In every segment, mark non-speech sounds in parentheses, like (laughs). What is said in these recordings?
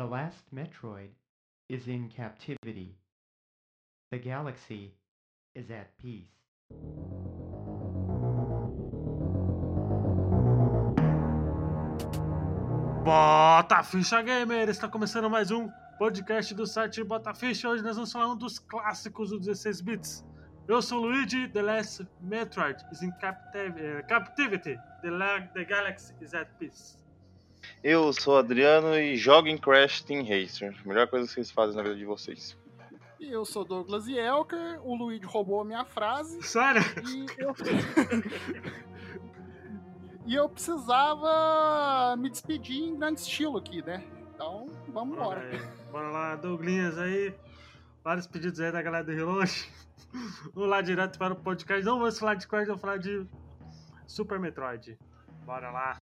The last Metroid is in captivity. The galaxy is at peace. Bota Ficha Gamer! Está começando mais um podcast do site Bota Ficha. Hoje nós vamos falar um dos clássicos dos 16 bits. Eu sou o Luigi, The Last Metroid is in eh, captivity. The, la- the galaxy is at peace. Eu sou o Adriano e jogo em Crash Team Racer. Melhor coisa que vocês fazem na vida de vocês. E eu sou Douglas Yelker, o Luigi roubou a minha frase Sério? e eu. (laughs) e eu precisava me despedir em grande estilo aqui, né? Então, vamos embora. Bora lá, Douglinhas aí. Vários pedidos aí da galera do Reload. (laughs) Vamos lá direto para o podcast. Não vamos falar de Crash, vamos falar de Super Metroid. Bora lá.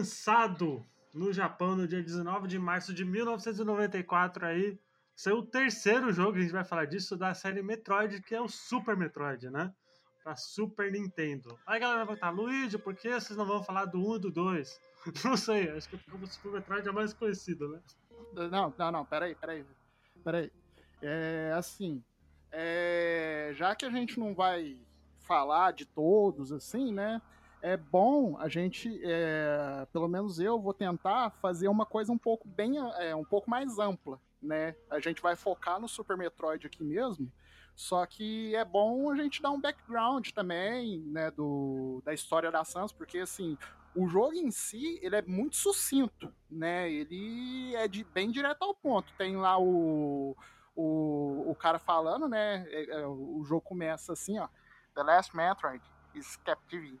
Lançado no Japão no dia 19 de março de 1994 aí. Saiu o terceiro jogo, a gente vai falar disso, da série Metroid, que é o Super Metroid, né? Pra Super Nintendo. Aí galera vai perguntar, Luigi, por que vocês não vão falar do 1 e do 2? (laughs) Não sei, acho que o Super Metroid é mais conhecido, né? Não, não, não, peraí, peraí. Peraí. É assim. é, já que a gente não vai falar de todos, assim, né? É bom a gente, é, pelo menos eu vou tentar fazer uma coisa um pouco bem, é, um pouco mais ampla, né? A gente vai focar no Super Metroid aqui mesmo, só que é bom a gente dar um background também, né, do, da história da Sans, porque assim, o jogo em si, ele é muito sucinto, né? Ele é de, bem direto ao ponto. Tem lá o, o, o cara falando, né? É, é, o jogo começa assim, ó. The last Metroid is captive.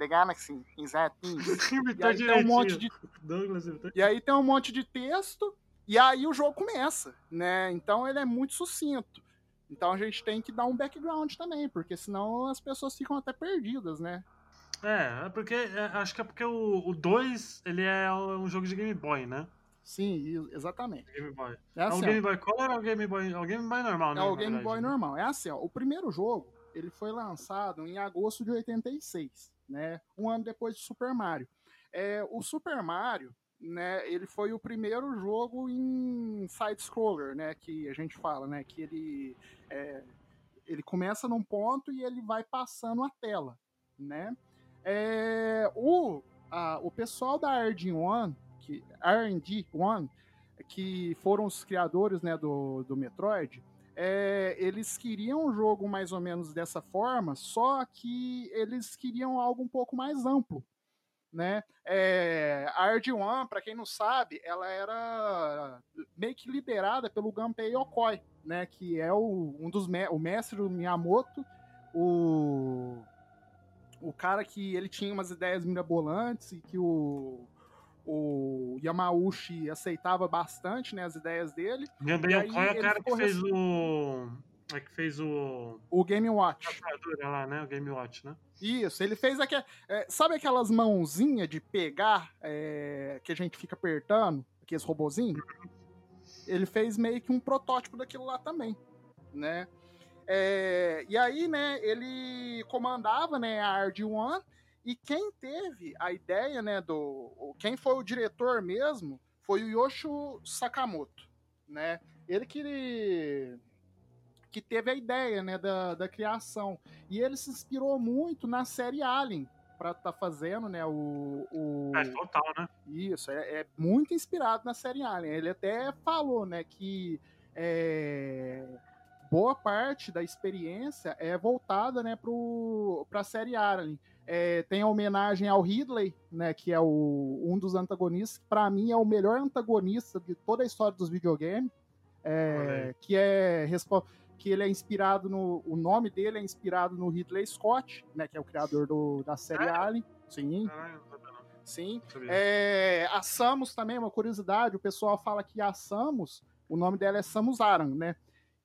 The Galaxy is at. (laughs) E aí tem um monte de Douglas, imitou- e aí tem um monte de texto, e aí o jogo começa, né? Então ele é muito sucinto. Então a gente tem que dar um background também, porque senão as pessoas ficam até perdidas, né? É, é porque, é, acho que é porque o 2, ele é um jogo de Game Boy, né? Sim, exatamente. Game Boy. É É assim, o ó, Game Boy Color ou é o Game Boy, é o Game Boy normal, né? É o Game Boy né? normal. É assim, ó, o primeiro jogo, ele foi lançado em agosto de 86, né? Um ano depois do Super Mario. É, o Super Mario, né, ele foi o primeiro jogo em side-scroller, né, que a gente fala, né, que ele, é, ele começa num ponto e ele vai passando a tela, né? É, o, a- o pessoal da R&D One, que, R&D One, que foram os criadores, né, do, do Metroid, é, eles queriam um jogo mais ou menos dessa forma, só que eles queriam algo um pouco mais amplo, né? É, a RD1, para quem não sabe, ela era meio que liderada pelo Gunpei Yokoi, né? Que é o, um dos me- o mestre do Miyamoto, o o cara que ele tinha umas ideias mirabolantes e que o o Yamauchi aceitava bastante, né, as ideias dele. E aí Yokoi é o cara que fez o. É que fez o. O Game Watch. Calculadora lá, né? O Game Watch, né? Isso, ele fez aquele. é, sabe aquelas mãozinhas de pegar é, que a gente fica apertando, aqueles robozinhos? Ele fez meio que um protótipo daquilo lá também, né? É, e aí, né, ele comandava né, a RD1 e quem teve a ideia, né, do. Quem foi o diretor mesmo foi o Yoshio Sakamoto, né? Ele que. que teve a ideia, né, da, da criação. E ele se inspirou muito na série Alien para estar fazendo, né, o, o... É, total, né? Isso, é, é muito inspirado na série Alien. Ele até falou, né, que é, boa parte da experiência é voltada, né, para a série Alien. É, tem a homenagem ao Ridley, né, que é o, um dos antagonistas, que para mim é o melhor antagonista de toda a história dos videogames, é, que é que ele é inspirado no, o nome dele é inspirado no Ridley Scott, né, que é o criador do, da série? Alien. Sim, não. sim. É, a Samus também, uma curiosidade, o pessoal fala que a Samus, o nome dela é Samus Aran, né?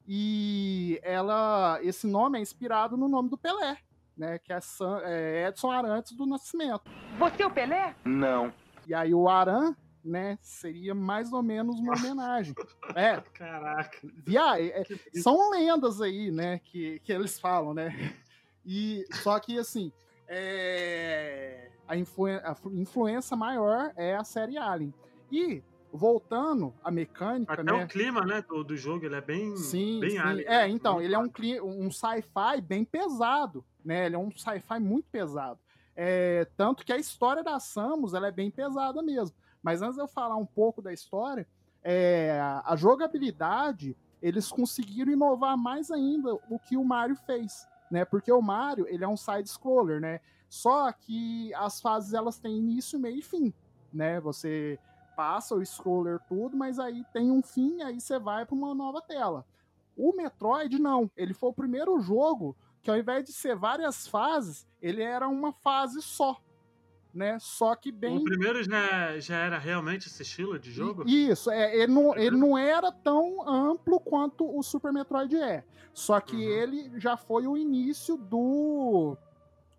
E ela, esse nome é inspirado no nome do Pelé, né? Que é, Sam- é Edson Arantes do Nascimento. Você é o Pelé? Não. E aí o Aran, né, seria mais ou menos uma homenagem. (laughs) É, Caraca. via, é- é- são lendas aí, né, que, que eles falam, né? E só que assim, é, a, influen- a flu- influência maior é a série Alien. E voltando à mecânica, Até né? o clima, né, do, do jogo, ele é bem, Sim, bem sim. É, né? então, ele é um, um sci-fi bem pesado, né? Ele é um sci-fi muito pesado. É, tanto que a história da Samus ela é bem pesada mesmo. Mas antes de eu falar um pouco da história, é, a jogabilidade eles conseguiram inovar mais ainda o que o Mario fez, né? Porque o Mario ele é um side scroller, né? Só que as fases elas têm início, meio e fim, né? Você passa o scroller tudo, mas aí tem um fim, aí você vai para uma nova tela. O Metroid não, ele foi o primeiro jogo que ao invés de ser várias fases, ele era uma fase só, né? Só que bem O primeiro já, já era realmente esse estilo de jogo? isso, é, ele, não, ele não era tão amplo quanto o Super Metroid é. Só que Uhum. ele já foi o início do.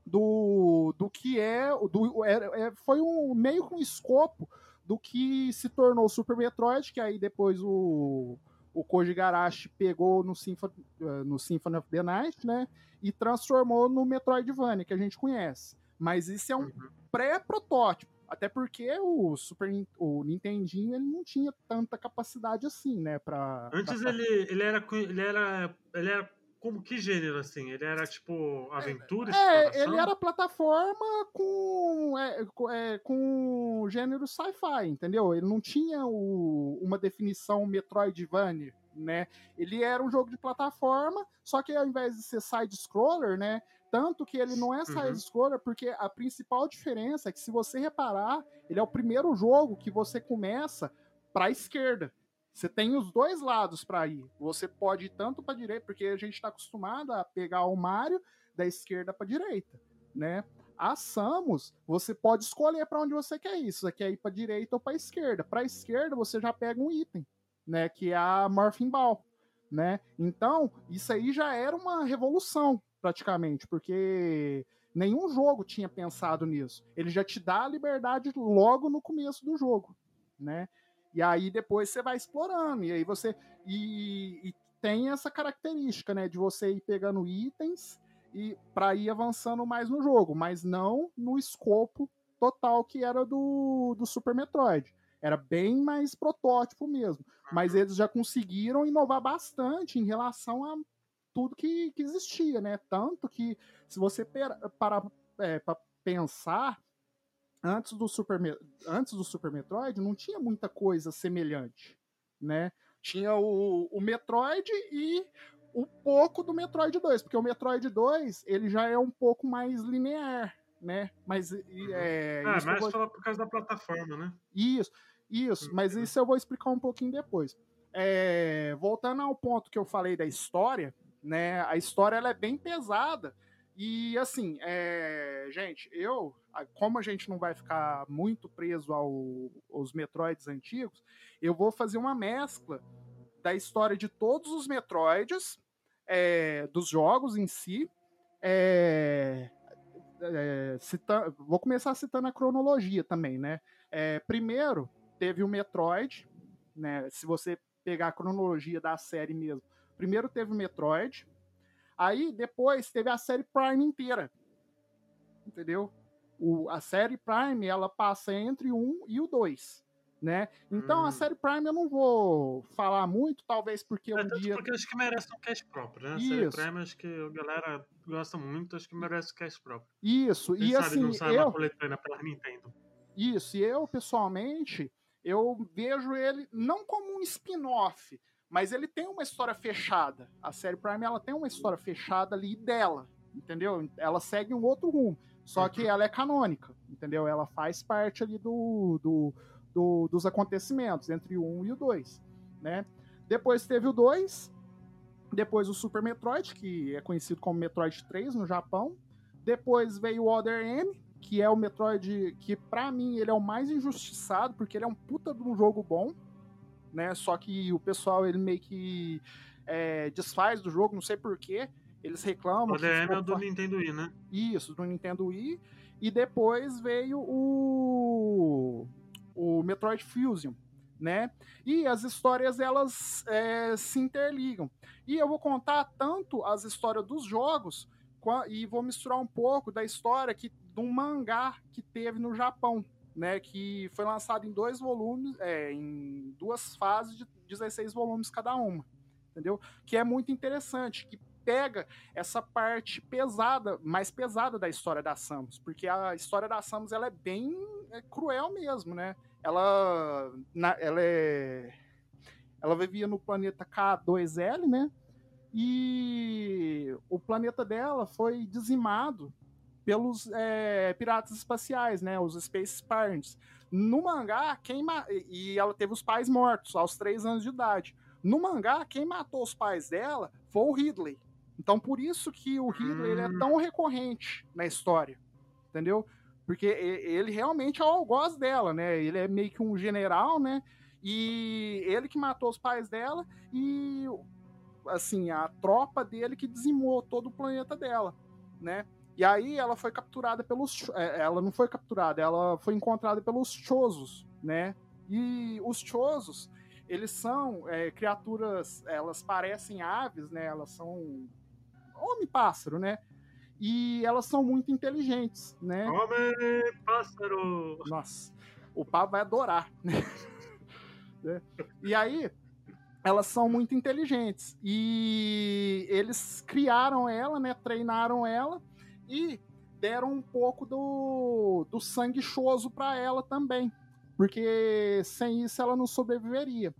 Do, do que é. Do, é, é- foi um meio com escopo do que se tornou Super Metroid, que aí depois o, o Koji Garashi pegou no Symphony, eh, no Symphony of the Night, né? E transformou no Metroidvania, que a gente conhece. Mas isso é um Uhum. pré-protótipo. Até porque o Super o Nintendinho ele não tinha tanta capacidade assim, né? Pra, Antes pra- ele, ele, era, ele era. Ele era como que gênero, assim? Ele era tipo aventura, É, ele era plataforma com, é, é, com gênero sci-fi, entendeu? Ele não tinha o- uma definição Metroidvania, né? Ele era um jogo de plataforma, só que ao invés de ser side-scroller, né? Tanto que ele não é Uhum. side-scroller, porque a principal diferença é que, se você reparar, ele é o primeiro jogo que você começa para a esquerda. Você tem os dois lados para ir. Você pode ir tanto para direita, porque a gente está acostumado a pegar o Mario da esquerda para direita, né? A Samus, você pode escolher para onde você quer ir. Você quer ir para direita ou para esquerda. Para esquerda, você já pega um item, né? Que é a Morphin Ball, né? Então, isso aí já era uma revolução, praticamente, porque nenhum jogo tinha pensado nisso. Ele já te dá a liberdade logo no começo do jogo, né? E aí depois você vai explorando, e aí você. E, e tem essa característica, né? De você ir pegando itens e para ir avançando mais no jogo, mas não no escopo total que era do, do Super Metroid. Era bem mais protótipo mesmo. Mas eles já conseguiram inovar bastante em relação a tudo que, que existia, né? Tanto que, se você parar é, para pensar, antes do, Super, antes do Super Metroid não tinha muita coisa semelhante, né? Tinha o, o Metroid e o pouco do Metroid 2, porque o Metroid 2 ele já é um pouco mais linear, né? Mas e, é, Ah, mas vou- por causa da plataforma, né? isso, isso, mas Uhum. isso eu vou explicar um pouquinho depois. É, voltando ao ponto que eu falei da história, né? A história ela é bem pesada. E assim, é, gente, eu, como a gente não vai ficar muito preso ao- aos Metroids antigos, eu vou fazer uma mescla da história de todos os Metroids, é, dos jogos em si. é, cita- vou começar citando a cronologia também, né? Primeiro, teve o Metroid, né? Se você pegar a cronologia da série mesmo. Primeiro teve o Metroid. Aí, depois, teve a série Prime inteira. Entendeu? O, a série Prime, ela passa entre o 1 e o 2. Né? Então, Hum. a série Prime eu não vou falar muito, talvez porque É, um dia... porque acho que merece um cast próprio, né? A série Isso. Prime, acho que a galera gosta muito, acho que merece um cast próprio. Isso, Quem e sabe assim, não sai eu... coletânea pela Nintendo. Isso, e eu, pessoalmente, eu vejo ele não como um spin-off, mas ele tem uma história fechada. A série Prime, ela tem uma história fechada ali dela, entendeu? Ela segue um outro rumo, só que ela é canônica, entendeu? Ela faz parte ali do, do, do- dos acontecimentos, entre o 1 e o 2, né? Depois teve o 2, depois o Super Metroid, que é conhecido como Metroid 3 no Japão. Depois veio o Other M, que é o Metroid que para mim ele é o mais injustiçado, porque ele é um puta de um jogo bom, né? Só que o pessoal ele meio que é, desfaz do jogo, não sei porquê. Eles reclamam. O DM é do Nintendo Wii, né? Isso, do Nintendo Wii. E depois veio o, o Metroid Fusion, né? E as histórias elas é, se interligam. E eu vou contar tanto as histórias dos jogos e vou misturar um pouco da história que de um mangá que teve no Japão, né? Que foi lançado em dois volumes, é, em duas fases de 16 volumes cada uma, entendeu? Que é muito interessante, que pega essa parte pesada, mais pesada da história da Samus, porque a história da Samus ela é bem é, cruel mesmo, né? Ela, na, ela é, ela vivia no planeta K2L, né? E o planeta dela foi dizimado pelos é, piratas espaciais, né? Os Space Pirates. No mangá, quem e ela teve os pais mortos aos três anos de idade. No mangá, quem matou os pais dela foi o Ridley. Então, por isso que o Ridley é hum. tão recorrente na história, entendeu? Porque ele realmente é o algoz dela, né? Ele é meio que um general, né? E ele que matou os pais dela e, assim, a tropa dele que dizimou todo o planeta dela, né? E aí ela foi capturada pelos... É, ela não foi capturada, ela foi encontrada pelos Chozos, né? E os Chozos, eles são é, criaturas, elas parecem aves, né? Elas são homem-pássaro, né? E elas são muito inteligentes, né? Homem-pássaro! Nossa, o Pablo vai adorar, (laughs) né? e aí, elas são muito inteligentes. E eles criaram ela, né? Treinaram ela e deram um pouco do, do sangue choso para ela também. Porque sem isso ela não sobreviveria.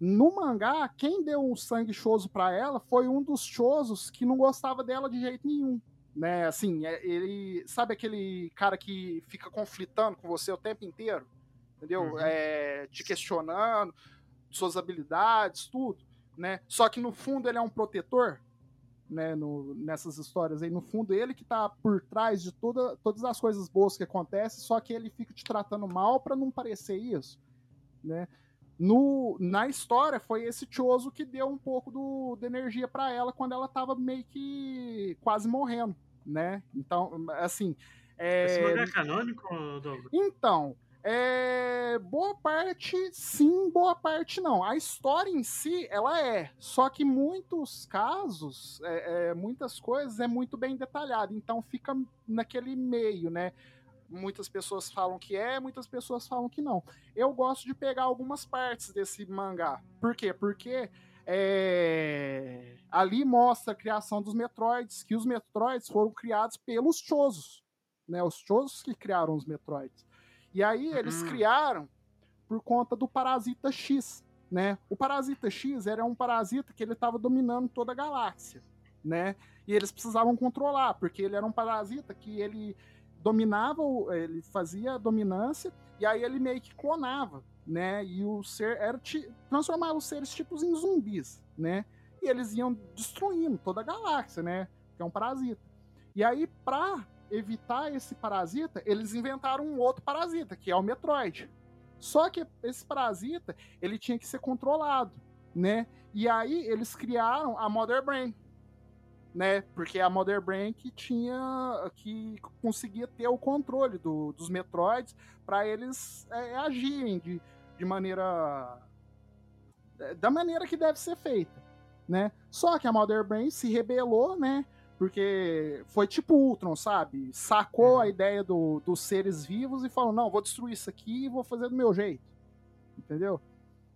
No mangá, quem deu um sangue choso para ela foi um dos chosos que não gostava dela de jeito nenhum. Né, assim, é, ele sabe aquele cara que fica conflitando com você o tempo inteiro, entendeu? Uhum. É, te questionando, suas habilidades, tudo, né? Só que no fundo ele é um protetor, né? No, nessas histórias aí, no fundo ele que tá por trás de toda, todas as coisas boas que acontecem, só que ele fica te tratando mal para não parecer isso, né? No, na história, foi esse Choso que deu um pouco do, de energia para ela quando ela tava meio que quase morrendo, né? Então, assim. É... Esse mangá é canônico, Douglas? Então, é, boa parte sim, boa parte não. A história em si, ela é. Só que muitos casos, é, é, muitas coisas é muito bem detalhado. Então fica naquele meio, né? muitas pessoas falam que é, muitas pessoas falam que não. Eu gosto de pegar algumas partes desse mangá. Por quê? Porque é... ali mostra a criação dos Metroids, que os Metroids foram criados pelos Chozos, né? Os Chozos que criaram os Metroids. E aí eles uhum. criaram por conta do Parasita X, né? O Parasita X era um parasita que ele estava dominando toda a galáxia, né? E eles precisavam controlar, porque ele era um parasita que ele dominava, ele fazia a dominância e aí ele meio que clonava, né? E o ser era transformava os seres tipos em zumbis, né? E eles iam destruindo toda a galáxia, né? Que é um parasita. E aí para evitar esse parasita, eles inventaram um outro parasita, que é o Metroid. Só que esse parasita, ele tinha que ser controlado, né? E aí eles criaram a Mother Brain, né? Porque a Mother Brain que tinha que conseguia ter o controle do, dos Metroids para eles é, agirem de, de maneira é, da maneira que deve ser feita, né? Só que a Mother Brain se rebelou, né? Porque foi tipo Ultron, sabe? Sacou uhum. a ideia do, dos seres vivos e falou: não, vou destruir isso aqui e vou fazer do meu jeito. Entendeu?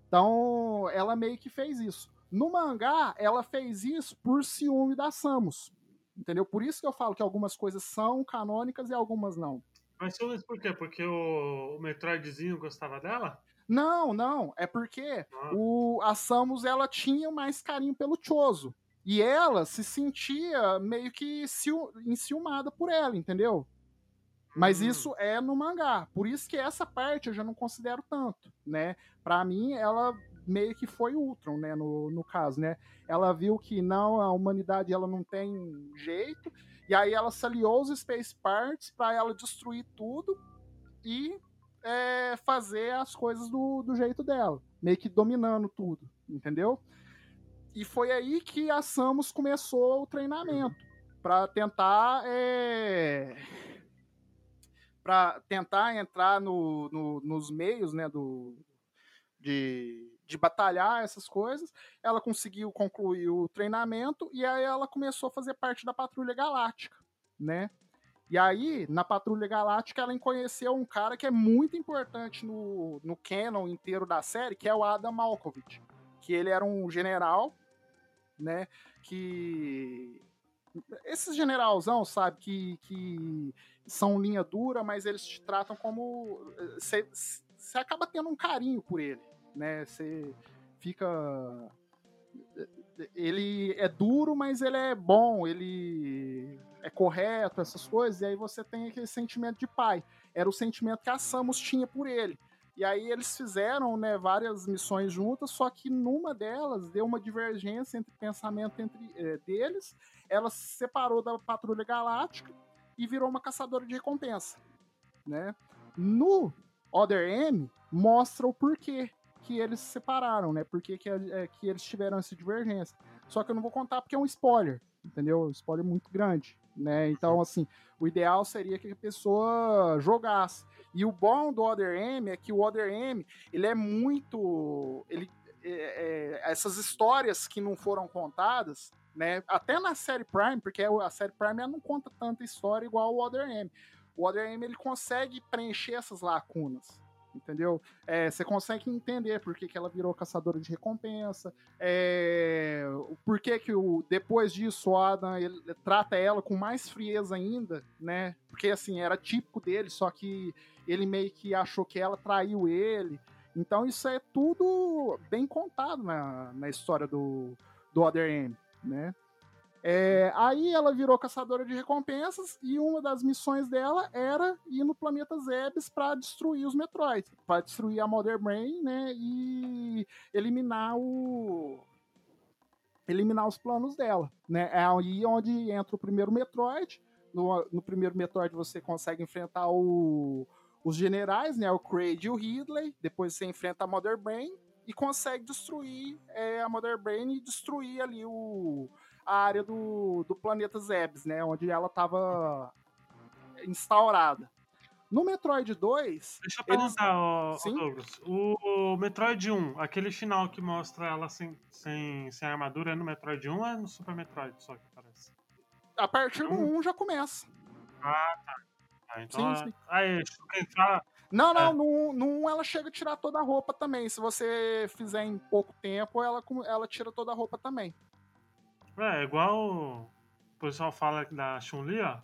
Então, ela meio que fez isso. No mangá, ela fez isso por ciúme da Samus. Entendeu? Por isso que eu falo que algumas coisas são canônicas e algumas não. Mas ciúmes por quê? Porque o, o Metroidzinho gostava dela? Não, não. É porque ah. o, a Samus ela tinha mais carinho pelo Choso. E ela se sentia meio que ciu, enciumada por ela, entendeu? Mas hum. isso é no mangá. Por isso que essa parte eu já não considero tanto, né? Para mim, ela meio que foi Ultron, né, no, no caso, né? Ela viu que não, a humanidade ela não tem jeito, E aí ela se aliou aos Space Parts para ela destruir tudo e é, fazer as coisas do, do jeito dela, meio que dominando tudo, entendeu? E foi aí que a Samus começou o treinamento para tentar é, para tentar entrar no, no, nos meios né, do, de, de batalhar essas coisas. Ela conseguiu concluir o treinamento e aí ela começou a fazer parte da Patrulha Galáctica, né? E aí, na Patrulha Galáctica, ela conheceu um cara que é muito importante no, no canon inteiro da série, que é o Adam Malkovich. Que ele era um general, né? Que. Esses generalzão, sabe, que, que são linha dura, mas eles te tratam como. Você acaba tendo um carinho por ele, né? Você fica ele é duro, mas ele é bom, ele é correto, essas coisas, e aí você tem aquele sentimento de pai. Era o sentimento que a Samus tinha por ele. E aí eles fizeram né, várias missões juntas, só que numa delas deu uma divergência entre pensamento entre é, deles. Ela se separou da Patrulha Galáctica e virou uma caçadora de recompensa. Né? No Other M mostra o porquê que eles se separaram, né? Porque que, é, que eles tiveram essa divergência. Só que eu não vou contar porque é um spoiler, entendeu? Um spoiler muito grande, né? Então, assim, o ideal seria que a pessoa jogasse. E o bom do Other M é que o Other M, ele é muito... Ele, é, é, essas histórias que não foram contadas, né? Até na série Prime, porque a série Prime não conta tanta história igual o Other M. O Other M, ele consegue preencher essas lacunas, entendeu? É, você consegue entender por que, que ela virou caçadora de recompensa, é, por que, que o, depois disso o Adam ele, trata ela com mais frieza ainda, né? Porque assim, era típico dele, só que ele meio que achou que ela traiu ele. Então isso é tudo bem contado na, na história do, do Other M, né? É, aí ela virou caçadora de recompensas e uma das missões dela era ir no planeta Zebes para destruir os Metroids, para destruir a Mother Brain, né, e eliminar o eliminar os planos dela, né? É aí onde entra o primeiro Metroid. No, no primeiro Metroid você consegue enfrentar o, os generais, né, o Kraid e o Ridley. Depois você enfrenta a Mother Brain e consegue destruir é, a Mother Brain e destruir ali o a área do, do planeta Zebes, né? Onde ela estava instaurada. No Metroid 2. Deixa eu perguntar, eles... ó, Douglas. O, o, Metroid 1, aquele final que mostra ela sem, sem, sem armadura é no Metroid 1 ou é no Super Metroid só que parece? A partir do 1 já começa. Ah, tá. Ah, então. Sim, sim. Aí, entrar. Não, não, é. no, no 1 ela chega a tirar toda a roupa também. Se você fizer em pouco tempo, ela, ela tira toda a roupa também. É, igual o pessoal fala da Chun-Li, ó.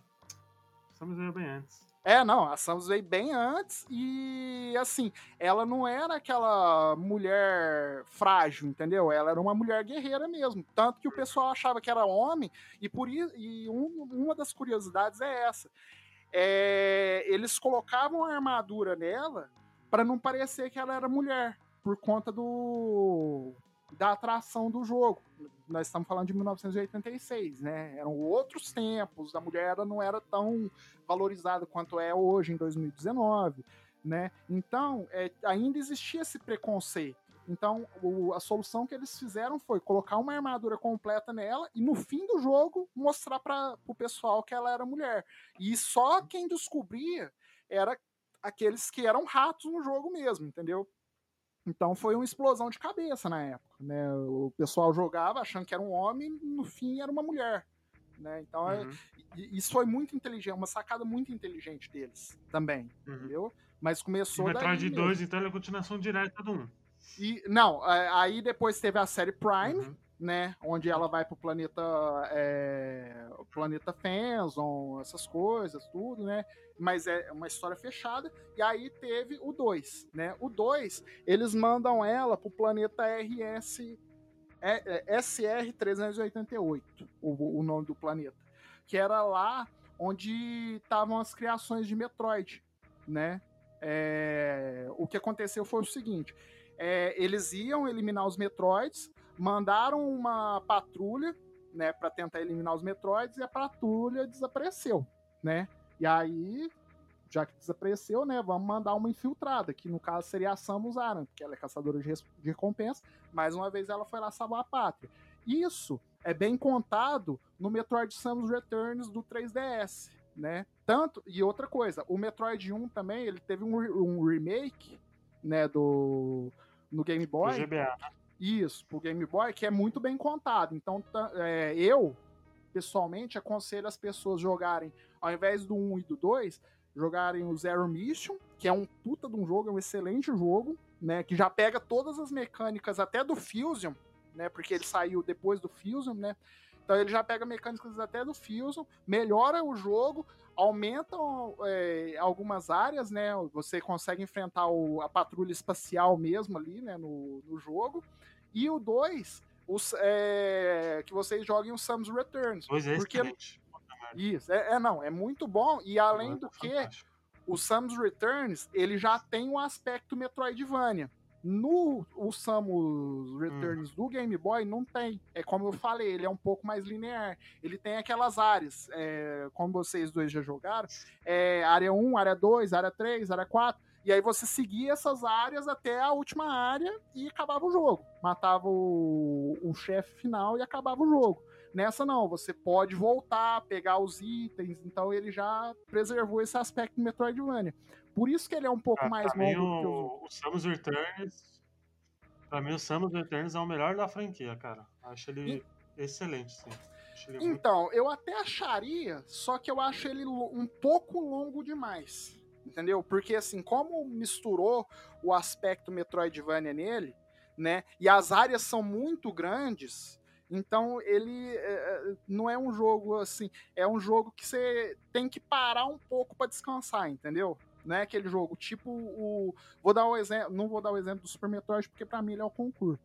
Samus veio bem antes. É, não, a Samus veio bem antes e, assim, ela não era aquela mulher frágil, entendeu? Ela era uma mulher guerreira mesmo. Tanto que o pessoal achava que era homem e por isso, e um, uma das curiosidades é essa. É, eles colocavam a armadura nela para não parecer que ela era mulher, por conta do da atração do jogo. Nós estamos falando de 1986, né? Eram outros tempos, a mulher não era tão valorizada quanto é hoje, em 2019, né? Então, é, ainda existia esse preconceito. Então, o, a solução que eles fizeram foi colocar uma armadura completa nela e no fim do jogo mostrar para o pessoal que ela era mulher. E só quem descobria era aqueles que eram ratos no jogo mesmo, entendeu? Então foi uma explosão de cabeça na época, né? O pessoal jogava achando que era um homem, no fim era uma mulher, né? Então é, uhum. é, isso foi muito inteligente, uma sacada muito inteligente deles também, uhum. entendeu? Mas começou e Metroid 2, então, é a continuação direta do 1. E, não, aí depois teve a série Prime, uhum. Né? Onde ela vai pro planeta. É, o planeta Fenzon, essas coisas, tudo, né? mas é uma história fechada. E aí teve o 2, né? O 2, eles mandam ela pro planeta RS é, é, SR388, o, o nome do planeta, que era lá onde estavam as criações de Metroid, né? É, o que aconteceu foi o seguinte: é, eles iam eliminar os Metroids, mandaram uma patrulha né, para tentar eliminar os Metroids e a patrulha desapareceu, né? E aí, já que desapareceu, né, vamos mandar uma infiltrada, que no caso seria a Samus Aran, que ela é caçadora de, de recompensa. Mais uma vez ela foi lá salvar a pátria. Isso é bem contado no Metroid Samus Returns do 3DS, né? Tanto e outra coisa, o Metroid 1 também, ele teve um, um remake, né, do no Game Boy. Do GBA, né? Isso, pro Game Boy, que é muito bem contado. Então, é, eu, pessoalmente, aconselho as pessoas jogarem, ao invés do 1 e do 2, jogarem o Zero Mission, que é um puta de um jogo, é um excelente jogo, né? Que já pega todas as mecânicas até do Fusion, né? Porque ele saiu depois do Fusion, né? Então ele já pega mecânicas até do Fusion, melhora o jogo, aumenta é, algumas áreas, né? Você consegue enfrentar o, a patrulha espacial mesmo ali, né? No, no jogo. E o 2, é, que vocês joguem o Samus Returns. Pois é, porque. Isso, é, é, não, é muito bom. E além do que, fantástico. o Samus Returns, ele já tem um aspecto Metroidvania. No o Samus Returns do Game Boy não tem. É como eu falei, ele é um pouco mais linear. Ele tem aquelas áreas, é, como vocês dois já jogaram, é, área 1, área 2, área 3, área 4. E aí você seguia essas áreas até a última área e acabava o jogo. Matava o, o chefe final e acabava o jogo. Nessa não, você pode voltar, pegar os itens, então ele já preservou esse aspecto do Metroidvania. Por isso que ele é um pouco Pra, mais longo o, o Samus Returns. Pra mim, o Samus Returns é o melhor da franquia, cara. Acho ele excelente, sim. Acho ele muito Então, eu até acharia, só que eu acho ele um pouco longo demais. Entendeu? Porque assim, como misturou o aspecto Metroidvania nele, né? E as áreas são muito grandes, então ele é, é, não é um jogo assim, é um jogo que você tem que parar um pouco para descansar, entendeu? Não é aquele jogo tipo o. Vou dar o exemplo. Não vou dar o exemplo do Super Metroid, porque pra mim ele é o concurso.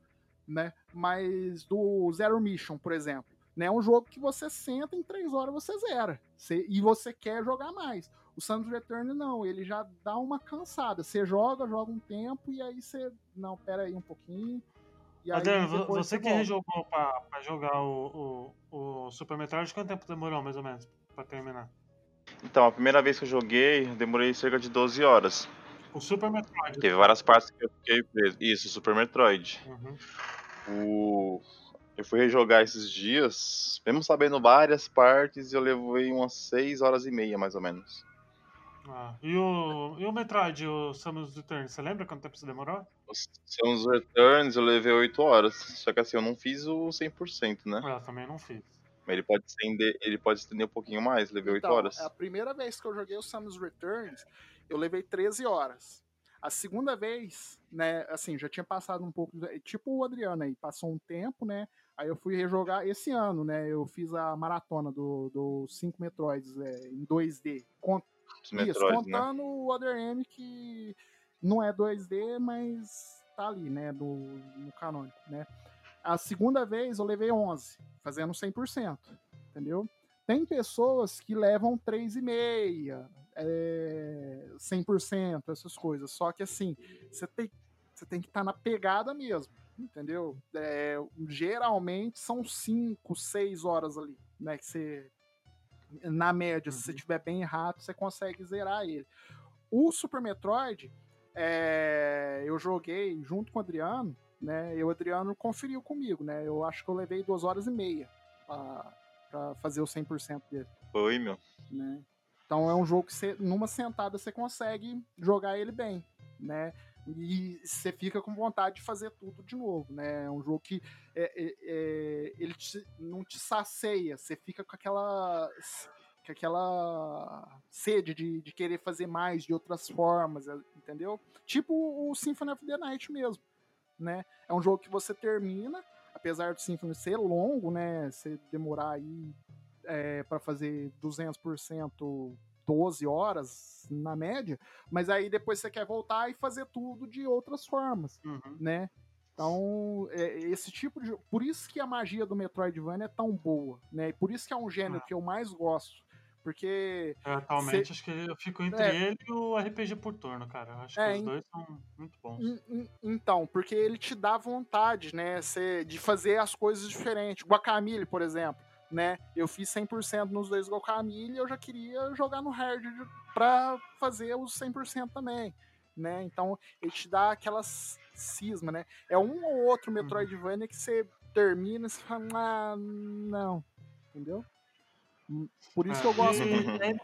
Né? Mas do Zero Mission, por exemplo. Né? É um jogo que você senta em três horas você zera. E você quer jogar mais. O Samus Return não, ele já dá uma cansada. Você joga, joga um tempo e aí você. Não, pera aí um pouquinho. E aí Adriano, vo- depois você que rejogou pra, pra jogar o, o, o Super Metroid, quanto tempo demorou mais ou menos pra terminar? Então, a primeira vez que eu joguei, eu demorei cerca de 12 horas. O Super Metroid. Teve várias partes que eu fiquei preso. Isso, Super Metroid. Uhum. O... Eu fui rejogar esses dias, mesmo sabendo várias partes, eu levei umas 6 horas e meia, mais ou menos. Ah, e, o, e o Metroid, o Samus Returns, você lembra quanto tempo você demorou? Os Samus Returns eu levei 8 horas. Só que assim, eu não fiz o 100%, né? Eu também não fiz. Mas ele pode estender, ele pode estender um pouquinho mais, levei 8 Então, horas. A primeira vez que eu joguei o Samus Returns, eu levei 13 horas. A segunda vez, né, assim, já tinha passado um pouco, tipo o Adriano aí, passou um tempo, né, aí eu fui rejogar esse ano, né, eu fiz a maratona do, do 5 Metroids é, em 2D, Os isso, Metroid, né? contando o Other M, que não é 2D, mas tá ali, né, no, no canônico, né. A segunda vez eu levei 11, fazendo 100%, entendeu? Tem pessoas que levam 3,5, é, 100%, essas coisas. Só que assim, você tem, você tem que estar na pegada mesmo, entendeu? É, geralmente são 5, 6 horas ali, né? Que você, na média, se você Uhum. tiver bem rápido, você consegue zerar ele. O Super Metroid, é, eu joguei junto com o Adriano, né? E o Adriano conferiu comigo, né? Eu acho que eu levei duas horas e meia pra fazer o 100% dele Foi, meu. né? Então é um jogo que você, numa sentada você consegue jogar ele bem, né? E você fica com vontade de fazer tudo de novo, né? É um jogo que é, é, é, ele te- não te sacia, você fica com aquela com aquela sede de, de querer fazer mais de outras formas, é, entendeu? Tipo o Symphony of the Night mesmo, né? É um jogo que você termina, apesar do Symphony ser longo, né? Você demorar aí é, para fazer 200% 12 horas na média, mas aí depois você quer voltar e fazer tudo de outras formas, Uhum. né? Então, é, esse tipo de. Por isso que a magia do Metroidvania é tão boa, né? E por isso que é um gênero Ah. que eu mais gosto. Porque. É, atualmente, cê... acho que eu fico entre é. ele e o RPG por turno, cara. Eu acho é, que os dois são muito bons. Então, porque ele te dá vontade, né? Cê, de fazer as coisas diferentes. Guacamole, por exemplo. Né? Eu fiz 100% nos dois Guacamole e eu já queria jogar no hard para fazer os 100% também, né? Então, ele te dá aquela cisma, né? É um ou outro uhum. Metroidvania que você termina e você fala, ah, não, entendeu? Por isso que eu é, gosto. E,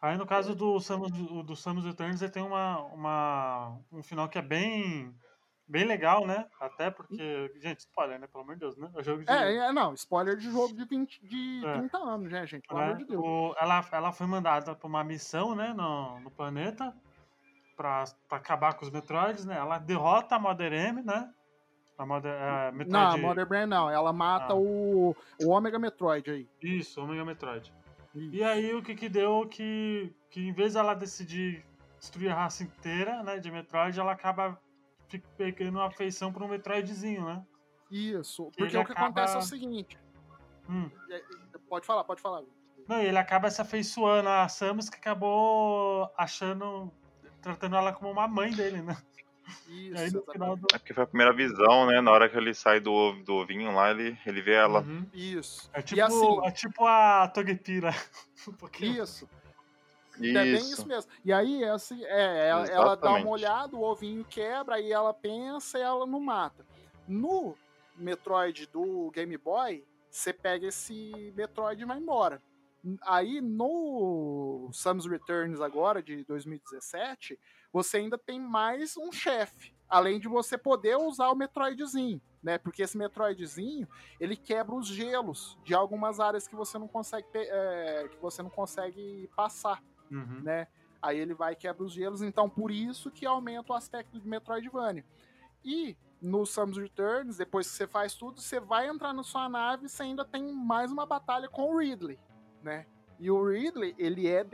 aí no caso do Samus, do Samus Returns, ele tem uma, uma, um final que é bem bem legal, né? Até porque, gente, spoiler, né? Pelo amor de Deus, né? É, jogo de... é, é não, spoiler de jogo de, 20, de é. 30 anos, né, gente? Pelo né? amor de Deus. O, ela, ela foi mandada pra uma missão, né, no, no planeta pra, pra acabar com os Metroids, né? Ela derrota a Mother M, né? A Mother, a Metroid... Não, a Mother Brain não. Ela mata ah. o, o Omega Metroid aí. Isso, Omega Metroid. Isso. E aí o que que deu que, que em vez dela decidir destruir a raça inteira, né, de Metroid, ela acaba pegando uma afeição para um Metroidzinho, né? Isso, que porque o que acaba... acontece é o seguinte. Hum. Pode falar, pode falar. Não, ele acaba se afeiçoando a Samus que acabou achando, tratando ela como uma mãe dele, né? Isso, aí, do... É porque foi a primeira visão, né? Na hora que ele sai do, do ovinho lá, ele, ele vê ela. Uhum. Isso. É tipo, assim, é tipo a Togepi (laughs) um isso. Isso. É bem isso mesmo. E aí, assim, é, ela, ela, dá uma olhada, o ovinho quebra, aí ela pensa e ela não mata. No Metroid do Game Boy, você pega esse Metroid e vai embora. Aí no Samus Returns agora, de 2017, você ainda tem mais um chefe. Além de você poder usar o Metroidzinho, né? Porque esse Metroidzinho, ele quebra os gelos de algumas áreas que você não consegue, é, que você não consegue passar uhum. né? Aí ele vai e quebra os gelos, então por isso que aumenta o aspecto de Metroidvania. E no Samus Returns, depois que você faz tudo, você vai entrar na sua nave e você ainda tem mais uma batalha com o Ridley, né? E o Ridley, ele é,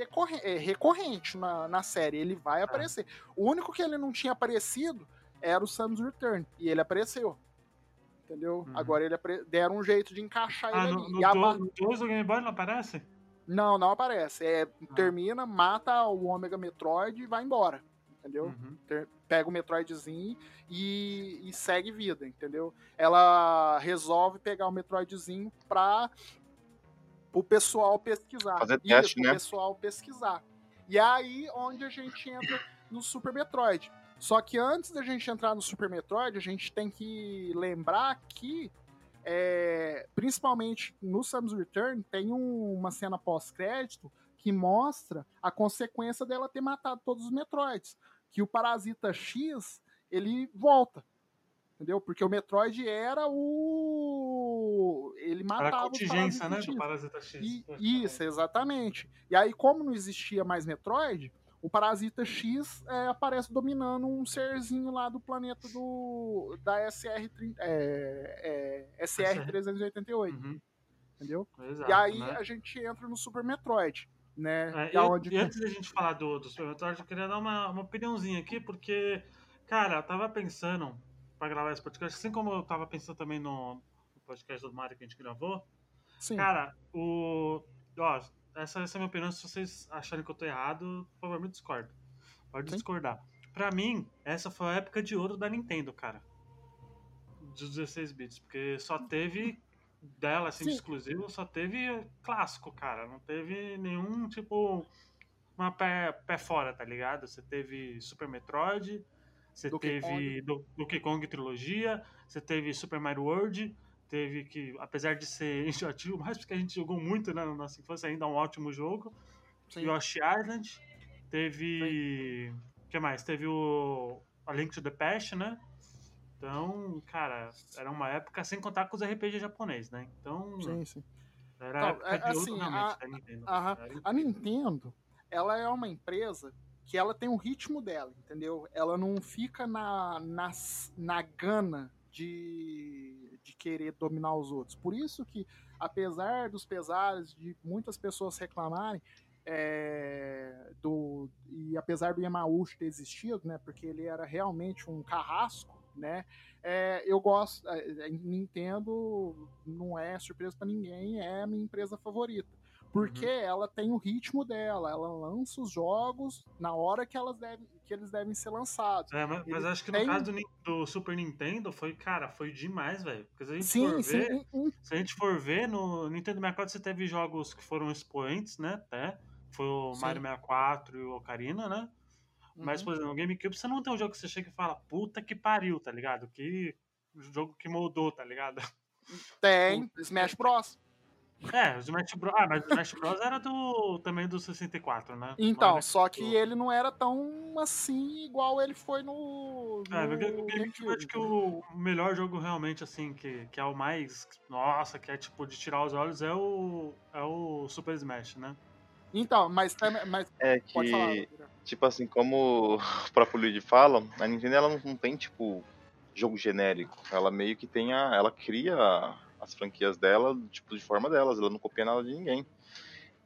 é recorrente na, na série, ele vai é. aparecer. O único que ele não tinha aparecido era o Samus Return, e ele apareceu. Entendeu? Uhum. Agora ele apare... deram um jeito de encaixar ah, ele no, ali. No, e a... no 2 do Game Boy não aparece? Não, não aparece. É, ah. Termina, mata o Omega Metroid e vai embora. Entendeu? Uhum. Pega o Metroidzinho e, e, segue vida, entendeu? Ela resolve pegar o Metroidzinho pra o pessoal pesquisar. Fazer teste, né? O pessoal pesquisar. E é aí onde a gente entra no Super Metroid. Só que antes da gente entrar no Super Metroid, a gente tem que lembrar que é, principalmente no Samus Return, tem um, uma cena pós-crédito que mostra a consequência dela ter matado todos os Metroids. Que o Parasita X, ele volta. Entendeu? Porque o Metroid era o. Ele matava era a contingência, né? Do Parasita X. E, isso, exatamente. E aí, como não existia mais Metroid, o Parasita X é, aparece dominando um serzinho lá do planeta do da SR, é, é, SR 388. Uhum. Entendeu? Exato, e aí né? a gente entra no Super Metroid. Né? É, e, onde... e, antes da gente falar do, do Super Metroid, eu queria dar uma, uma opiniãozinha aqui, porque, cara, eu tava pensando pra gravar esse podcast, assim como eu tava pensando também no, no podcast do Mario que a gente gravou. Sim. Cara, o. Ó, essa, essa é a minha opinião. Se vocês acharem que eu tô errado, por favor, me discorda. Pode Sim. discordar. Pra mim, essa foi a época de ouro da Nintendo, cara. Dos 16 bits. Porque só teve dela, assim, de exclusivo, só teve clássico, cara. Não teve nenhum, tipo, uma pé, pé fora, tá ligado? Você teve Super Metroid, você Donkey teve Kong. Donkey Kong Trilogia, você teve Super Mario World, teve que, apesar de ser (laughs) enjoativo, mas porque a gente jogou muito né, na nossa infância, ainda é um ótimo jogo. Sim. Yoshi Island, teve. O que mais? Teve o A Link to the Past, né? Então, cara, era uma época sem contar com os RPG japoneses, né? Então. Sim, sim. Era então, é, assim, a, da Nintendo. A, a Nintendo, ela é uma empresa que ela tem o ritmo dela, entendeu? Ela não fica na, na, na gana de, de querer dominar os outros. Por isso que, apesar dos pesares de muitas pessoas reclamarem, é, do, e apesar do Yamauchi ter existido, né, porque ele era realmente um carrasco, né, é, eu gosto, é, Nintendo não é surpresa para ninguém, é a minha empresa favorita, Porque ela tem o ritmo dela, ela lança os jogos na hora que, elas devem, que eles devem ser lançados. É, mas, mas acho que no tem- caso do, do Super Nintendo foi, cara, foi demais, velho. Porque se a gente Sim, for sim. ver, em- se a gente for ver, no Nintendo 64 você teve jogos que foram expoentes, né? Até. Foi o Sim. Mario 64 e o Ocarina, né? Mas, Uhum. por exemplo, no GameCube você não tem um jogo que você chega e fala, puta que pariu, tá ligado? Que jogo que moldou, tá ligado? Tem (laughs) Smash Bros. É, o Smash Bros. Ah, mas o Smash Bros era do, também do 64, né? Então, Mas, só que ele não era tão assim igual ele foi no. É, no Ga- no GameCube acho que o melhor jogo realmente, assim, que, que é o mais. Nossa, que é tipo de tirar os olhos é o. É o Super Smash, né? Então, mas, mas É pode falar. que, tipo assim, como o próprio Luigi fala, a Nintendo ela não, não tem, tipo, jogo genérico. Ela meio que tem a. Ela cria as franquias dela, tipo, de forma delas. Ela não copia nada de ninguém.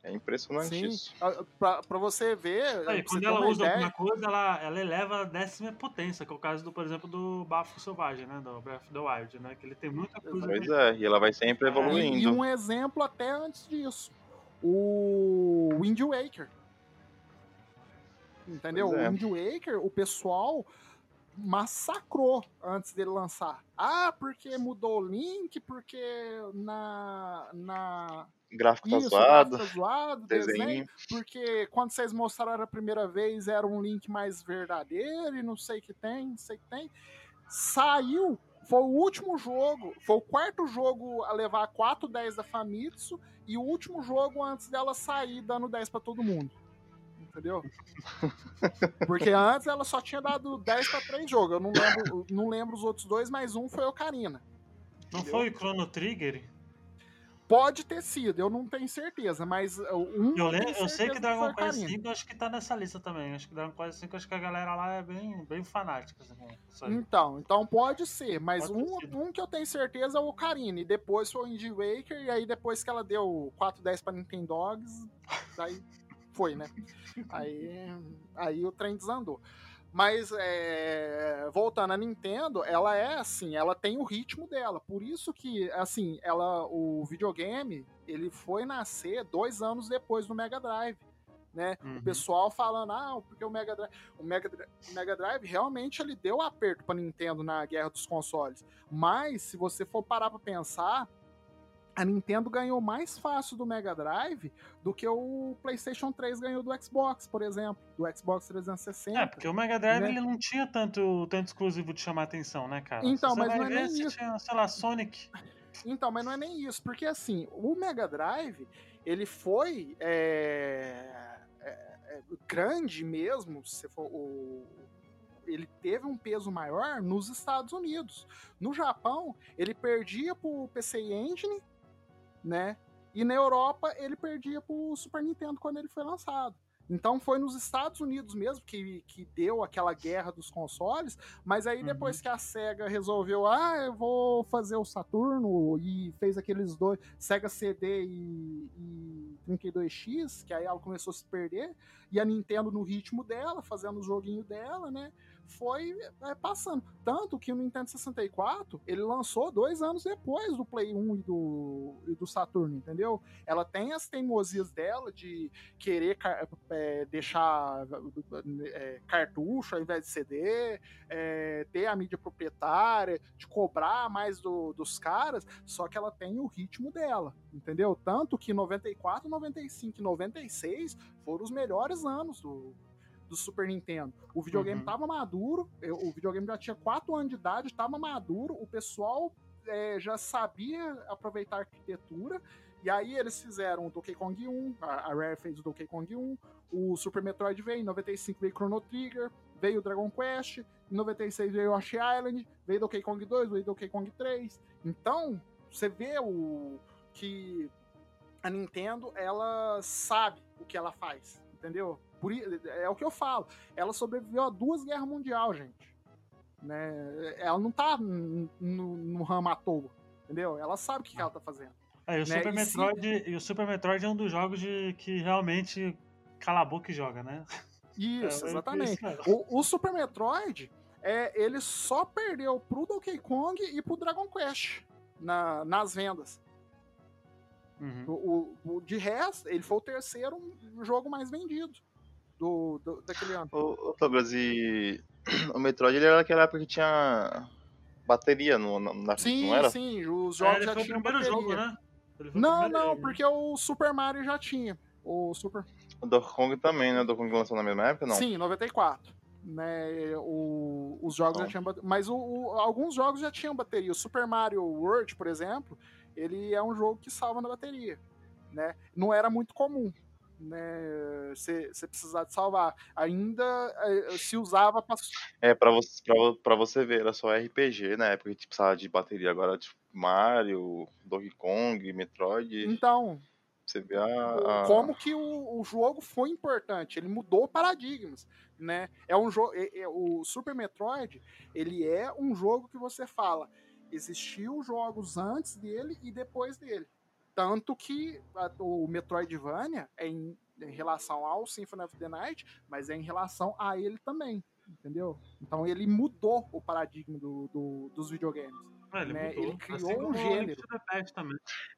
É impressionante Sim. isso. Ah, Pra, pra você ver. Aí, quando ela usa ideia, alguma coisa, ela, ela eleva a décima potência, que é o caso, do, por exemplo, do Bafo Selvagem, né? Do Breath of the Wild, né? Que ele tem muita coisa. Pois é, e ela vai sempre É, E, evoluindo. e um exemplo até antes disso. O Wind Waker. Entendeu? Pois é. O Wind Waker, o pessoal massacrou antes dele lançar. Ah, porque mudou o link, porque na. na... Gráfico tá Isso, zoado, gráfico zoado, desenho, desenho. porque quando vocês mostraram a primeira vez era um link mais verdadeiro e não sei o que tem, não sei o que tem. Saiu, foi o último jogo, foi o quarto jogo a levar 4 10 da Famitsu e o último jogo antes dela sair dando 10 pra todo mundo. Entendeu? Porque antes ela só tinha dado 10 pra 3 jogos. Eu não lembro, não lembro os outros dois, mas um foi o Karina. Não foi o Chrono Trigger? Pode ter sido, eu não tenho certeza, mas uh, um. Eu, lembro, eu sei que Dragon Quest Karina. V acho que tá nessa lista também. Acho que Dragon Quest V acho que a galera lá é bem, bem fanática. Assim. Então, então pode ser, mas Pode um, um que eu tenho certeza é o Ocarina, e depois foi o Indie Waker, e aí depois que ela deu 410 pra Nintendo Dogs, daí foi, né? (laughs) Aí, aí o trem desandou. Mas, é, voltando à Nintendo, ela é assim, ela tem o ritmo dela, por isso que, assim, ela, o videogame, ele foi nascer dois anos depois do Mega Drive, né? Uhum. O pessoal falando, ah, porque o Mega Drive. O Mega, o Mega Drive realmente ele deu aperto pra Nintendo na guerra dos consoles. Mas, se você for parar pra pensar, a Nintendo ganhou mais fácil do Mega Drive do que o PlayStation 3 ganhou do Xbox, por exemplo, do Xbox 360. É, porque o Mega Drive né? ele não tinha tanto, tanto exclusivo de chamar atenção, né, cara? Então, mas não é nem isso. tinha, sei lá, Sonic. Então, mas não é nem isso, porque assim, o Mega Drive, ele foi é, é, é, grande mesmo, se for o ele teve um peso maior nos Estados Unidos. No Japão, ele perdia pro PC Engine, né? E na Europa, ele perdia pro Super Nintendo quando ele foi lançado. Então foi nos Estados Unidos mesmo que, que deu aquela guerra dos consoles, mas aí Uhum. depois que a SEGA resolveu, ah, eu vou fazer o Saturno e fez aqueles dois, SEGA CD e, e 32X, que aí ela começou a se perder, e a Nintendo no ritmo dela, fazendo o joguinho dela, né? Foi é, passando. Tanto que o Nintendo 64 ele lançou dois anos depois do Play 1 e do, e do Saturno, entendeu? Ela tem as teimosias dela de querer é, deixar é, cartucho ao invés de CD, é, ter a mídia proprietária, de cobrar mais do- dos caras, só que ela tem o ritmo dela, entendeu? Tanto que 94, 95 e 96 foram os melhores anos do, do Super Nintendo. O videogame Uhum. tava maduro, eu- o videogame já tinha 4 anos de idade, tava maduro, o pessoal é, já sabia aproveitar a arquitetura, e aí eles fizeram o Donkey Kong 1, a, a Rare fez o Donkey Kong 1, o Super Metroid veio, em 95 veio Chrono Trigger, veio o Dragon Quest, em 96 veio Yoshi Island, veio Donkey Kong 2, veio Donkey Kong 3. Então, você vê o que a Nintendo, ela sabe o que ela faz, entendeu? Por, é o que eu falo. Ela sobreviveu a duas guerras mundiais, gente. Né? Ela não tá no, no ramo à toa, entendeu? Ela sabe o que, que ela tá fazendo. É, e o Né, Super e se- Metroid, e o Super Metroid é um dos jogos de, que realmente cala a boca e joga, né? Isso, (laughs) É, é exatamente. isso mesmo. O, o Super Metroid, é, ele só perdeu pro Donkey Kong e pro Dragon Quest na- nas vendas. Uhum. O- o- de resto, ele foi o terceiro jogo mais vendido do, do- daquele ano. Ô, ô, Douglas, e (clears throat) o Metroid ele era naquela época que tinha bateria, no, na, na- Sim, não era? sim, os É, jogos ele já tinham bateria. jogo, né? Não, primeiro não, jogo. porque o Super Mario já tinha. O Super... O Donkey Kong também, né? O Donkey Kong lançou na mesma época, não? Sim, 94. Né, o, os jogos já Então. tinham bateria. Mas o, o- alguns jogos já tinham bateria. O Super Mario World, por exemplo, ele é um jogo que salva na bateria. Né? Não era muito comum. Né, você precisar de salvar. Ainda eh, se usava pra É, pra você, pra, pra você ver, era só RPG na época que tipo, precisava de bateria. Agora, tipo, Mario, Donkey Kong, Metroid, Então, você vê a. a- como que o, o jogo foi importante, ele mudou paradigmas, né? É um jogo, o Super Metroid, ele é um jogo que você fala, existiu jogos antes dele e depois dele, tanto que a- o Metroidvania é em, em relação ao Symphony of the Night, mas é em relação a ele também, entendeu? Então ele mudou o paradigma do- do- dos videogames. É, ele né, ele criou assim um gênero.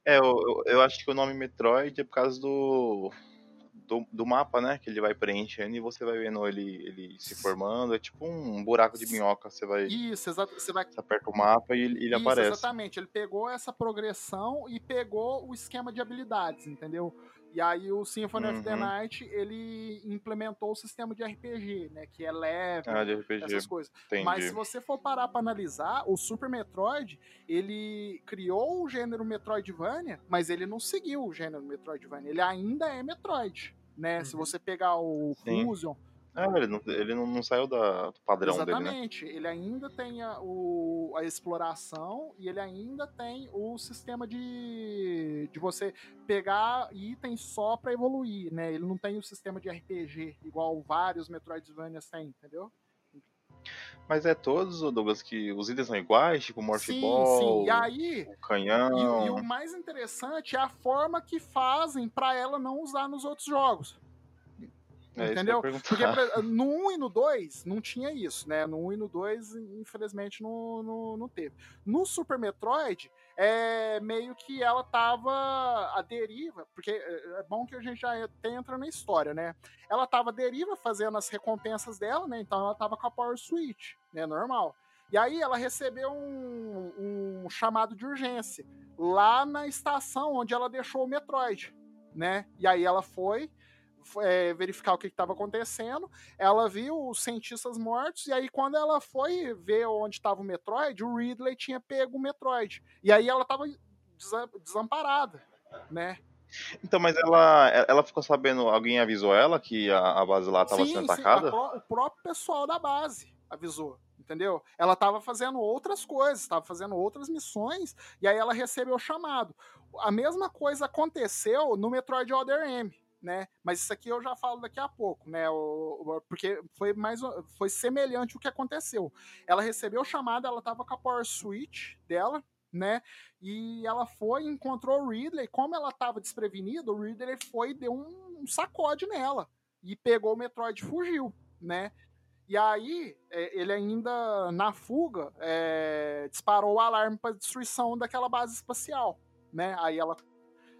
É, eu, eu, eu acho que o nome Metroid é por causa do, do, do mapa, né? Que ele vai preenchendo e você vai vendo ele, ele se formando. É tipo um buraco de minhoca. Você vai. Isso, exato. Você vai Você aperta o mapa e ele, ele Isso, aparece. exatamente. Ele pegou essa progressão e pegou o esquema de habilidades, entendeu? E aí o Symphony of the Uhum. Night, ele implementou o sistema de RPG, né? Que é level, Ah, de RPG, essas coisas. entendi. Mas se você for parar pra analisar, o Super Metroid, ele criou o gênero Metroidvania, mas ele não seguiu o gênero Metroidvania. Ele ainda é Metroid, né? Se Uhum. você pegar o Sim. Fusion, Ah, ele não, ele não, não saiu da, do padrão dele, né? Exatamente. Ele ainda tem a, o, a exploração e ele ainda tem o sistema de, de você pegar itens só pra evoluir, né? Ele não tem o sistema de RPG, igual vários Metroidvanias têm, entendeu? Mas é todos, Douglas, que os itens são iguais, tipo Morph sim, Ball, sim. E aí, o e, canhão. e o mais interessante é a forma que fazem pra ela não usar nos outros jogos. É entendeu? Porque por- (laughs) no 1 e no 2 não tinha isso, né? No 1 e no 2, infelizmente, não, não, não teve. No Super Metroid, é meio que ela tava à deriva, porque é é bom que a gente já até entra na história, né? Ela tava à deriva fazendo as recompensas dela, né? Então ela tava com a Power Switch, né? Normal. E aí ela recebeu um, um chamado de urgência lá na estação onde ela deixou o Metroid, né? E aí ela foi é, verificar o que estava acontecendo. Ela viu os cientistas mortos, e aí, quando ela foi ver onde estava o Metroid, o Ridley tinha pego o Metroid. E aí ela estava desamparada, né? Então, mas ela, ela ficou sabendo, alguém avisou ela que a, a base lá tava sim, sendo sim, atacada? pró- o próprio pessoal da base avisou. Entendeu? Ela estava fazendo outras coisas, estava fazendo outras missões, e aí ela recebeu o chamado. A mesma coisa aconteceu no Metroid Other M, né? Mas isso aqui eu já falo daqui a pouco, né? O- o- porque foi mais foi semelhante o que aconteceu. Ela recebeu o chamado, ela estava com a Power Switch dela, né? E ela foi e encontrou o Ridley. Como ela estava desprevenida, o Ridley foi e deu um, um sacode nela e pegou o Metroid e fugiu, né? E aí, é, ele ainda, na fuga, é, disparou o alarme para destruição daquela base espacial, né? Aí ela,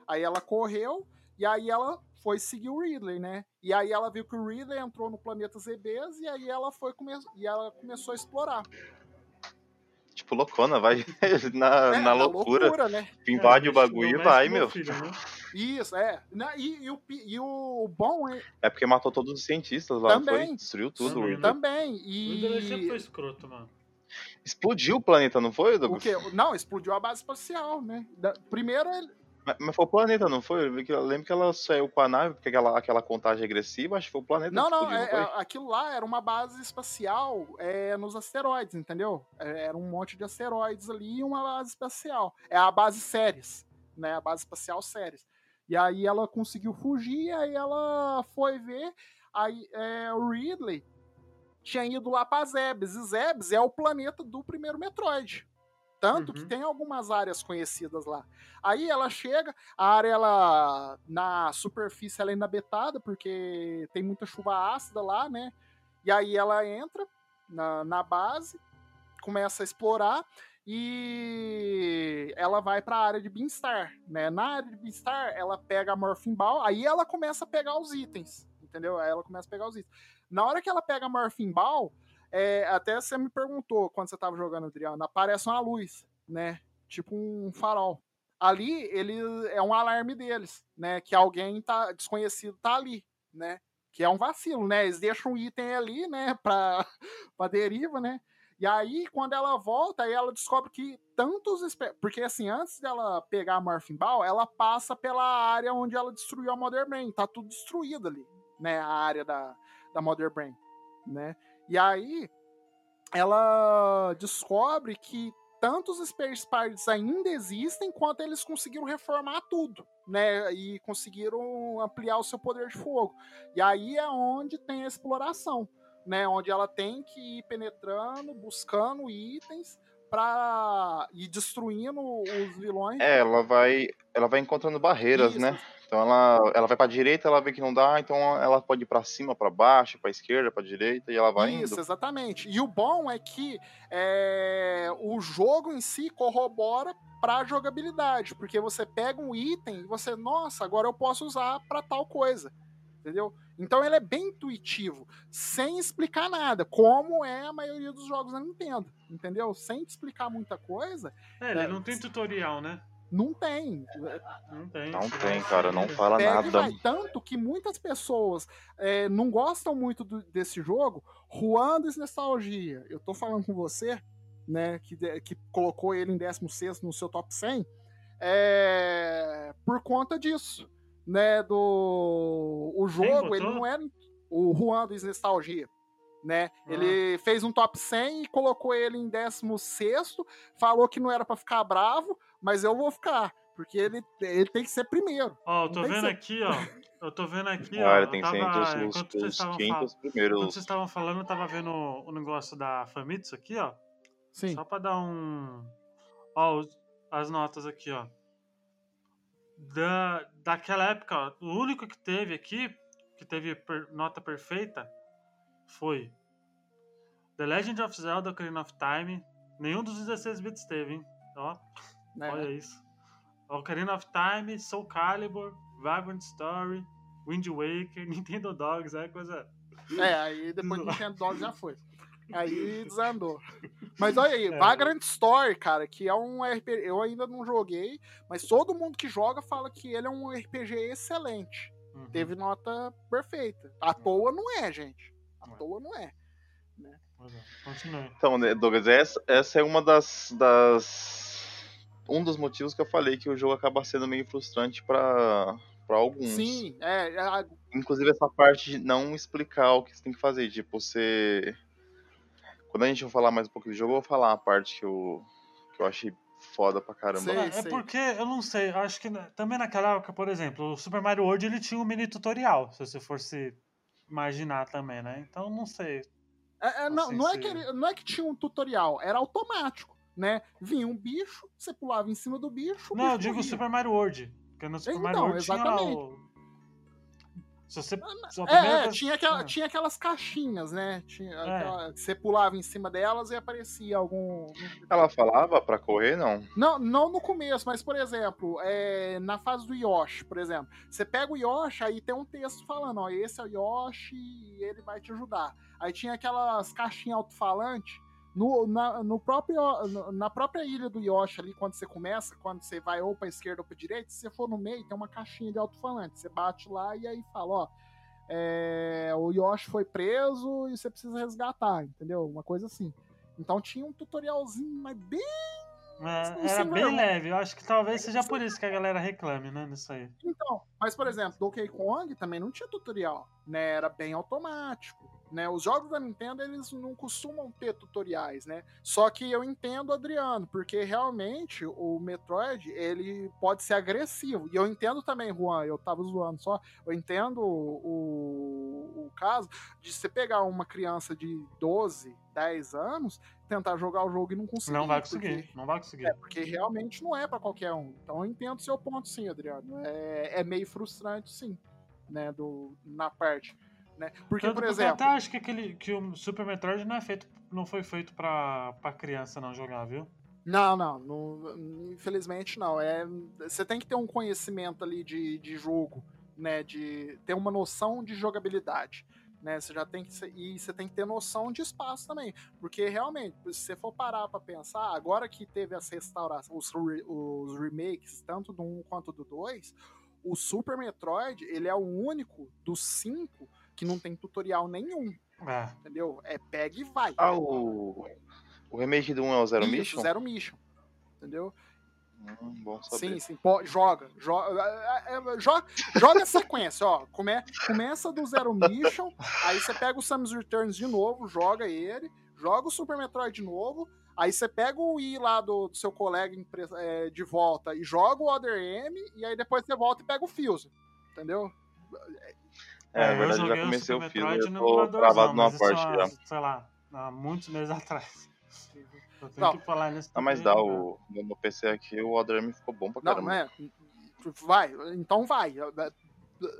aí ela correu e aí ela foi seguir o Ridley, né? E aí ela viu que o Ridley entrou no planeta ZBs e aí ela foi come e ela começou a explorar. Tipo, loucona, vai (laughs) na, É, na loucura. né? Invade É, o bagulho e vai, meu. filho, né? Isso, é. Na- E, e o, e o bom é É porque matou todos os cientistas lá, Também. foi? Destruiu tudo. Também, o- também. O Ridley sempre foi E. escroto, mano. Explodiu o planeta, não foi, O Douglas? quê? Não, explodiu a base espacial, né? Da- Primeiro ele, Mas, mas foi o planeta, não foi? Eu lembro que ela saiu com a nave, porque aquela, aquela contagem regressiva, acho que foi o planeta Não, não, explodiu, é- não é- aquilo lá era uma base espacial é, nos asteroides, entendeu? É, Era um monte de asteroides ali e uma base espacial. É a base Ceres, né? A base espacial Ceres. E aí ela conseguiu fugir, aí ela foi ver, aí é, o Ridley tinha ido lá para Zebes, e Zebes é o planeta do primeiro Metroid. Tanto que Uhum. tem algumas áreas conhecidas lá. Aí ela chega, a área ela na superfície ela é inabitada porque tem muita chuva ácida lá, né? E aí ela entra na, na base, começa a explorar e ela vai para a área de Beanstar, né? Na área de Beanstar, ela pega a Morphin Ball, aí ela começa a pegar os itens, entendeu? Aí ela começa a pegar os itens. Na hora que ela pega a Morphin Ball, é, até você me perguntou quando você tava jogando, Adriano, aparece uma luz, né? Tipo um farol. Ali, ele é um alarme deles, né? Que alguém tá desconhecido tá ali, né? Que é um vacilo, né? Eles deixam um item ali, né? (laughs) Pra, pra deriva, né? E aí, quando ela volta, aí ela descobre que tantos. Porque, assim, antes dela pegar a Morphin Ball, ela passa pela área onde ela destruiu a Mother Brain. Tá tudo destruído ali, né? A área da, da Mother Brain, né? E aí, ela descobre que tantos Space Pirates ainda existem, quanto eles conseguiram reformar tudo, né? E conseguiram ampliar o seu poder de fogo. E aí é onde tem a exploração né? Onde ela tem que ir penetrando, buscando itens para ir destruindo os vilões. É, ela vai, ela vai encontrando barreiras, Isso. né? Então ela, ela vai para direita, ela vê que não dá, então ela pode ir para cima, para baixo, para esquerda, para direita e ela vai Isso, indo. exatamente. E o bom é que é, o jogo em si corrobora para jogabilidade, porque você pega um item e você, nossa, agora eu posso usar para tal coisa entendeu? Então ele é bem intuitivo, sem explicar nada, como é a maioria dos jogos da Nintendo, entendeu? Sem te explicar muita coisa. É, ele é, não tem tutorial, né? Não tem. Não tem. Não tem, cara, não fala nada. Vai, tanto que muitas pessoas é, não gostam muito do, desse jogo. Juan Nostalgia, eu tô falando com você, né, que, que colocou ele em 16 no seu top 100, é, por conta disso né, do o jogo, ele não era o Juan do Nostalgia, né? Ah. Ele fez um top 100 e colocou ele em 16 falou que não era para ficar bravo, mas eu vou ficar, porque ele, ele tem que ser primeiro. Ó, eu tô vendo aqui, ó. Eu tô vendo aqui, ó. Cara, tem que ser entre os, os, os quintos primeiros. Enquanto vocês estavam falando, eu tava vendo o negócio da Famitsu aqui, ó. Sim. Só pra dar um. Ó, as notas aqui, ó da, daquela época, o único que teve aqui, que teve per, nota perfeita, foi The Legend of Zelda Ocarina of Time. Nenhum dos 16 bits teve, hein? Ó, é. olha isso. Ocarina of Time, Soul Calibur, Vagrant Story, Wind Waker, (laughs) Nintendo Dogs, é coisa. É, aí depois do (laughs) Nintendo Dogs já foi. Aí (laughs) desandou. Mas olha aí, é. Vagrant Story, cara, que é um RPG. Eu ainda não joguei, mas todo mundo que joga fala que ele é um RPG excelente. Uhum. Teve nota perfeita. À uhum. toa não é, gente. À uhum. toa não é. Né? É. Então, né, Douglas, essa, essa é uma das, das. Um dos motivos que eu falei que o jogo acaba sendo meio frustrante para para alguns. Sim, é, é. A... Inclusive essa parte de não explicar o que você tem que fazer, tipo, você quando a gente for falar mais um pouco do jogo, eu vou falar a parte que eu, que eu achei foda pra caramba. Sei, é, é porque, eu não sei, acho que também naquela época, por exemplo, o Super Mario World ele tinha um mini tutorial, se você fosse imaginar também, né? Então não sei. É, é, não, não, é que, não é que tinha um tutorial, era automático, né? Vinha um bicho, você pulava em cima do bicho. Não, bicho eu digo morria. Super Mario World. Porque no Super então, Mario World exatamente. tinha o se você, é, é tinha, aquela, ah. tinha aquelas caixinhas, né? Tinha é. aquela, você pulava em cima delas e aparecia algum. Ela falava para correr, não? Não, não no começo, mas por exemplo, é, na fase do Yoshi, por exemplo, você pega o Yoshi, aí tem um texto falando, ó, esse é o Yoshi e ele vai te ajudar. Aí tinha aquelas caixinhas alto-falante no, na, no próprio, na própria ilha do Yoshi ali, quando você começa, quando você vai ou pra esquerda ou pra direita, se você for no meio, tem uma caixinha de alto-falante. Você bate lá e aí fala, ó, é, o Yoshi foi preso e você precisa resgatar, entendeu? Uma coisa assim. Então tinha um tutorialzinho, mas bem é, era bem leve, eu acho que talvez seja por isso que a galera reclame, né, nisso aí. Então, mas por exemplo, Donkey Kong também não tinha tutorial, né, era bem automático. Né? Os jogos da Nintendo eles não costumam ter tutoriais, né? Só que eu entendo Adriano, porque realmente o Metroid ele pode ser agressivo. E eu entendo também, Juan, eu tava zoando só, eu entendo o, o caso de você pegar uma criança de 12, 10 anos, tentar jogar o jogo e não conseguir. Não vai conseguir, porque, não vai conseguir. É, porque realmente não é para qualquer um. Então eu entendo seu ponto sim, Adriano. É, é meio frustrante sim, né, do, na parte. Né? Porque, Tanto por exemplo. Eu acho que, aquele, que o Super Metroid não, é feito, não foi feito pra, pra criança não jogar, viu? Não, não, não, infelizmente não. É, você tem que ter um conhecimento ali de, de jogo, né? De ter uma noção de jogabilidade. Né, você já tem que ser, e você tem que ter noção de espaço também, porque realmente, se você for parar para pensar, agora que teve essa restauração, os, os remakes, tanto do 1 quanto do 2, o Super Metroid, ele é o único dos cinco que não tem tutorial nenhum. É. Entendeu? É pega e vai. Ah, o, o remake do 1 é o Zero Isso, Mission? Zero Mission. Entendeu? Hum, bom saber. Sim, sim. Pô, joga. Joga, é, é, joga, joga a sequência, ó. Come, começa do Zero Mission, aí você pega o Samus Returns de novo, joga ele, joga o Super Metroid de novo, aí você pega o I lá do, do seu colega é, de volta e joga o Other M, e aí depois você volta e pega o Fuse. Entendeu? É, na verdade, eu já comecei o Fuse, eu tô travado numa parte já. Sei lá, há muitos meses (laughs) atrás. Eu tenho não. que falar nisso. Não, mas dá, o, no PC aqui o M ficou bom pra caramba. Não, é. Vai, então vai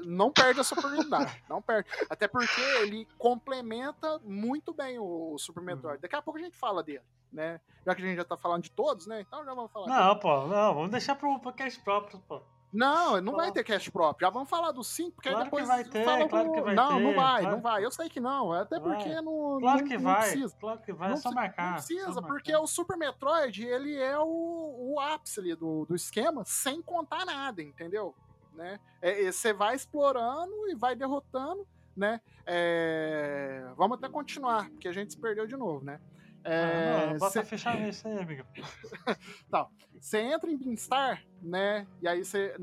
não perde essa oportunidade. (laughs) não perde. Até porque ele complementa muito bem o Super Metroid. Uhum. Daqui a pouco a gente fala dele, né? Já que a gente já tá falando de todos, né? Então já vamos falar. Não, dele. pô, não, vamos deixar pro, pro cast próprio, pô. Não, não vai ter cast próprio. Já vamos falar dos 5, porque claro aí depois. Que vai ter, fala claro que vai não, ter. não vai, claro. não vai. Eu sei que não. Até porque vai. não. Claro não, que não vai. Precisa. Claro que vai, não, é só marcar. Não precisa, porque o Super Metroid, ele é o, o ápice ali do, do esquema, sem contar nada, entendeu? né? É, você vai explorando e vai derrotando, né? É... Vamos até continuar, porque a gente se perdeu de novo, né? É, ah, não, bota cê... fechar isso aí, amigo. (laughs) tá. Você entra em Beanstar, né? E aí você.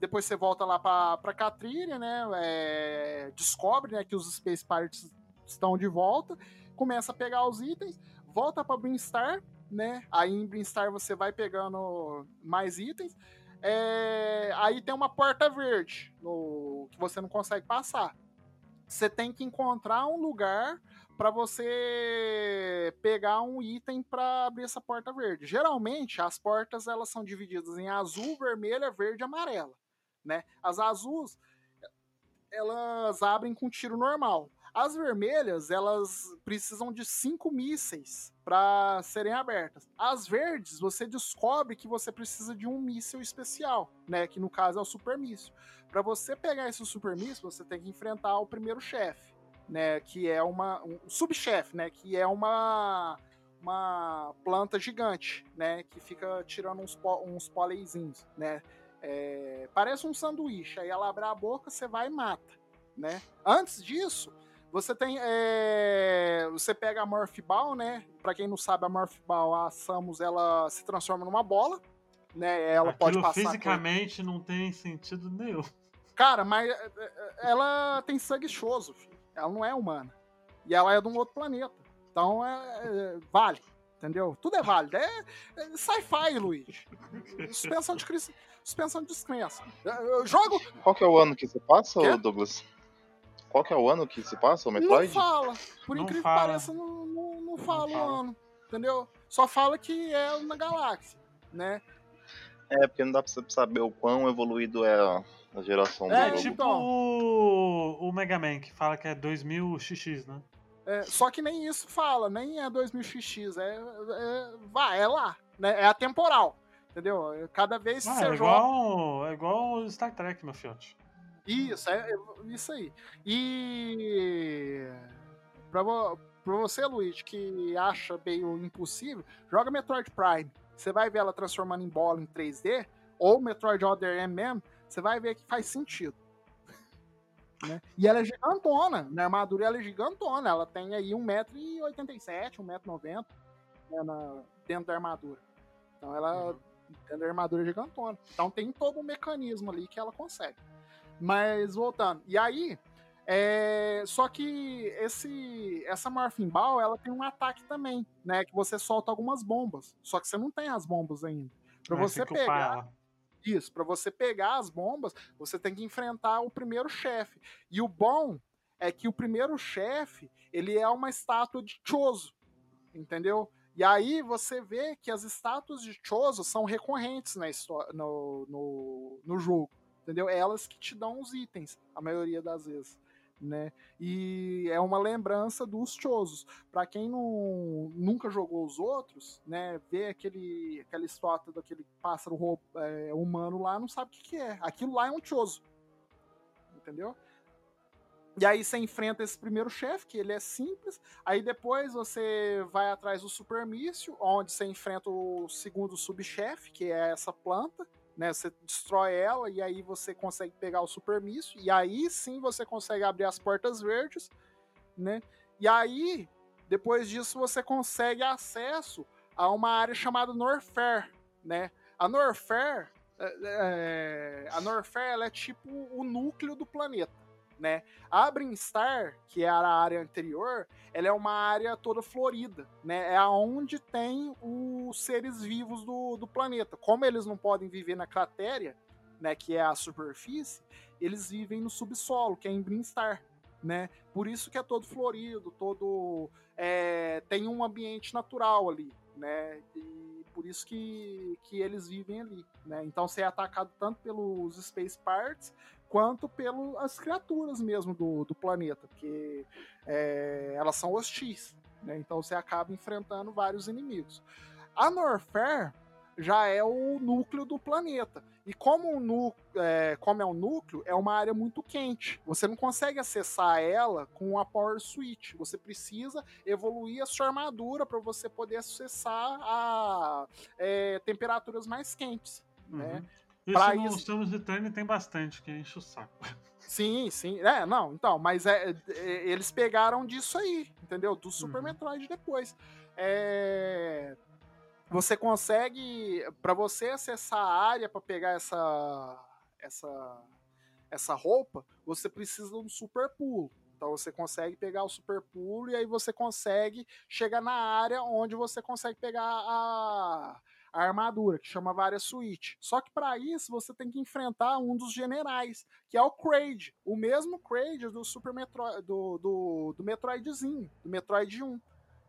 Depois você volta lá pra, pra Catrilha, né? É, descobre né, que os Space Pirates estão de volta. Começa a pegar os itens, volta pra Beanstar, né? Aí em Beanstar você vai pegando mais itens. É, aí tem uma porta verde no, que você não consegue passar. Você tem que encontrar um lugar para você pegar um item para abrir essa porta verde. Geralmente as portas elas são divididas em azul, vermelha, verde e amarela, né? As azuis elas abrem com tiro normal. As vermelhas, elas precisam de cinco mísseis para serem abertas. As verdes, você descobre que você precisa de um míssil especial, né? Que no caso é o super míssil. Para você pegar esse super míssil, você tem que enfrentar o primeiro chefe, né? Que é uma um subchefe, né? Que é uma uma planta gigante, né? Que fica tirando uns, uns poleizinhos, né? É, parece um sanduíche. Aí ela abre a boca, você vai e mata, né? Antes disso, você tem. É... Você pega a Morph Ball, né? Pra quem não sabe, a Morph Ball, a Samus, ela se transforma numa bola. Né? Ela Aquilo pode passar. Fisicamente por... não tem sentido nenhum. Cara, mas é, é, ela tem sangue choso, filho. Ela não é humana. E ela é de um outro planeta. Então é, é vale. Entendeu? Tudo é válido. É, é sci-fi, Luiz. Suspensão de, suspensão de descrença. Eu jogo. Qual que é o ano que você passa, Quê? Douglas? Qual que é o ano que se passa o Metroid? Não fala. Por não incrível fala. que pareça, não, não, não fala o ano. Entendeu? Só fala que é na galáxia, né? É, porque não dá pra saber o quão evoluído é a, a geração do é, jogo. É tipo o, o Mega Man, que fala que é 2000XX, né? É, só que nem isso fala, nem é 2000XX, é, é, vai, é lá, né? É atemporal, entendeu? Cada vez que ah, você é joga... Igual, é igual Star Trek, meu fiote. Isso, é, é isso aí. E pra, pra você, Luiz, que acha meio impossível, joga Metroid Prime. Você vai ver ela transformando em bola em 3D, ou Metroid Other M mesmo, você vai ver que faz sentido. (laughs) Né? E ela é gigantona, na armadura ela é gigantona, ela tem aí 1,87m, 1,90m né, na, dentro da armadura. Então ela, uhum. dentro da armadura é gigantona. Então tem todo um mecanismo ali que ela consegue. Mas voltando. E aí, é, só que esse, essa Morphin Ball, ela tem um ataque também, né? Que você solta algumas bombas. Só que você não tem as bombas ainda. Para você pegar. Isso, para você pegar as bombas, você tem que enfrentar o primeiro chefe. E o bom é que o primeiro chefe, ele é uma estátua de Choso, entendeu? E aí você vê que as estátuas de Choso são recorrentes na história, no, no, no jogo entendeu? É elas que te dão os itens, a maioria das vezes. Né? E é uma lembrança dos Chozos. Para quem não, nunca jogou os outros, né? Ver aquele, aquela estátua daquele pássaro é, humano lá, não sabe o que, que é. Aquilo lá é um Chozo. Entendeu? E aí você enfrenta esse primeiro chefe, que ele é simples. Aí depois você vai atrás do super míssil, onde você enfrenta o segundo subchefe, que é essa planta. Né, você destrói ela e aí você consegue pegar o super míssil. E aí sim você consegue abrir as portas verdes. Né? E aí, depois disso, você consegue acesso a uma área chamada Norfair. Né? A Norfair, é, é, a Norfair é tipo o núcleo do planeta né? A Brinstar, que é a área anterior, ela é uma área toda florida, né? É aonde tem os seres vivos do, do planeta. Como eles não podem viver na cratéria, né, que é a superfície, eles vivem no subsolo, que é em Brinstar, né? Por isso que é todo florido, todo é, tem um ambiente natural ali, né? E por isso que, que eles vivem ali, né? Então você é atacado tanto pelos Space Parts quanto pelas criaturas mesmo do, do planeta, porque é, elas são hostis, né? então você acaba enfrentando vários inimigos. A Norfair já é o núcleo do planeta. E como, o é, como é um núcleo, é uma área muito quente. Você não consegue acessar ela com a Power Switch. Você precisa evoluir a sua armadura para você poder acessar a é, temperaturas mais quentes. Né? Uhum. Né? Isso pra no isso... Samus Return tem bastante, que enche o saco. Sim, sim. É, não, então, mas é, é, eles pegaram disso aí, entendeu? Do Super uhum. Metroid depois. É, você consegue, para você acessar a área para pegar essa, essa, essa roupa, você precisa de um super pulo. Então você consegue pegar o super pulo e aí você consegue chegar na área onde você consegue pegar a, a armadura, que chama várias suíte. Só que para isso você tem que enfrentar um dos generais, que é o Kraid, o mesmo Kraid do Super Metroid, do, do, do Metroidzinho, do Metroid 1.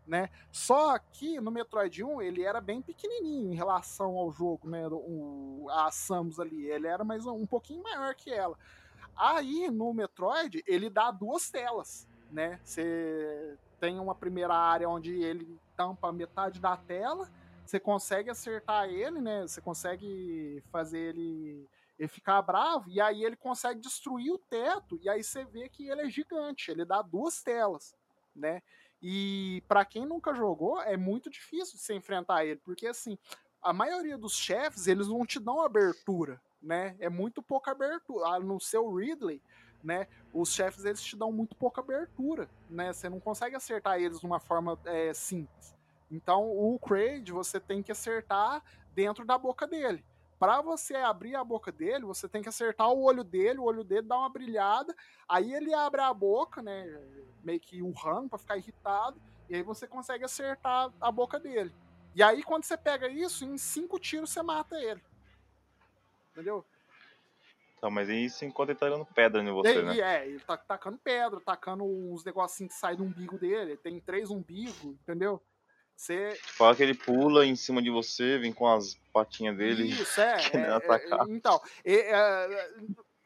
Né? Só que no Metroid 1 ele era bem pequenininho em relação ao jogo, né? O, a Samus ali, ele era mais um, um pouquinho maior que ela. Aí no Metroid ele dá duas telas, né? Você tem uma primeira área onde ele tampa metade da tela você consegue acertar ele, né? Você consegue fazer ele, ele ficar bravo, e aí ele consegue destruir o teto, e aí você vê que ele é gigante, ele dá duas telas, né? E para quem nunca jogou, é muito difícil de você enfrentar ele, porque assim, a maioria dos chefes, eles não te dão abertura, né? É muito pouca abertura. A não ser o Ridley, né? Os chefes, eles te dão muito pouca abertura, né? Você não consegue acertar eles de uma forma é, simples. Então, o Kraid você tem que acertar dentro da boca dele. Para você abrir a boca dele, você tem que acertar o olho dele, o olho dele dá uma brilhada, aí ele abre a boca, né, meio que urrando para ficar irritado, e aí você consegue acertar a boca dele. E aí quando você pega isso, em cinco tiros você mata ele. Entendeu? Tá, mas isso enquanto ele tá jogando pedra em você, e, né? É, ele tá tacando pedra, tacando uns negocinhos que saem do umbigo dele. Tem três umbigos, entendeu? Você... Fala que ele pula em cima de você, vem com as patinhas dele. Isso, é. (laughs) é, é então, é,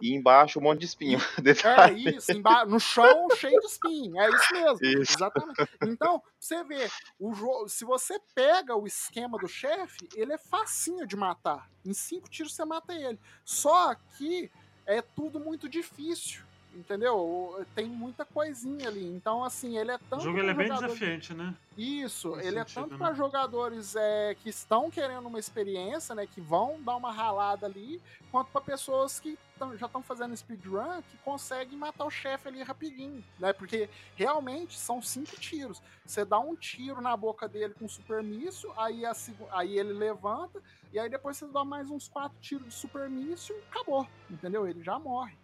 e embaixo um monte de espinho. (laughs) É isso, no chão cheio de espinho. É isso mesmo. Isso. Exatamente. Então, você vê, o jogo, se você pega o esquema do chefe, ele é facinho de matar. Em cinco tiros você mata ele. Só que é tudo muito difícil entendeu? Tem muita coisinha ali. Então, assim, ele é tanto. O jogo ele é bem desafiante, né? Isso, Nesse ele é sentido, é tanto né? para jogadores é, que estão querendo uma experiência, né? Que vão dar uma ralada ali, quanto para pessoas que tão, já estão fazendo speedrun que conseguem matar o chefe ali rapidinho, né? Porque realmente são cinco tiros. Você dá um tiro na boca dele com super míssil, aí, a, aí ele levanta, e aí depois você dá mais uns quatro tiros de super míssil, acabou, entendeu? Ele já morre.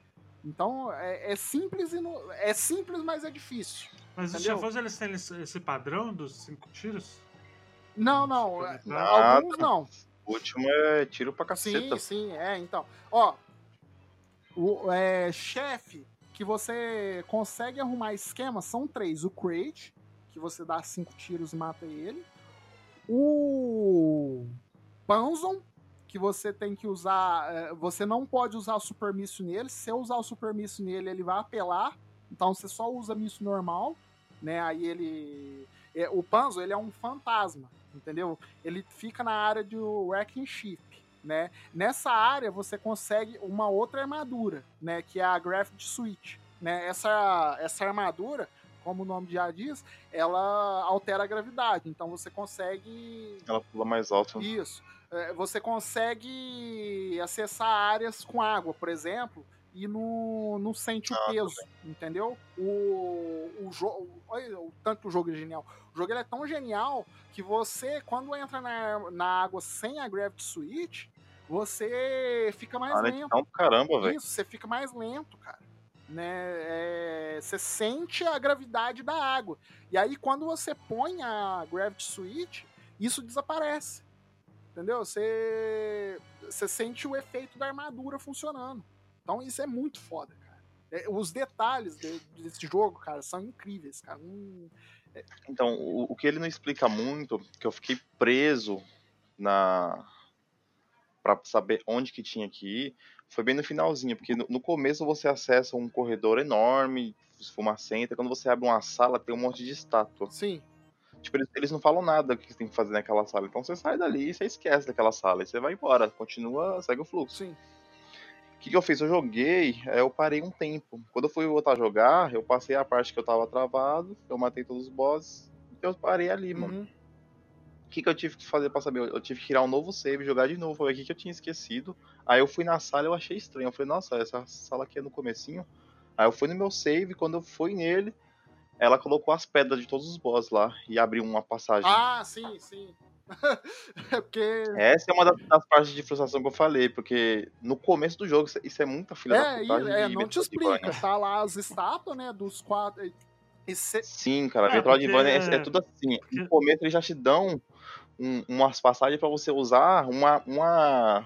Então é, é simples no, é simples, mas é difícil. Mas entendeu? os chefões eles têm esse padrão dos cinco tiros? Não, não. É, alguns não. O último é tiro pra caceta. Sim, sim, é. Então, ó, o é, chefe que você consegue arrumar esquema são três. O Crate, que você dá cinco tiros e mata ele. O Panzon, que você tem que usar. Eh, você não pode usar o Super Míssil nele. Se você usar o Super Míssil nele, ele vai apelar Então você só usa míssil normal, né? Aí ele. É, o Panzo ele é um fantasma, entendeu? Ele fica na área do Wrecking Ship. Né? Nessa área você consegue uma outra armadura, né? Que é a Gravity Switch. Né? Essa, essa armadura, como o nome já diz, ela altera a gravidade. Então você consegue. Ela pula mais alto. Isso. É, você consegue acessar áreas com água, por exemplo, e não, não sente o Ah, peso, entendeu? O, o jogo. O tanto que o jogo é genial. O jogo é tão genial que você, quando entra na, na água sem a Gravity Switch, você fica mais Ah, lento. então, caramba, velho. Isso, você fica mais lento, cara. Né? É, você sente a gravidade da água. E aí, quando você põe a Gravity Switch, isso desaparece. Entendeu? Você, você sente o efeito da armadura funcionando. Então, isso é muito foda, cara. É, os detalhes de- desse jogo, cara, são incríveis, cara. Hum, Então, o, o que ele não explica muito, que eu fiquei preso na para saber onde que tinha que ir, foi bem no finalzinho, porque no, no começo você acessa um corredor enorme, fumacenta, quando você abre uma sala tem um monte de estátua. sim, Tipo, eles, eles não falam nada que você tem que fazer naquela sala. Então você sai dali e você esquece daquela sala. E você vai embora, continua, segue o fluxo. sim. O que, que eu fiz? Eu joguei, aí eu parei um tempo. Quando eu fui voltar a jogar, eu passei a parte que eu tava travado, eu matei todos os bosses, eu parei ali, mano. Uhum. O que, que eu tive que fazer pra saber? Eu tive que criar um novo save, jogar de novo, ver o que, que eu tinha esquecido. Aí eu fui na sala e eu achei estranho. Eu falei, nossa, essa sala aqui é no comecinho. Aí eu fui no meu save, quando eu fui nele, ela colocou as pedras de todos os boss lá e abriu uma passagem. Ah, sim, sim. (laughs) é porque. Essa é uma das, das partes de frustração que eu falei, porque no começo do jogo, isso- é muita filha da É, putagem e- é, não te explica. Tá lá as estátuas, né? Dos quatro. E cê- Sim, cara, É, Metroidvania porque- é, é tudo assim. No começo eles já te dão um- umas passagens pra você usar uma, uma,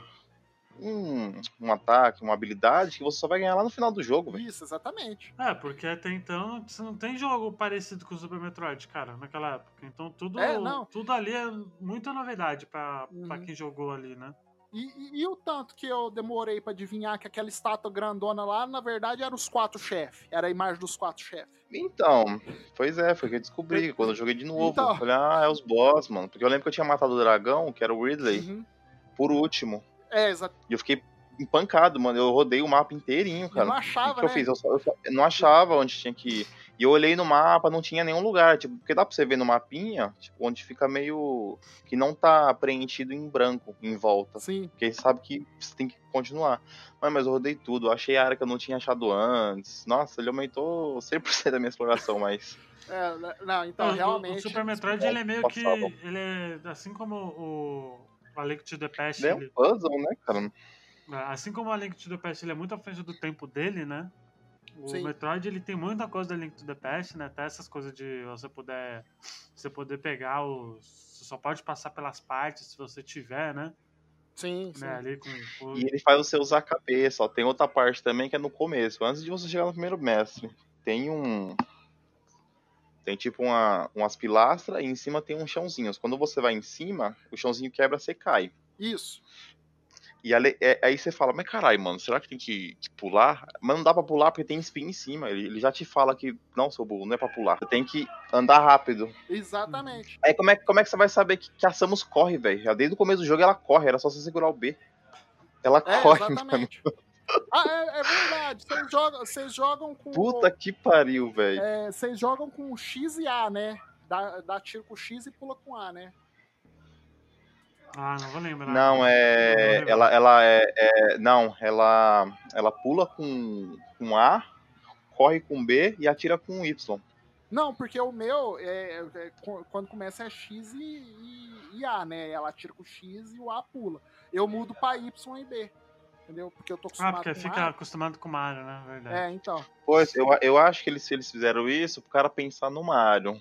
um, um ataque, uma habilidade que você só vai ganhar lá no final do jogo, velho. Isso, exatamente. É, porque até então você não tem jogo parecido com o Super Metroid, cara, naquela época. Então tudo, É, não. tudo ali é muita novidade pra, pra Uhum. quem jogou ali, né? E, e- e o tanto que eu demorei pra adivinhar que aquela estátua grandona lá, na verdade, eram os quatro chefes. Era a imagem dos quatro chefes. Então, pois é, foi o que eu descobri. Quando eu joguei de novo, Então. eu falei, ah, é os boss, mano. Porque eu lembro que eu tinha matado o dragão, que era o Ridley, Uhum. por último. É, exato. E eu fiquei empancado, mano. Eu rodei o mapa inteirinho, Eu cara. não O achava, que, que eu né? fiz? Eu, só- eu só- eu não achava onde tinha que ir. E eu olhei no mapa, não tinha nenhum lugar. Tipo, porque dá pra você ver no mapinha, tipo, onde fica meio. que não tá preenchido em branco em volta. Sim. Porque sabe que você tem que continuar. Mas, mas eu rodei tudo. Eu achei a área que eu não tinha achado antes. Nossa, ele aumentou 100% da minha exploração, mas. (laughs) É, né, não, então, Não, o- realmente. O Super Metroid, ele é meio que. Ele é. Assim como o. A Link to the Past, É um ele- puzzle, né, cara? assim como a Link to the Past ele é muito à frente do tempo dele, né? O Sim. Metroid ele tem muita coisa da Link to the Past, né? Até essas coisas de você poder você poder pegar os você só pode passar pelas partes se você tiver, né? Sim, sim. né? Ali com, com- E ele faz você usar a cabeça, ó. Tem outra parte também que é no começo, antes de você chegar no primeiro mestre. Tem um. Tem tipo uma, umas pilastras e em cima tem uns chãozinhos. Quando você vai em cima, o chãozinho quebra, você cai. Isso. E é- aí você fala, mas caralho, mano, será que tem que, que pular? Mas não dá pra pular porque tem espinho em cima. Ele, ele já te fala que, não, seu burro, não é pra pular. Você tem que andar rápido. Exatamente. Aí como é, como é que você vai saber que, que a Samus corre, velho? Desde o começo do jogo ela corre, era só você segurar o B. Ela É, corre, mano. Ah, é, é verdade. Vocês jogam, vocês jogam com. Puta que pariu, velho. é, Vocês jogam com X e A, né? Dá, dá tiro com X e pula com A, né? Ah, não vou lembrar. Não, é. lembrar. Ela, ela é, é- Não, ela. Ela pula com, com A, corre com B e atira com Y. Não, porque o meu, é, é, qu- quando começa é X e, e- e A, né? Ela tira com X e o A pula. Eu mudo pra Y e B. Entendeu? Porque eu tô Ah, acostumado porque com fica A. acostumado com o Mario, né? Verdade. É, então. Pois, eu, eu acho que eles, eles fizeram isso pro cara pensar no Mario.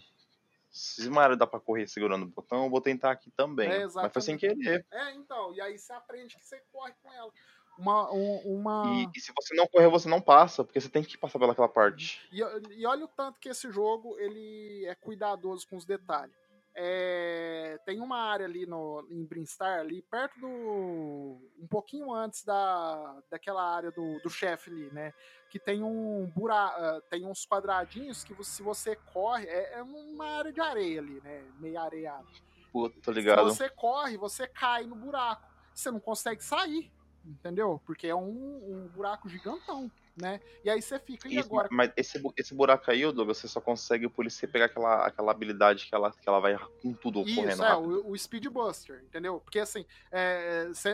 Se o Mario dá pra correr segurando o botão, eu vou tentar aqui também. É, Mas foi sem querer. É, então. E aí você aprende que você corre com ela. Uma. um- uma... E, e se você não correr, você não passa, porque você tem que passar pelaquela parte. E, e olha o tanto que esse jogo ele é cuidadoso com os detalhes. É, tem uma área ali no, em Brinstar, ali perto do. um pouquinho antes da, daquela área do, do chefe ali, né? Que tem um buraco, uh, tem uns quadradinhos que se você corre, é, é, uma área de areia ali, né? Meio areada. Pô, tô ligado. Se você corre, você cai no buraco. Você não consegue sair, entendeu? Porque é um, um buraco gigantão né? E aí você fica, e Isso, agora? Mas esse, esse buraco aí, Douglas, você só consegue por isso você pegar aquela, aquela habilidade que ela, que ela vai com tudo Isso, correndo é, rápido. o, o Speed Buster, entendeu? Porque assim,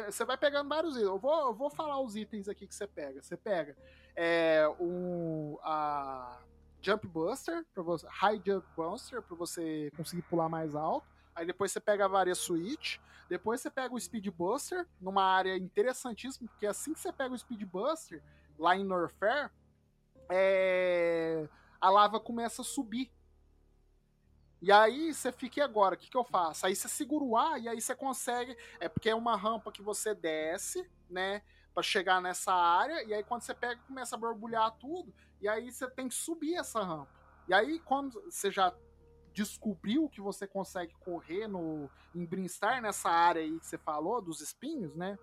você vai pegando vários itens. Eu vou, eu vou falar os itens aqui que você pega. Você pega é, um, a Jump Buster, pra você, High Jump Buster, para você conseguir pular mais alto. Aí depois você pega a varia Switch. Depois você pega o Speed Buster, numa área interessantíssima, porque assim que você pega o Speed Buster, lá em Norfair, é... a lava começa a subir. E aí você fica, agora? O que, que eu faço? Aí você segura o ar e aí você consegue. É porque é uma rampa que você desce, né? Pra chegar nessa área. E aí quando você pega, começa a borbulhar tudo. E aí você tem que subir essa rampa. E aí, quando você já descobriu que você consegue correr no em Brinstar, nessa área aí que você falou, dos espinhos, né?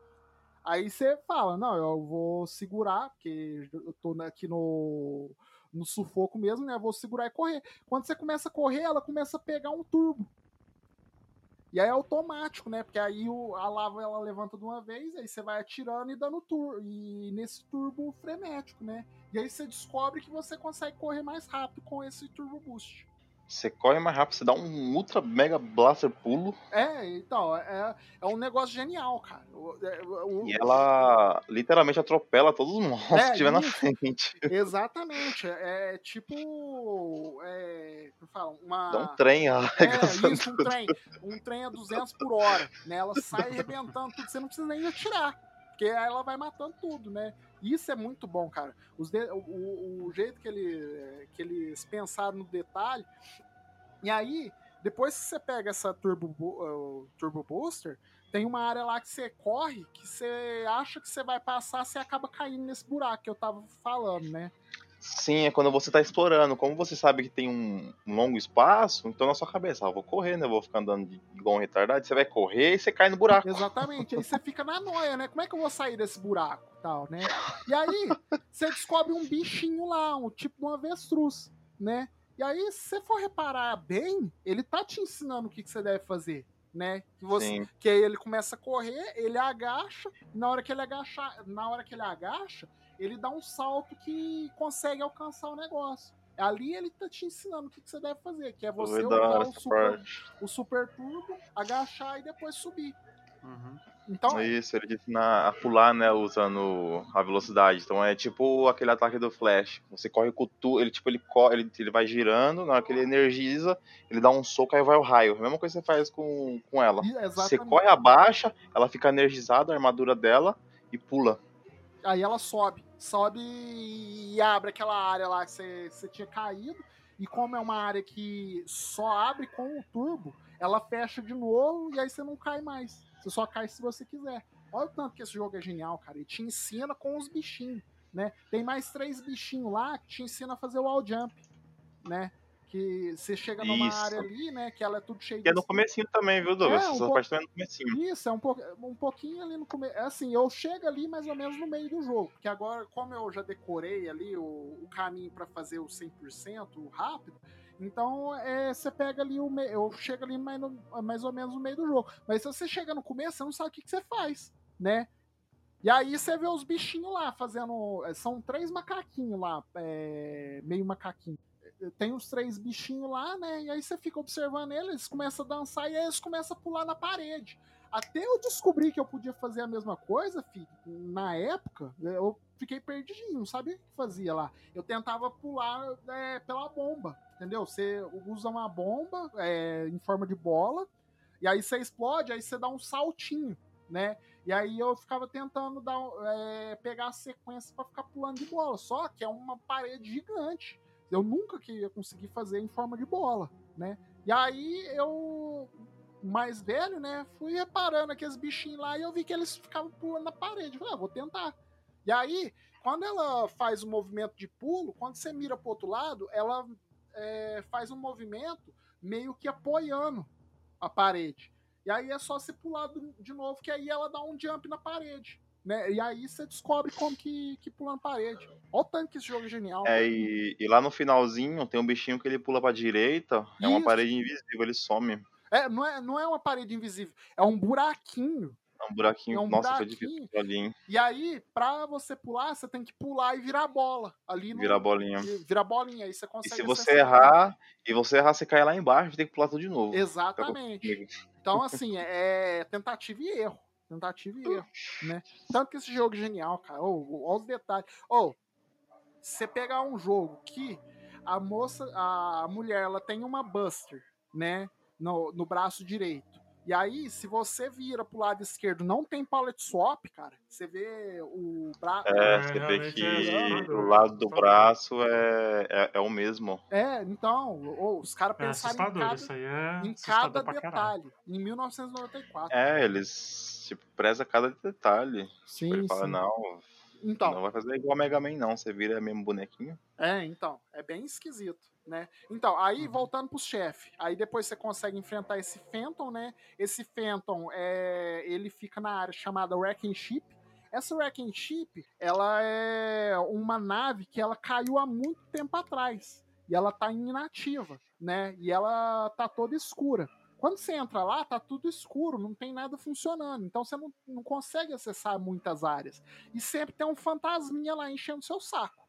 Aí você fala, não, eu vou segurar, porque eu tô aqui no, no sufoco mesmo, né? Eu vou segurar e correr. Quando você começa a correr, ela começa a pegar um turbo. E aí é automático, né? Porque aí o, a lava ela levanta de uma vez, aí você vai atirando e dando turbo. E nesse turbo frenético, né? E aí você descobre que você consegue correr mais rápido com esse turbo boost. Você corre mais rápido, você dá um ultra mega blaster pulo. É, então, é, é um negócio genial, cara. O, o, e ela literalmente atropela todos os monstros É, que tiver na frente. Exatamente. É, é tipo. É, como fala, uma. Dá um trem É, arregaçando isso, um trem. Um trem a 200 por hora, né? Ela sai arrebentando tudo, você não precisa nem atirar, porque ela vai matando tudo, né? Isso é muito bom, cara. Os de- o, o- jeito que, ele, que eles pensaram no detalhe. E aí, depois que você pega essa Turbo, Bo- uh, Turbo Booster, tem uma área lá que você corre, que você acha que você vai passar, você acaba caindo nesse buraco que eu tava falando, né? Sim, é quando você tá explorando. Como você sabe que tem um longo espaço, então na sua cabeça, ah, eu vou correr, né? Eu vou ficar andando de- igual um retardado. Você vai correr e você cai no buraco. Exatamente. Aí você fica na noia, né? Como é que eu vou sair desse buraco? Tal, né? E (laughs) aí, você descobre um bichinho lá, um tipo de um avestruz, né? E aí, se você for reparar bem, ele tá te ensinando o que, que você deve fazer, né? Que, você, Sim. que aí ele começa a correr, ele agacha, e na hora que ele agacha, na hora que ele agacha, ele dá um salto que consegue alcançar o negócio. Ali ele tá te ensinando o que, que você deve fazer, que é você usar o super, o super turbo, agachar e depois subir. Uhum. Então, Isso, ele te ensina a pular, né, usando a velocidade. Então é tipo aquele ataque do Flash. Você corre com tu, ele tipo ele corre, ele, ele vai girando, na hora que ele energiza, ele dá um soco aí vai o raio. A mesma coisa que você faz com, com ela. E- Você Exatamente. corre abaixa, ela fica energizada, a armadura dela e pula. Aí ela sobe. Sobe e abre aquela área lá que você, tinha caído. E como é uma área que só abre com o turbo, ela fecha de novo e aí você não cai mais. Você só cai se você quiser. Olha o tanto que esse jogo é genial, cara. Ele te ensina com os bichinhos, né? Tem mais três bichinhos lá que te ensina a fazer o wall jump, né? Que você chega numa Isso. área ali, né? Que ela é tudo cheio Que é de no comecinho também, viu, Douglas? É, um Essa pouco- parte também é no comecinho. Isso, é um, pouco, um pouquinho ali no começo. Assim, eu chego ali mais ou menos no meio do jogo. Porque agora, como eu já decorei ali o, o caminho para fazer o 100% rápido, então é, você pega ali o meio. Eu chego ali mais, no- mais ou menos no meio do jogo. Mas se você chega no começo, você não sabe o que, que você faz, né? E aí você vê os bichinhos lá fazendo. São três macaquinhos lá, é, meio macaquinho. Tem os três bichinhos lá, né? E aí você fica observando eles, eles começam a dançar e eles começam a pular na parede. Até eu descobri que eu podia fazer a mesma coisa, filho, na época, eu fiquei perdidinho, não sabia o que fazia lá. Eu tentava pular é, pela bomba, entendeu? Você usa uma bomba é, em forma de bola, e aí você explode, aí você dá um saltinho, né? E aí eu ficava tentando dar, é, pegar a sequência para ficar pulando de bola. Só que é uma parede gigante. Eu nunca que ia conseguir fazer em forma de bola, né? E aí eu, mais velho, né, fui reparando aqueles bichinhos lá e eu vi que eles ficavam pulando na parede. Falei, ah, vou tentar. E aí, quando ela faz o movimento de pulo, quando você mira pro outro lado, ela é, faz um movimento meio que apoiando a parede. E aí é só você pular de novo, que aí ela dá um jump na parede. Né? E aí você descobre como que, que pula na parede. Olha o tanto que esse jogo é genial. É, e, e, lá no finalzinho tem um bichinho que ele pula pra direita, Isso. é uma parede invisível, ele some. É, não é, não é uma parede invisível, é um buraquinho. É um buraquinho, é um nossa, buraquinho. foi difícil ali? E aí, pra você pular, você tem que pular e virar a bola. Ali no, virar bolinha. Virar bolinha, aí você consegue. E se você errar, e você errar, você cai lá embaixo, tem que pular tudo de novo. Exatamente. Então, assim, é tentativa e erro. Tentativa e erro, né? Tanto que esse jogo é genial, cara. Oh, olha os detalhes. Ou, oh, você pegar um jogo que a moça, a mulher, ela tem uma Buster, né? No, no braço direito. E aí, se você vira pro lado esquerdo, não tem pallet swap, cara. Você vê o braço. É, é, você vê que é o lado do braço é, é, é, o mesmo. É, então, ou, os caras é pensaram em cada, isso aí é em cada detalhe. Em 1994. É, eles tipo, preza cada detalhe. Sim. Ele sim. fala, não, então. Não vai fazer igual a Mega Man, não. Você vira mesmo bonequinho. É, então. É bem esquisito, né? Então, aí uhum. voltando pro chefe. Aí depois você consegue enfrentar esse Phantom, né? Esse Phantom, é, ele fica na área chamada Wrecking Ship. Essa Wrecking Ship, ela é uma nave que ela caiu há muito tempo atrás. E ela tá inativa, né? E ela tá toda escura. Quando você entra lá, tá tudo escuro, não tem nada funcionando. Então você não, não consegue acessar muitas áreas. E sempre tem um fantasminha lá enchendo seu saco.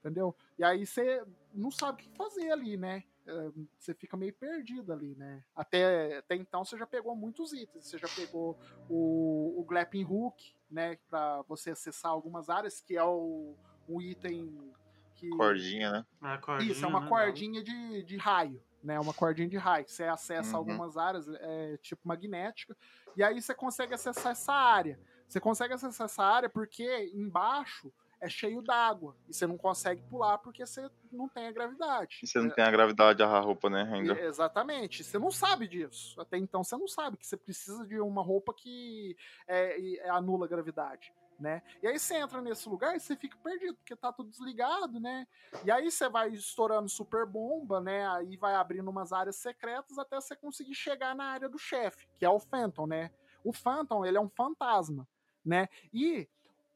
Entendeu? E aí você não sabe o que fazer ali, né? É, você fica meio perdido ali, né? Até, até então você já pegou muitos itens. Você já pegou o, o Glapping Hook, né? Pra você acessar algumas áreas, que é o, o item que. Cordinha, né? É, cordinha, Isso, é uma né? cordinha de, de raio né? Uma cordinha de raio. Você acessa uhum. algumas áreas, é, tipo magnética, e aí você consegue acessar essa área. Você consegue acessar essa área porque embaixo é cheio d'água e você não consegue pular porque você não tem a gravidade. E você não é, tem a gravidade a roupa, né, ainda. Exatamente. Você não sabe disso. Até então você não sabe que você precisa de uma roupa que é, é, anula a gravidade né? E aí você entra nesse lugar e você fica perdido, porque tá tudo desligado, né? E aí você vai estourando super bomba, né? Aí vai abrindo umas áreas secretas até você conseguir chegar na área do chefe, que é o Phantom, né? O Phantom, ele é um fantasma, né? E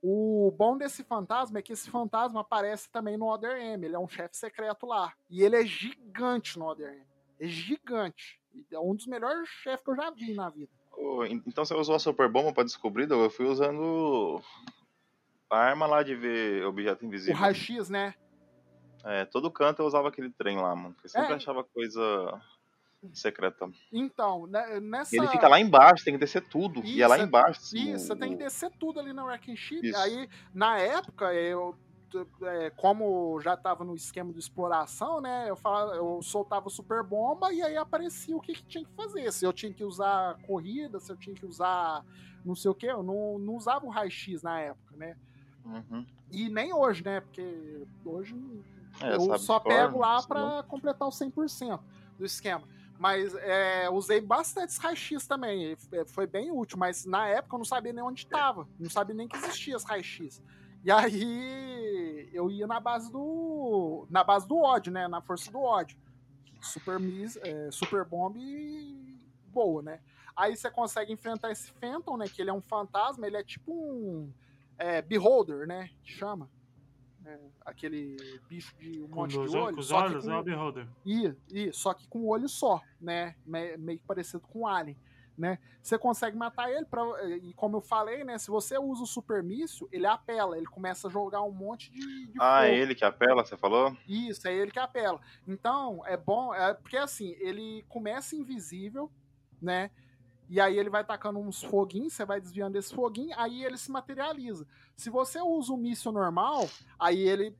o bom desse fantasma é que esse fantasma aparece também no Other M, ele é um chefe secreto lá. E ele é gigante no Other M. É gigante. É um dos melhores chefes que eu já vi na vida. Então você usou a Super Bomba pra descobrir, Eu fui usando a arma lá de ver objeto invisível. O raio-x, né? É, todo canto eu usava aquele trem lá, mano. Eu sempre é. achava coisa secreta. Então, né, nessa. Ele fica lá embaixo, tem que descer tudo. Isso, e é lá embaixo. Isso, você tem que descer tudo ali na Wrecking Ship. Isso. Aí, na época, eu é, como já estava no esquema de exploração, né? Eu, falava, eu soltava super bomba e aí aparecia o que, que, tinha que fazer. Se eu tinha que usar corrida, se eu tinha que usar não sei o que, eu não, não usava o raio-x na época, né? Uhum. E nem hoje, né? Porque hoje é, eu só pego lá para completar o 100% do esquema. Mas é, usei bastante raio-x também. Foi bem útil, mas na época eu não sabia nem onde estava. Não sabia nem que existia as raio-x. E aí eu ia na base do. Na base do ódio, né? Na força do ódio. Super, é, super bomb boa, né? Aí você consegue enfrentar esse Phantom, né? Que ele é um fantasma, ele é tipo um é, Beholder, né? Que chama. É, aquele bicho de um com monte de olhos. Com os olhos, com... é o Beholder. Isso, isso, só que com um olho só, né? meio parecido com o Alien né? Você consegue matar ele pra, e como eu falei, né? Se você usa o super míssil, ele apela, ele começa a jogar um monte de, de Ah, é ele que apela, você falou? Isso, é ele que apela. Então, é bom, é porque assim, ele começa invisível, né? E aí ele vai tacando uns foguinhos, você vai desviando desse foguinho, aí ele se materializa. Se você usa o míssil normal, aí ele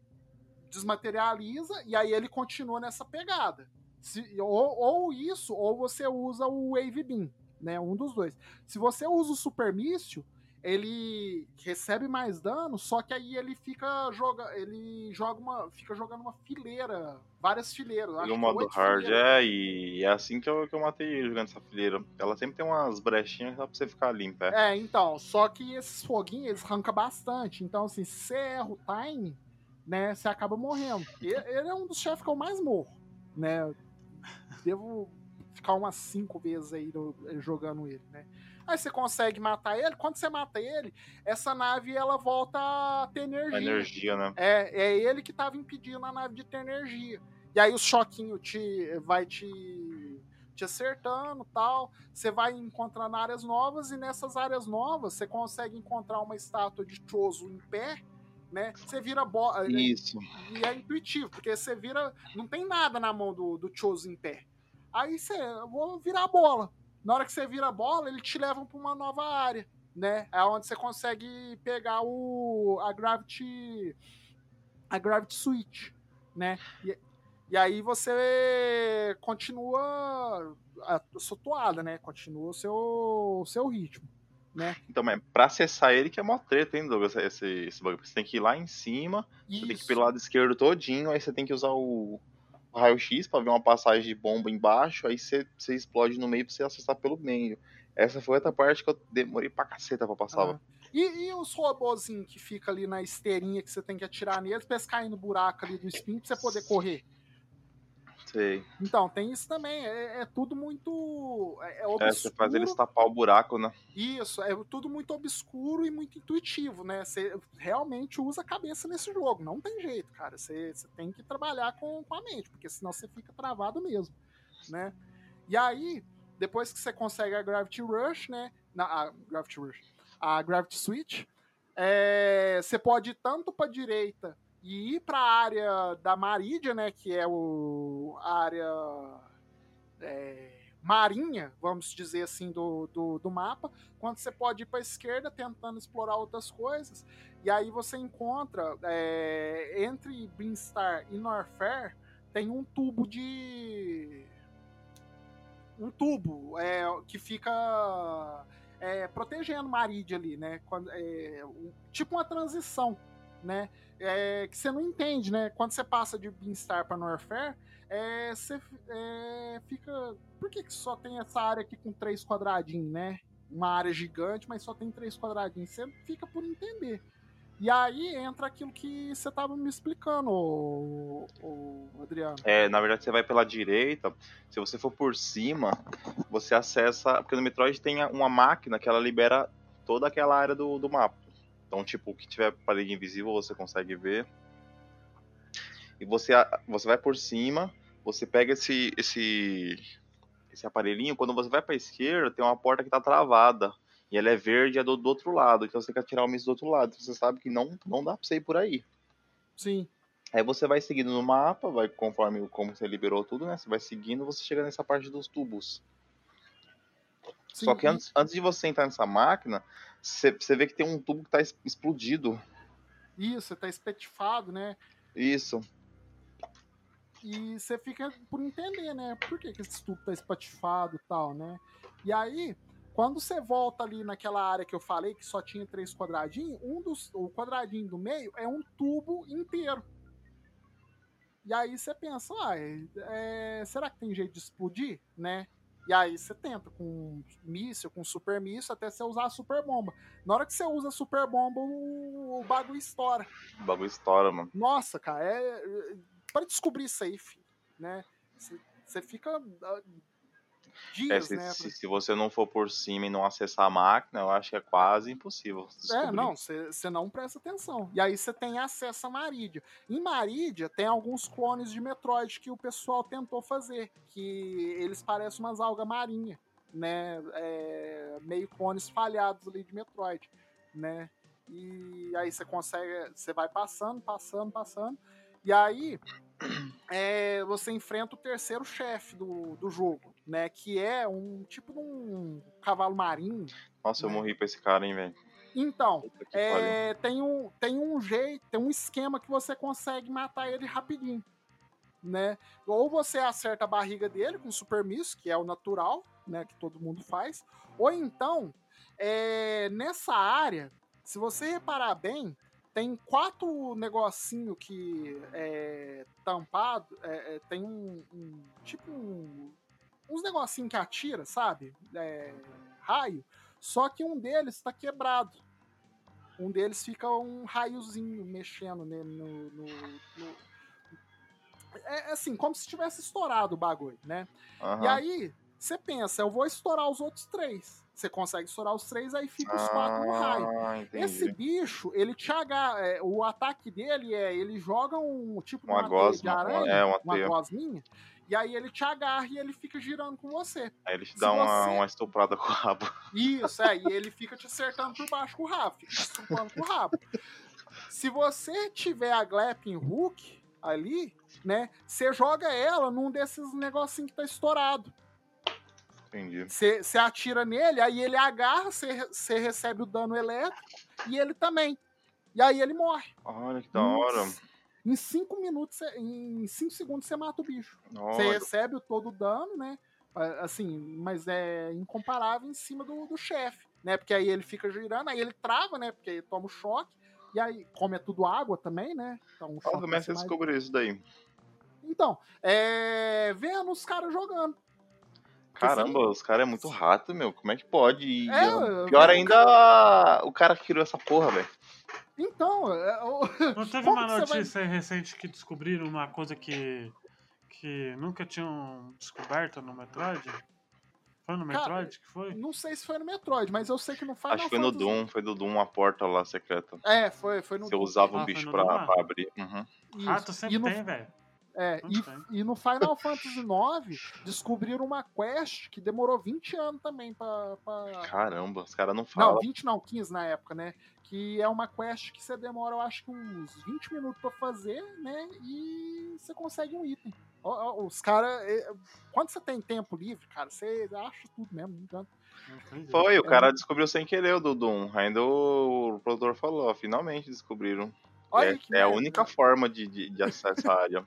desmaterializa e aí ele continua nessa pegada. Se, ou, ou, isso, ou você usa o Wave Beam né? Um dos dois. Se você usa o super míssil, ele recebe mais dano, só que aí ele fica joga, ele joga uma, fica jogando uma fileira, várias fileiras. No modo hard, é, e é assim que eu, que eu matei ele jogando essa fileira. Ela sempre tem umas brechinhas pra você ficar limpa. É. é, então, só que esses foguinhos, eles arrancam bastante. Então, assim, se você erra o time, né, você acaba morrendo. Ele, ele é um dos chefes que eu mais morro, né? Devo ficar umas cinco vezes aí no- jogando ele, né? Aí você consegue matar ele. Quando você mata ele, essa nave ela volta a ter energia. A energia, né? É, é ele que tava impedindo a nave de ter energia. E aí o choquinho te vai te, te acertando tal. Você vai encontrando áreas novas e nessas áreas novas você consegue encontrar uma estátua de Chozo em pé, né? Você vira bola. Isso. E é intuitivo, porque você vira. Não tem nada na mão do, do Chozo em pé. Aí você. Vou virar a bola. Na hora que você vira a bola, ele te leva para uma nova área, né? É onde você consegue pegar o a Gravity a Gravity Switch, né? E, e aí você continua a sua toada, né? Continua o seu, o seu ritmo, né? Então, mas pra acessar ele que é mó treta, hein, Douglas? Esse, esse bagulho. Você tem que ir lá em cima, você tem que ir Isso. pelo lado esquerdo todinho, aí você tem que usar o raio-x pra ver uma passagem de bomba embaixo, aí você, explode no meio pra você acessar pelo meio. Essa foi outra parte que eu demorei pra caceta pra passar. Ah. E, e os robozinhos que fica ali na esteirinha que você tem que atirar neles pra eles caírem no buraco ali do spin pra você poder correr? Sei. Então, tem isso também. É, é tudo muito. É, é É, obscuro. você faz eles tapar o buraco, né? Isso, é tudo muito obscuro e muito intuitivo, né? Você realmente usa a cabeça nesse jogo. Não tem jeito, cara. Você, você tem que trabalhar com, com a mente, porque senão você fica travado mesmo, né? E aí, depois que você consegue a Gravity Rush, né? Na, a Gravity Rush. A Gravity Switch, é, você pode ir tanto para direita e ir para a área da Maridia, né? Que é o, a área é, marinha, vamos dizer assim, do, do, do mapa, quando você pode ir para a esquerda tentando explorar outras coisas. E aí você encontra é, entre Brinstar e Norfair tem um tubo de um tubo é, que fica é, protegendo Maridia ali, né? Quando, é, tipo uma transição, né? É, que você não entende, né? Quando você passa de Beanstar para Norfair, é, você é, fica. Por que, que só tem essa área aqui com três quadradinhos, né? Uma área gigante, mas só tem três quadradinhos. Você fica por entender. E aí entra aquilo que você estava me explicando, ô, ô, Adriano. É, na verdade, você vai pela direita. Se você for por cima, você acessa. Porque no Metroid tem uma máquina que ela libera toda aquela área do, do mapa. Então, tipo, o que tiver parede invisível você consegue ver. E você, você vai por cima, você pega esse, esse, esse aparelhinho. Quando você vai pra esquerda, tem uma porta que tá travada. E ela é verde e é do, do outro lado. Então você tem que atirar o míssil do outro lado. Você sabe que não, não dá pra você ir por aí. Sim. Aí você vai seguindo no mapa, vai conforme como você liberou tudo, né? Você vai seguindo, você chega nessa parte dos tubos. sim. Só que antes, antes de você entrar nessa máquina, você, vê que tem um tubo que tá explodido. Isso, você tá espetifado, né? Isso. E você fica por entender, né? Por que, que esse tubo tá espatifado e tal, né? E aí, quando você volta ali naquela área que eu falei que só tinha três quadradinhos, um dos, o quadradinho do meio é um tubo inteiro. E aí você pensa, ah, é, será que tem jeito de explodir, né? E aí você tenta com míssil, com super míssil, até você usar a super bomba. Na hora que você usa a super bomba, o, o bagulho estoura. O bagulho estoura, mano. Nossa, cara, é. Para descobrir isso aí, filho, né? Você fica É, dias, se, né? se, se você não for por cima e não acessar a máquina, eu acho que é quase impossível. É, descobrir. não, você não presta atenção. E aí você tem acesso a Maridia. Em Maridia tem alguns clones de Metroid que o pessoal tentou fazer, que eles parecem umas algas marinhas, né? É, meio clones falhados ali de Metroid, né? E aí você consegue, você vai passando, passando, passando, e aí é, você enfrenta o terceiro chefe do, do jogo, né? Que é um tipo de um cavalo marinho. Nossa, eu né? morri pra esse cara, hein, velho. Então, é, tem, um, tem um jeito, tem um esquema que você consegue matar ele rapidinho. Né? Ou você acerta a barriga dele com super miss, que é o natural, né? Que todo mundo faz. Ou então, é, nessa área, se você reparar bem, tem quatro negocinho que é tampado, é, é, tem um, um- tipo um, uns negocinho que atira, sabe? É, raio. Só que um deles está quebrado. Um deles fica um raiozinho mexendo nele no, no- no- É assim, como se tivesse estourado o bagulho, né? Aham. E aí, você pensa, eu vou estourar os outros três. Você consegue estourar os três, aí fica os quatro no raio. Ah, entendi. Esse bicho, ele te agarra. é, o ataque dele é. Ele joga um tipo Uma uma de gosma, uma- aranha, é, uma uma gosminha, e aí ele te agarra e ele fica girando com você. Aí ele te dá uma, você- uma estuprada com o rabo. Isso, é, e ele fica te acertando por baixo com o rabo, fica te estrupando com o rabo. Se você tiver a Glapping Hook ali, né, você joga ela num desses negocinhos que tá estourado. Entendi. Você atira nele, aí ele agarra, você você recebe o dano elétrico e ele também. E aí ele morre. Olha que da hora. Em 5 minutos, em 5 segundos você mata o bicho. Você Olha, recebe todo o dano, né? Assim, mas é incomparável em cima do, do chefe, né? Porque aí ele fica girando, aí ele trava, né? Porque ele toma o choque. E aí, como é tudo água também, né? Então, Olha como é que você descobriu isso daí? Então, é... vendo os caras jogando. Caramba, os caras é muito rato, meu. Como é que pode? É, pior ainda, o cara que criou essa porra, velho. Então, é, o- Não (laughs) teve Como uma você vai- notícia recente que descobriram uma coisa que, que nunca tinham descoberto no Metroid? Foi no Cara, Metroid que foi? não sei se foi no Metroid, mas eu sei que no Final Acho que foi no Fantasy- Doom, foi do Doom, uma porta lá secreta. É, foi, foi no Você Doom. usava Ah, um bicho no pra, Doom? pra abrir. Uhum. Rato sempre e no, tem, velho. É, Sempre e, e no Final Fantasy IX descobriram uma quest que demorou 20 anos também pra. pra... Caramba, os caras não Não, falam. 20 não, 15 na época, né? Que é uma quest que você demora, eu acho que uns 20 minutos pra fazer, né? E você consegue um item. Os caras. Quando você tem tempo livre, cara, você acha tudo mesmo, não. Não jeito. Foi, o É cara muito- descobriu sem querer o do Doom. Ainda o produtor falou, ó, finalmente descobriram. Olha é é a única forma de, de, de acesso à área.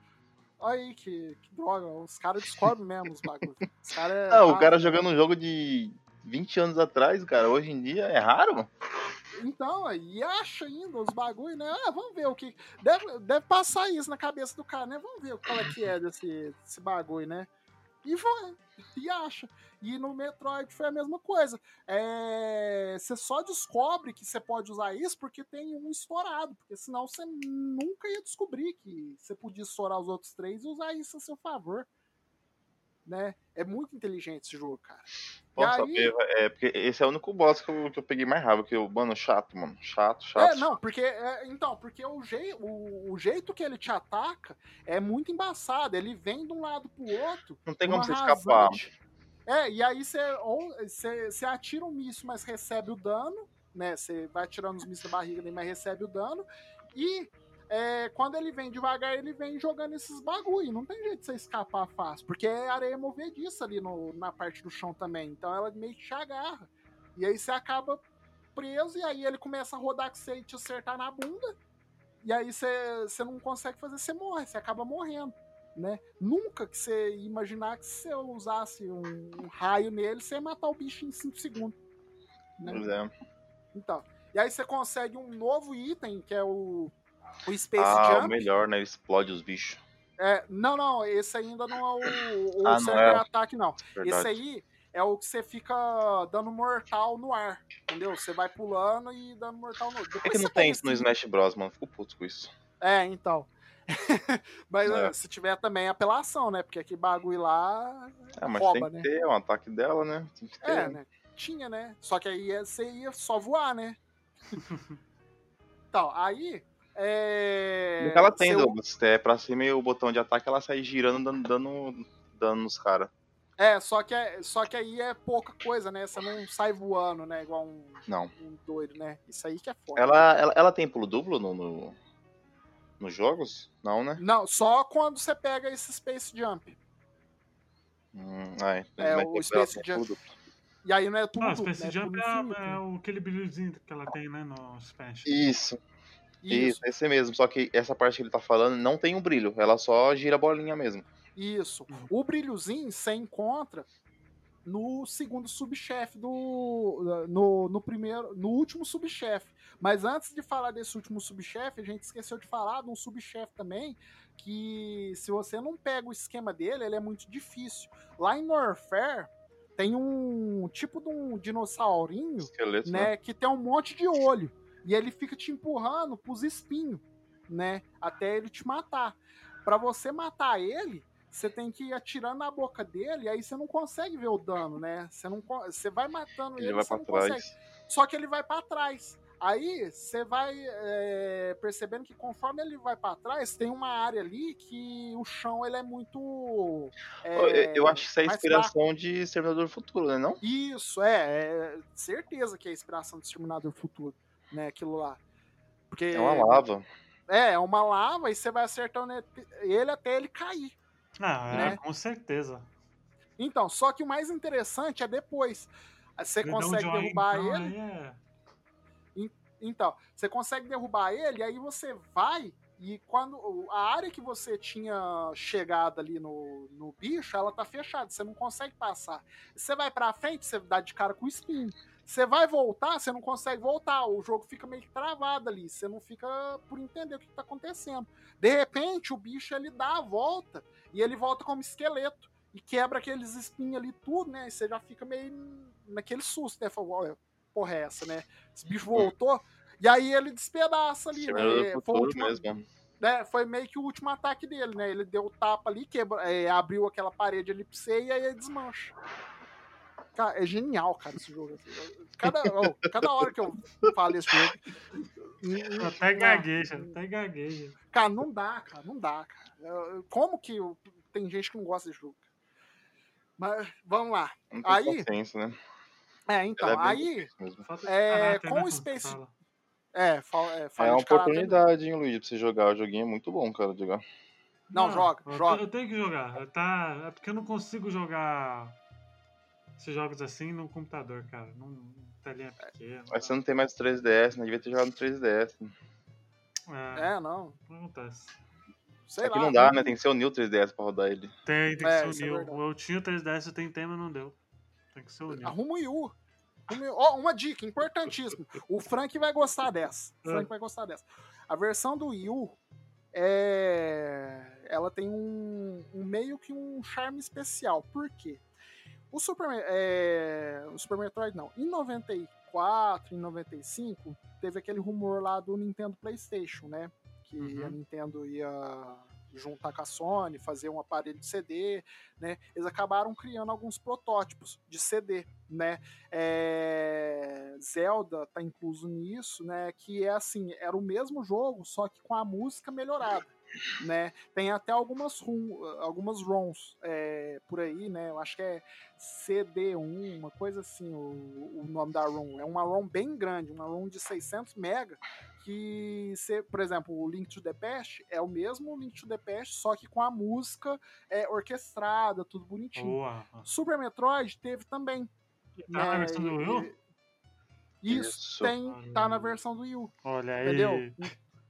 Olha aí que, que droga. Os caras descobrem (laughs) mesmo os bagulhos. Os caras. Ah, o cara jogando um jogo de 20 anos atrás, cara, hoje em dia é raro. Então, e acha ainda os bagulho, né? Ah, vamos ver o que. Deve, deve passar isso na cabeça do cara, né? Vamos ver qual é que é desse, desse bagulho, né? E vai, e acha. E no Metroid foi a mesma coisa. É, Você só descobre que você pode usar isso porque tem um estourado. Porque senão você nunca ia descobrir que você podia estourar os outros três e usar isso a seu favor. Né? É muito inteligente esse jogo, cara. Posso aí- saber, é, porque esse é o único boss que eu, que eu peguei mais raiva, que eu, mano, chato, mano. Chato, chato. É, não, porque. é, então, porque o, jei, o, o jeito que ele te ataca é muito embaçado. Ele vem de um lado pro outro. Não tem como você escapar. É, e aí você, ou, você, você atira um míssil, mas recebe o dano, né? Você vai atirando os mísseis da barriga mas recebe o dano. E é, quando ele vem devagar, ele vem jogando esses bagulho. Não tem jeito de você escapar fácil, porque é areia movediça ali no, na parte do chão também. Então ela meio que te agarra. E aí você acaba preso, e aí ele começa a rodar com você e te acertar na bunda. E aí você, você não consegue fazer, você morre, você acaba morrendo. Né? Nunca que você ia imaginar que se eu usasse um, um raio nele, você ia matar o bicho em 5 segundos. né? Pois é. Então. E aí você consegue um novo item, que é o, o Space Ah, o Jump. melhor, né? Explode os bichos. É, não, não, esse ainda não é o, o Ah, não Cyber é. Ataque, não. Verdade. Esse aí é o que você fica dando mortal no ar, entendeu? Você vai pulando e dando mortal no ar. Por que, que não tem isso no Smash Bros, mano? Fico puto com isso. É, então. (laughs) Mas É. eh, se tiver também apelação, né? Porque aquele bagulho lá Ah, mas rouba, tem que né? ter um ataque dela, né? Tem que ter. É, né? Tinha, né? Só que aí você ia só voar, né? (laughs) então, aí. É... Ela tem, seu- Douglas. É pra cima e o botão de ataque ela sai girando, dando, dando dano nos caras. É, só que, é, só que aí é pouca coisa, né? Você não sai voando, né? Igual um, Não. um doido, né? Isso aí que é foda. Ela, ela, ela tem pulo duplo no, no- nos jogos? Não, né? Não, só quando você pega esse Space Jump. Hum, ai, É, mas o Space Jump. E aí não é tudo. Não, o duplo, Space né? Jump é, é aquele brilhozinho que ela tem, né, no Smash. Isso, Isso, isso, esse mesmo. Só que essa parte que ele tá falando não tem um brilho. Ela só gira a bolinha mesmo. isso. Uhum. O brilhozinho você encontra no segundo subchefe do. No, no primeiro. No último subchefe. Mas antes de falar desse último subchefe, a gente esqueceu de falar de um subchefe também. Que se você não pega o esquema dele, ele é muito difícil. Lá em Norfair tem um tipo de um dinossaurinho Esqueleto, né? né, que tem um monte de olho. E ele fica te empurrando pros espinhos, né? Até ele te matar. Pra você matar ele, você tem que ir atirando na boca dele, aí você não consegue ver o dano, né? Você não você vai matando ele, Ele vai você pra não trás. consegue. Só que ele vai pra trás. Aí você vai é, percebendo que conforme ele vai pra trás, tem uma área ali que o chão ele é muito. é, Eu, acho que isso é mais inspiração de Exterminador Futuro, né? Não? isso, é, é certeza que é inspiração do Exterminador Futuro, né? Aquilo lá. Porque É uma lava. é, é uma lava e você vai acertando ele até ele cair. Ah, é, Né? com certeza. Então, só que o mais interessante é depois. Você Gridão consegue Joy, derrubar então, ele. é- Então, você consegue derrubar ele, e aí você vai. E quando a área que você tinha chegado ali no, no bicho, ela tá fechada, você não consegue passar. Você vai pra frente, você dá de cara com o espinho. Você vai voltar, você não consegue voltar. O jogo fica meio travado ali. Você não fica por entender o que tá acontecendo. De repente, o bicho ele dá a volta e ele volta como esqueleto. E quebra aqueles espinhos ali tudo, né? E você já fica meio naquele susto, né? Fala, "Olha, porra é essa, né? Esse bicho voltou. E aí ele despedaça ali, né? Foi, o Futuro último, mesmo. né? Foi meio que o último ataque dele, né? Ele deu o tapa ali, quebra, é, abriu aquela parede ali pra você e aí ele desmancha. Cara, é genial, cara, esse jogo. Cada, ó, cada hora que eu falo esse jogo. n- Até não, gagueja, até gagueja. Cara, não dá, cara, não dá, cara. Como que eu- tem gente que não gosta desse jogo? Mas vamos lá. Não tem Aí- paciência, né? É, então, é aí. É, com né, o Space- fala. É, fala, é, É uma caráter. oportunidade, hein, Luigi, pra você jogar. O joguinho é muito bom, cara, de jogar. Não, joga, eu, joga. Eu tenho que jogar. Tá, é porque eu não consigo jogar esses jogos assim no computador, cara. Num telinha pequena. Mas você não tem mais 3DS, né? Devia ter jogado no 3DS. É, É, não. não acontece. Sei É que lá. não dá, né? Tem que ser o New 3DS pra rodar ele. Tem, tem É, que ser é o New. verdade. eu tinha o 3DS, eu tentei, mas não deu. Tem que ser o New. Arruma o Yu. Arruma o Yu. Ó, uma dica importantíssima. O Frank vai gostar dessa. O Frank vai gostar dessa. A versão do Yu é. Ela tem um, um meio que um charme especial. Por quê? O Super, é... o Super Metroid não. Em 94, em 95, teve aquele rumor lá do Nintendo PlayStation, né? Que Uhum. a Nintendo ia juntar com a Sony, fazer um aparelho de CD, né? Eles acabaram criando alguns protótipos de CD, né? É, Zelda tá incluso nisso, né? Que é assim, era o mesmo jogo, só que com a música melhorada, né? Tem até algumas rum, algumas ROMs é, por aí, né? Eu acho que é CD1, uma coisa assim, o, o nome da ROM. É uma ROM bem grande, uma ROM de 600 mega, que, cê, por exemplo, o Link to the Past é o mesmo Link to the Past, só que com a música é, orquestrada, tudo bonitinho. Boa. Super Metroid teve também. Tá na né, versão do Wii U? Isso, Isso. tem, tá na versão do Wii U, Olha aí. entendeu?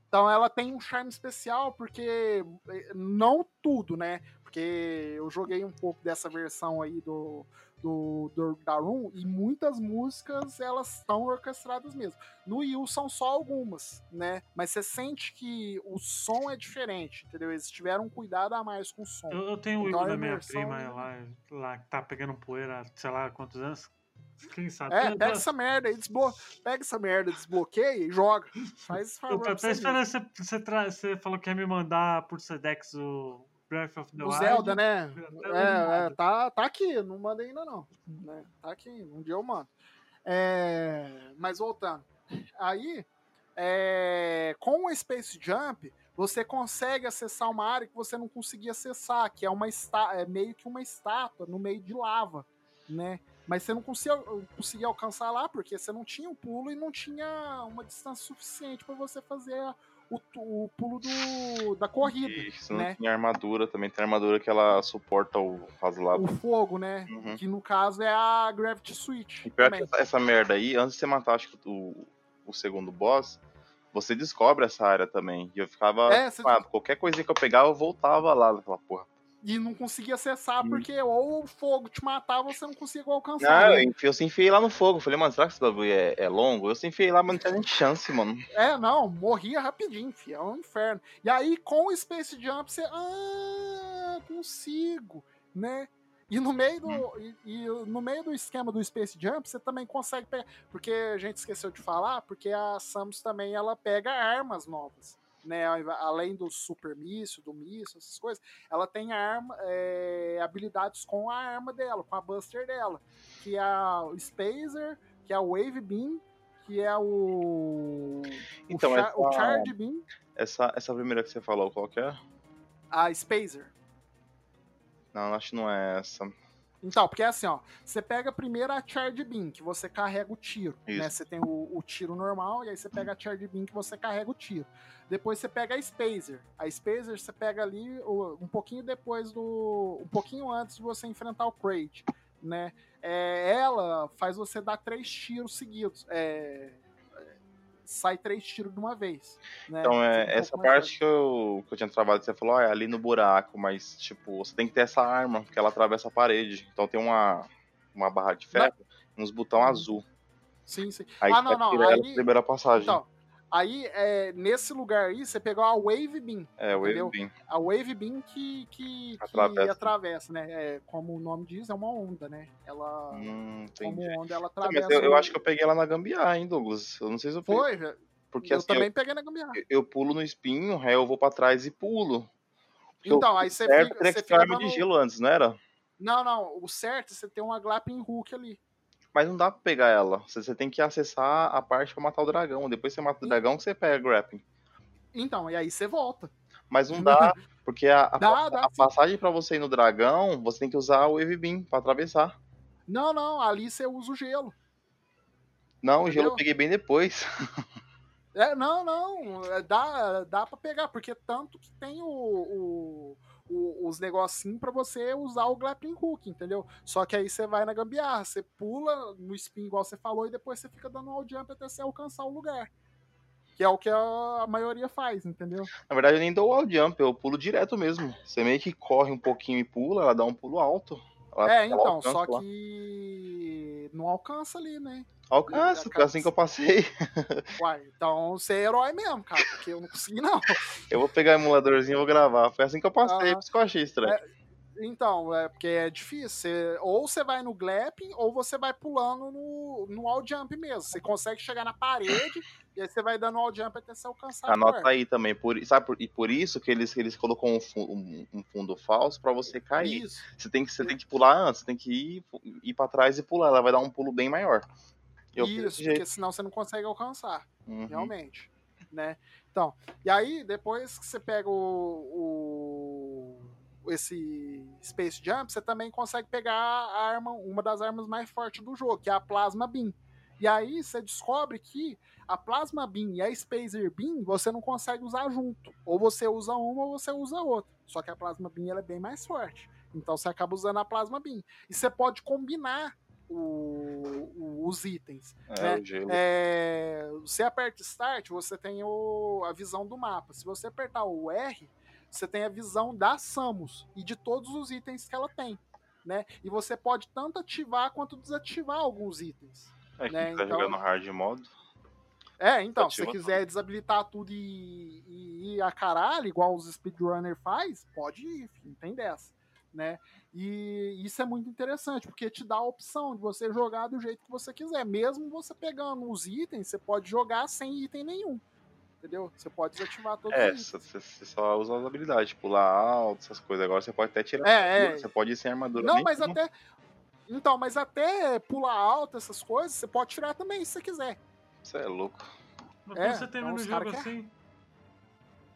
Então ela tem um charme especial, porque eh, não tudo, né? Porque eu joguei um pouco dessa versão aí do, do, do da Room e muitas músicas elas estão orquestradas mesmo. No Wii U são só algumas, né? Mas você sente que o som é diferente, entendeu? Eles tiveram um cuidado a mais com o som. Eu, eu tenho o Então, Wii da minha imersão- prima lá, lá que tá pegando poeira, sei lá quantos anos. Quem sabe? É, pega essa merda aí, desblo... pega essa merda, desbloqueia e joga. Faz Eu tô até você esperando você, você, tra- você falou que ia me mandar por Sedex o Breath of the O Wild. Zelda, né? É, é, tá, tá aqui, não mandei ainda não. né? Tá aqui, um dia eu mando. É, mas voltando. Aí, é, com o Space Jump, você consegue acessar uma área que você não conseguia acessar, que é, uma esta, é meio que uma estátua no meio de lava, né? Mas você não conseguia, conseguia alcançar lá porque você não tinha o pulo e não tinha uma distância suficiente para você fazer o, o pulo do, da corrida, E você não né? tinha armadura também. Tem armadura que ela suporta o as lavas. O fogo, né? Uhum. Que no caso é a Gravity Switch. E pior que essa, essa merda aí, antes de você matar acho que o, o segundo boss, você descobre essa área também. E eu ficava. É, você- qualquer coisinha que eu pegava, eu voltava lá naquela porra. E não conseguia acessar Hum. porque ou o fogo te matava ou você não conseguia alcançar. Não, né? eu se enfiei lá no fogo. Falei, mano, será que esse bagulho é, é longo? Eu se enfiei lá, mas não tinha nem chance, mano. É, não, morria rapidinho, fi, é um inferno. E aí, com o Space Jump, você. Ah, consigo, né? E no meio do, e, e no meio do esquema do Space Jump, você também consegue pegar. Porque a gente esqueceu de falar, porque a Samus também ela pega armas novas. Né, além do super míssil, do míssil, essas coisas, ela tem arma, é, habilidades com a arma dela, com a Buster dela, que é o Spacer, que é o Wave Beam, que é o, Então, o, Char- essa- o Charge Beam, Essa, essa primeira que você falou, qual que é? a Spacer. Não, acho que não é essa. Então, porque é assim, ó, você pega primeiro a Charge Beam, que você carrega o tiro, né? Isso. Você tem o, o tiro normal, e aí você pega a Charge Beam que você carrega o tiro. Depois você pega a Spacer. A Spacer você pega ali um pouquinho depois do... um pouquinho antes de você enfrentar o Kraid, né? É, ela faz você dar três tiros seguidos. É, sai três tiros de uma vez. Né? Então, é, um essa mais parte que eu, que eu tinha travado, você falou, ah, é ali no buraco, mas, tipo, você tem que ter essa arma, porque ela atravessa a parede. Então tem uma, uma barra de ferro, uns botão Uhum. azul. Sim, sim. Aí Ah, não, não, aí- pra primeira passagem. Então, aí, é, nesse lugar aí, você pegou a Wave Beam. é, entendeu? Wave Beam. A Wave Beam que, que, que Atravessa. atravessa. né? É, como o nome diz, é uma onda, né? Ela, Hum, como onda, ela atravessa. eu, eu acho que eu peguei ela na gambiarra, hein, Douglas? Eu não sei se eu peguei. Foi, velho. Porque eu assim, também eu, peguei na gambiarra. eu pulo no espinho, aí eu vou pra trás e pulo. Porque Então, aí você certo fica- teria você que ter fica arma de gelo antes, não era? Não, não. O certo é você ter uma Glapping Hook ali. Mas não dá pra pegar ela. Você, você tem que acessar a parte pra matar o dragão. Depois você mata o Ih. dragão você pega grappling. Então, e aí você volta. Mas não (laughs) dá, porque a, a, Dá, dá, a passagem pra você ir no dragão, você tem que usar o Wave Beam pra atravessar. Não, não. Ali você usa o gelo. Não, o gelo Entendeu? eu peguei bem depois. É, não, não. é, Dá, dá pra pegar, porque tanto que tem o, o- o- os negocinhos pra você usar o Glapping Hook, entendeu? Só que aí você vai na gambiarra, você pula no spin, igual você falou, e depois você fica dando all jump até você alcançar o lugar. Que é o que a, maioria faz, entendeu? Na verdade, eu nem dou wall jump, eu pulo direto mesmo. Você meio que corre um pouquinho e pula, ela dá um pulo alto. Ela- é, ela então, só lá. que não alcança ali, né? Alcança, foi assim que eu passei. (laughs) Uai, então você é herói mesmo, cara, porque eu não consegui, não. Eu vou pegar o emuladorzinho e vou gravar. Foi assim que eu passei, Aham. por isso que eu achei estranho. É, Então, é porque é difícil. Você- ou você vai no glapping, ou você vai pulando no, no all jump mesmo. Você consegue chegar na parede, e aí você vai dando all jump até você alcançar Anota aí também. Por, sabe, por, e por isso que eles, eles colocam um, um- um fundo falso pra você cair. Isso. Você tem que, você tem que pular antes, tem que ir, ir pra trás e pular. Ela vai dar um pulo bem maior. Eu Isso, porque senão você não consegue alcançar, Uhum. realmente. Né? Então, e aí, depois que você pega o, o- esse Space Jump, você também consegue pegar a arma, uma das armas mais fortes do jogo, que é a Plasma Beam. E aí você descobre que a Plasma Beam e a Spacer Beam você não consegue usar junto. Ou você usa uma ou você usa outra. Só que a Plasma Beam ela é bem mais forte. Então você acaba usando a Plasma Beam. E você pode combinar o- o- os itens. É, né? É, você aperta Start, você tem o- a visão do mapa. Se você apertar o R, você tem a visão da Samus e de todos os itens que ela tem. Né? E você pode tanto ativar quanto desativar alguns itens. É, né, tá então- jogando hard modo. É, então, se você quiser desabilitar tudo e, e ir a caralho, igual os speedrunner faz, pode ir, não tem dessa, né? E isso é muito interessante, porque te dá a opção de você jogar do jeito que você quiser. Mesmo você pegando os itens, você pode jogar sem item nenhum, entendeu? Você pode desativar todos É, os você só usa as habilidades, pular alto, essas coisas. Agora você pode até tirar É, é. Você pode ir sem armadura. Não, mas com- até... Então, mas até pular alto, essas coisas, você pode tirar também, se você quiser. Você é louco. Mas É, como você termina então o jogo quer- assim?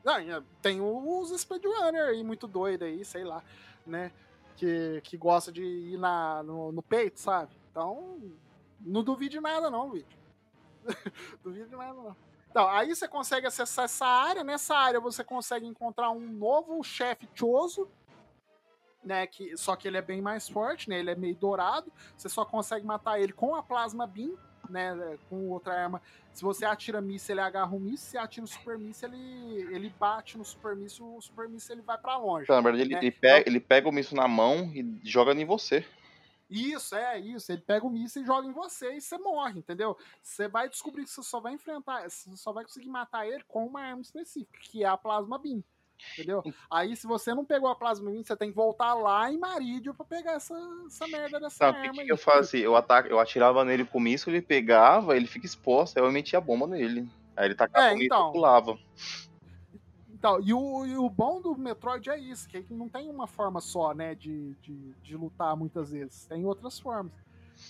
Não, e, tem os speedrunner aí, muito doido aí, sei lá, né? Que, que gosta de ir na, no, no peito, sabe? Então, não duvide nada não, vídeo. (laughs) duvide nada não. Então, aí você consegue acessar essa área. Nessa área você consegue encontrar um novo chefe Choso, né? Que, só que ele é bem mais forte, né? Ele é meio dourado. Você só consegue matar ele com a Plasma Beam, né? Com outra arma. Se você atira míssil, ele agarra o míssil. Se atira o super míssil, ele, ele bate no super míssil. O super míssil ele vai pra longe. Então, na verdade, ele, né? ele pega, ele pega o míssil na mão e joga em você. Isso, é isso. Ele pega o míssil e joga em você e você morre, entendeu? Você vai descobrir que você só vai enfrentar, você só vai conseguir matar ele com uma arma específica, que é a Plasma Beam. Entendeu? Aí, se você não pegou a Plasma Beam, você tem que voltar lá em Marídio pra pegar essa, essa merda dessa Sabe o arma. que, que aí. eu fazia? Eu, ataca, eu atirava nele com o míssil, ele pegava, ele fica exposto, aí eu metia a bomba nele. Aí ele tacava É, o então. e pulava. Então, e o, e o bom do Metroid é isso, que não tem uma forma só, né, de, de, de lutar muitas vezes. Tem outras formas,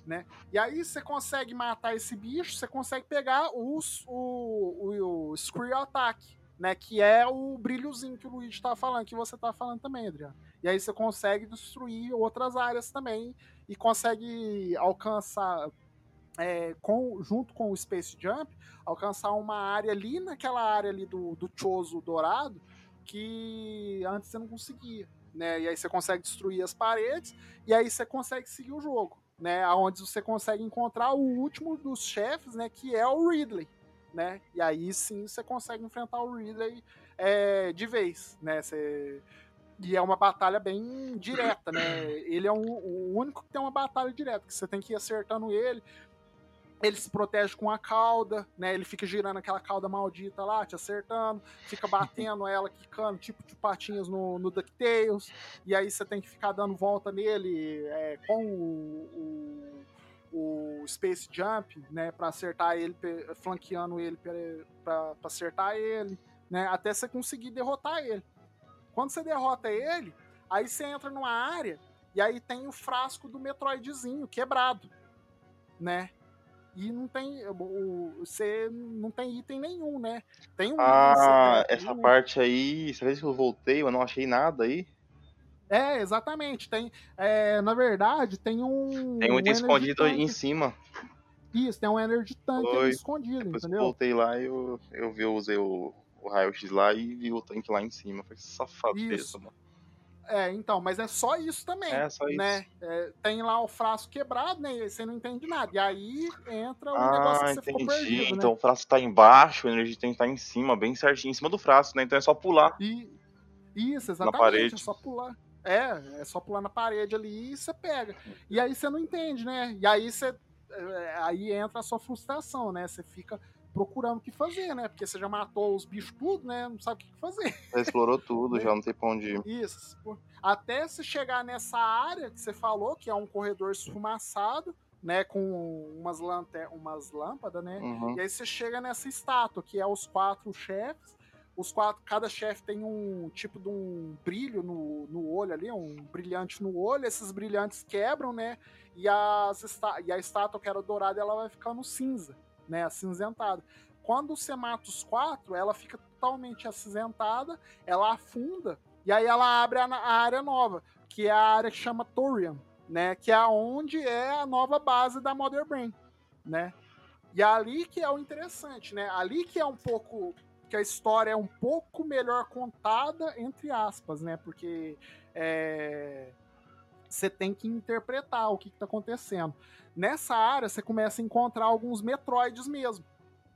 né? E aí você consegue matar esse bicho, você consegue pegar os, o, o, o Screw Attack, né? Que é o brilhozinho que o Luigi tá falando, que você tá falando também, Adriano. E aí você consegue destruir outras áreas também e consegue alcançar, é, com, junto com o Space Jump, alcançar uma área ali naquela área ali do, do Choso Dourado que antes você não conseguia. Né? E aí você consegue destruir as paredes e aí você consegue seguir o jogo, né? Onde você consegue encontrar o último dos chefes, né? Que é o Ridley, né? E aí sim você consegue enfrentar o Ridley é, de vez, né? Você... E é uma batalha bem direta, né? Ele é um, o único que tem uma batalha direta, que você tem que ir acertando ele ele se protege com a cauda, né? Ele fica girando aquela cauda maldita lá, te acertando, fica batendo ela, quicando, tipo de patinhas no, no DuckTales, e aí você tem que ficar dando volta nele é, com o, o, o, Space Jump, né? Pra acertar ele, flanqueando ele pra, pra acertar ele, né? Até você conseguir derrotar ele. Quando você derrota ele, aí você entra numa área e aí tem o frasco do Metroidzinho quebrado, né? E não tem o, você não tem item nenhum, né? Tem um Ah, essa um... parte aí, você vê que eu voltei, eu não achei nada aí. É, exatamente. Tem, é, na verdade, tem um. Tem um item um escondido tank. em cima. Isso, tem um Energy Tank escondido, Depois entendeu? Eu voltei lá e eu, eu vi, eu usei o, o raio-x lá e vi o tanque lá em cima. Foi safadeza, mano. É, então, mas é só isso também. É, só né? isso. É, tem lá o frasco quebrado, né? E você não entende nada. E aí entra o ah, negócio que você entendi. ficou perdido. Então né? o frasco tá embaixo, o energia tem que estar tá em cima, bem certinho, em cima do frasco, né? Então é só pular. E, isso, exatamente. Na parede. É só pular. É, é só pular na parede ali e você pega. E aí você não entende, né? E aí você. É, aí entra a sua frustração, né? Você fica procurando o que fazer, né? Porque você já matou os bichos tudo, né? Não sabe o que fazer. Já explorou tudo, (laughs) já não tem pra onde ir. Isso. Até se chegar nessa área que você falou, que é um corredor esfumaçado, né? Com umas, lanter umas lâmpadas, né? Uhum. E aí você chega nessa estátua, que é os quatro chefes. Os quatro, cada chefe tem um tipo de um brilho no, no olho ali, um brilhante no olho. Esses brilhantes quebram, né? E, as, e a estátua que era dourada, ela vai ficando cinza né, acinzentada. Quando mata os quatro, ela fica totalmente acinzentada, ela afunda, e aí ela abre a, a área nova, que é a área que chama Torian, né, que é onde é a nova base da Mother Brain, né? E ali que é o interessante, né? Ali que é um pouco que a história é um pouco melhor contada, entre aspas, né? Porque é, você tem que interpretar o que está acontecendo. Nessa área, você começa a encontrar alguns Metroids mesmo.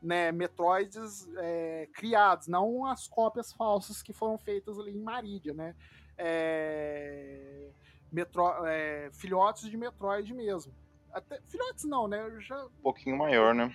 Né, Metroids é, criados, não as cópias falsas que foram feitas ali em Maridia, né? É, Metro, é, filhotes de Metroid mesmo. Até, filhotes não, né? Já, um pouquinho maior, né?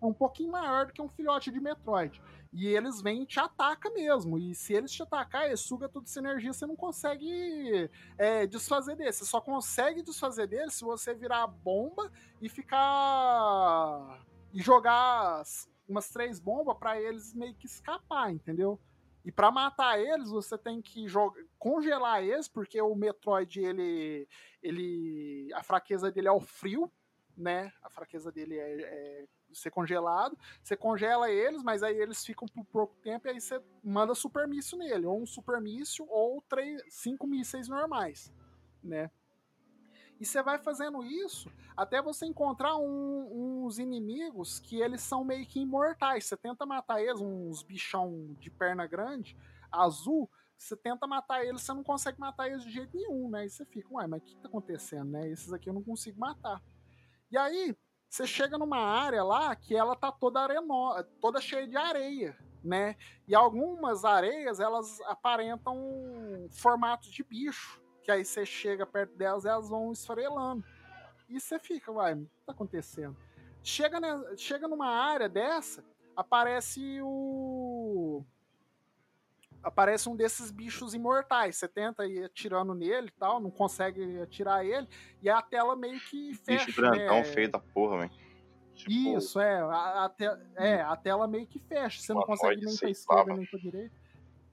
um pouquinho maior do que um filhote de Metroid. E eles vêm e te atacam mesmo. E se eles te atacar, suga toda essa energia, você não consegue é, desfazer dele. Você só consegue desfazer dele se você virar a bomba e ficar. e jogar umas três bombas para eles meio que escapar, entendeu? E para matar eles, você tem que jogar, congelar eles, porque o Metroid, ele, ele. A fraqueza dele é o frio, né? A fraqueza dele é, é ser congelado, você congela eles, mas aí eles ficam por pouco tempo e aí você manda super míssil nele, ou um super míssil ou três, cinco mísseis normais, né? E você vai fazendo isso até você encontrar um, uns inimigos que eles são meio que imortais. Você tenta matar eles, uns bichão de perna grande, azul, você tenta matar eles, você não consegue matar eles de jeito nenhum, né? E você fica, ué, mas o que tá acontecendo, né? Esses aqui eu não consigo matar. E aí, você chega numa área lá que ela tá toda areno, toda cheia de areia, né? E algumas areias elas aparentam formatos de bicho, que aí você chega perto delas e elas vão esfarelando. E você fica, uai, o que tá acontecendo? Chega, chega numa área dessa, aparece o aparece um desses bichos imortais. Você tenta ir atirando nele e tal, não consegue atirar ele, e a tela meio que fecha. Bicho grandão né? feio da porra, velho. Tipo, é, a, a, te, é, a tela meio que fecha, você não consegue nem pra esquerda nem pra direita.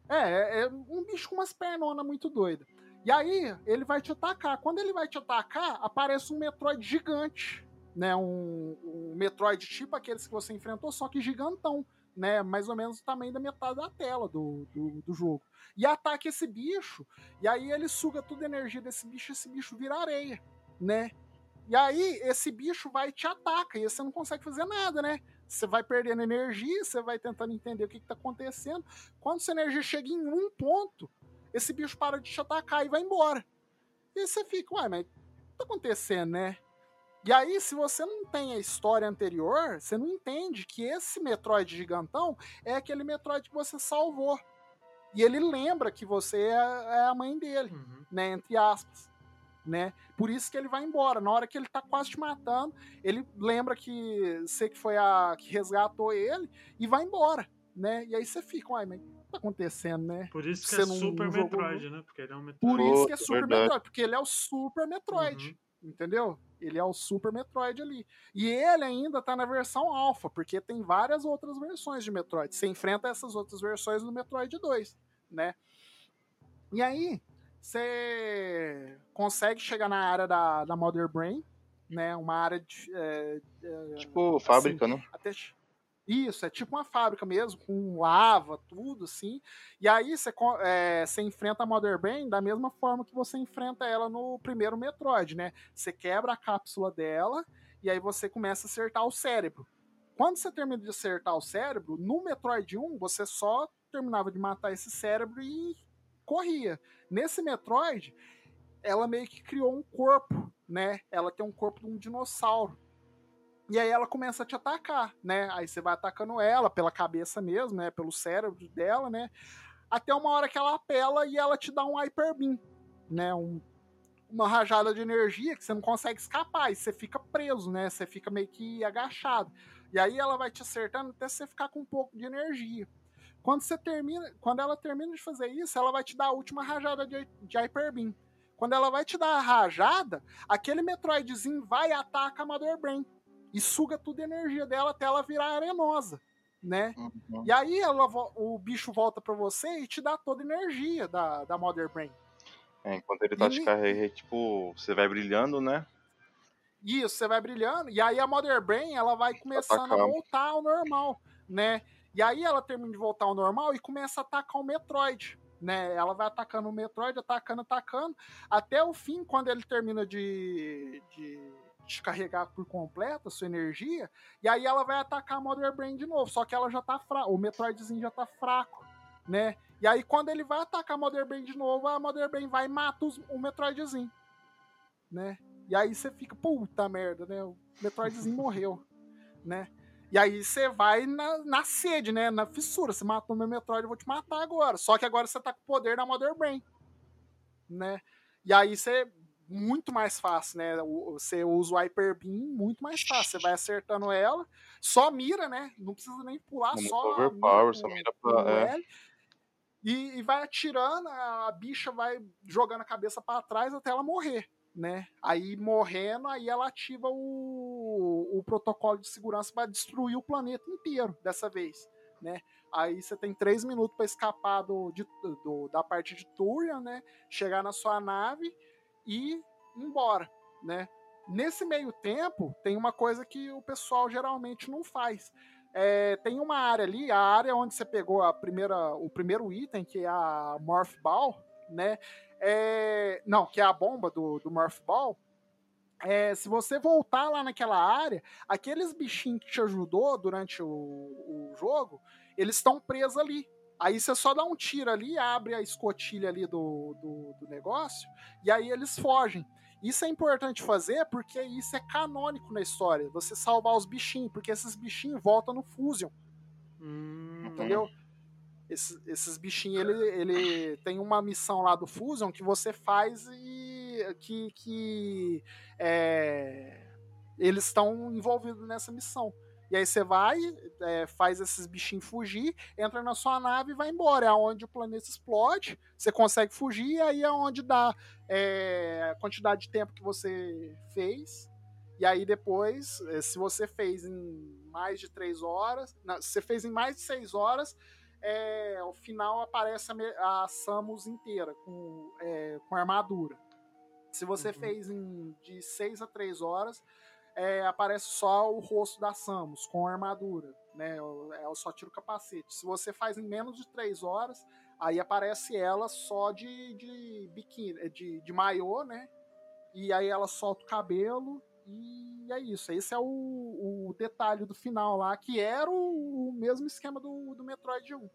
É, é, é um bicho com umas pernonas muito doidas. E aí, ele vai te atacar. Quando ele vai te atacar, aparece um Metroid gigante. Né, um, um Metroid tipo aqueles que você enfrentou, só que gigantão né? Mais ou menos o tamanho da metade da tela do, do, do, jogo. E ataca esse bicho, e aí ele suga toda a energia desse bicho, esse bicho vira areia, né? E aí esse bicho vai e te ataca, e você não consegue fazer nada, né? Você vai perdendo energia, você vai tentando entender o que, está acontecendo. Quando essa energia chega em um ponto, esse bicho para de te atacar e vai embora. E você fica, uai, mas o que tá acontecendo, né? E aí, se você não tem a história anterior, você não entende que esse Metroid gigantão é aquele Metroid que você salvou. E ele lembra que você é, é a mãe dele, uhum. né? Entre aspas. Né? Por isso que ele vai embora. Na hora que ele tá quase te matando, ele lembra que você que foi a que resgatou ele e vai embora, né? E aí você fica, uai, mas o que tá acontecendo, né? Por isso que você é não, Super Metroid, né? Porque ele é um Metroid. Por isso que é Super Verdade. Metroid, porque ele é o Super Metroid. Uhum entendeu? Ele é o Super Metroid ali. E ele ainda tá na versão alfa, porque tem várias outras versões de Metroid. Você enfrenta essas outras versões no Metroid 2, né? E aí, você consegue chegar na área da, da Mother Brain, né? Uma área de. É, é, tipo, assim, fábrica, né? Até, isso, é tipo uma fábrica mesmo, com lava, tudo assim. E aí você, é, enfrenta a Mother Brain da mesma forma que você enfrenta ela no primeiro Metroid, né? Você quebra a cápsula dela e aí você começa a acertar o cérebro. Quando você termina de acertar o cérebro, no Metroid 1 você só terminava de matar esse cérebro e corria. Nesse Metroid, ela meio que criou um corpo, né? Ela tem um corpo de um dinossauro. E aí ela começa a te atacar, né? Aí você vai atacando ela pela cabeça mesmo, né? Pelo cérebro dela, né? Até uma hora que ela apela e ela te dá um Hyper Beam, né? Um, uma rajada de energia que você não consegue escapar e você fica preso, né? Você fica meio que agachado. E aí ela vai te acertando até você ficar com um pouco de energia. Quando você termina, quando ela termina de fazer isso, ela vai te dar a última rajada de, de Hyper Beam. Quando ela vai te dar a rajada, aquele Metroidzinho vai e ataca a Mother Brain e suga toda a energia dela até ela virar arenosa, né? Uhum. E aí ela, o bicho volta para você e te dá toda a energia da, da Mother Brain. É, enquanto ele tá e... te carregando, tipo, você vai brilhando, né? Isso, você vai brilhando, e aí a Mother Brain ela vai começando Atacar. a voltar ao normal, né? E aí ela termina de voltar ao normal e começa a atacar o Metroid. Né, ela vai atacando o Metroid, atacando, atacando, até o fim, quando ele termina de, de descarregar por completo a sua energia, e aí ela vai atacar a Mother Brain de novo, só que ela já tá fraca, o Metroidzinho já tá fraco, né? E aí quando ele vai atacar a Mother Brain de novo, a Mother Brain vai e mata os, o Metroidzinho, né? E aí você fica, puta merda, né? O Metroidzinho (laughs) morreu, né? E aí você vai na, na sede, né? Na fissura. Você matou meu Metroid, eu vou te matar agora. Só que agora você tá com o poder da Mother Brain, né? E aí você muito mais fácil, né? Você usa o Hyper Beam muito mais fácil. Você vai acertando ela, só mira, né? Não precisa nem pular, Muito só overpower, mira, só mira pra. É. E, e, vai atirando, a bicha vai jogando a cabeça para trás até ela morrer, né? Aí morrendo, aí ela ativa o, o protocolo de segurança para destruir o planeta inteiro dessa vez, né? Aí você tem três minutos para escapar do, de, do, da parte de Turian, né? Chegar na sua nave e embora, né? Nesse meio tempo, tem uma coisa que o pessoal geralmente não faz. É, tem uma área ali, a área onde você pegou a primeira, o primeiro item, que é a Morph Ball, né? É, não, que é a bomba do, do Morph Ball. É, se você voltar lá naquela área, aqueles bichinhos que te ajudou durante o, o jogo, eles estão presos ali. Aí você só dá um tiro ali, abre a escotilha ali do, do, do, negócio, e aí eles fogem. Isso é importante fazer porque isso é canônico na história. Você salvar os bichinhos, porque esses bichinhos voltam no Fusion. Hum. Entendeu? Esses, esses bichinhos, ele, ele tem uma missão lá do Fusion que você faz e que, que é, eles estão envolvidos nessa missão. E aí você vai, é, faz esses bichinhos fugir, entra na sua nave e vai embora. É onde o planeta explode, você consegue fugir, e aí é onde dá é, a quantidade de tempo que você fez. E aí depois, é, se você fez em mais de três horas, não, se você fez em mais de seis horas, é, ao final aparece a, a Samus inteira, com, é, com armadura. Se você uhum. fez em, de 6 a 3 horas, é, aparece só o rosto da Samus, com armadura. Né? Ela só tira o capacete. Se você faz em menos de 3 horas, aí aparece ela só de, de biquíni, de, de maiô, né? E aí ela solta o cabelo e é isso. Esse é o, o detalhe do final lá, que era o, o mesmo esquema do, do Metroid 1.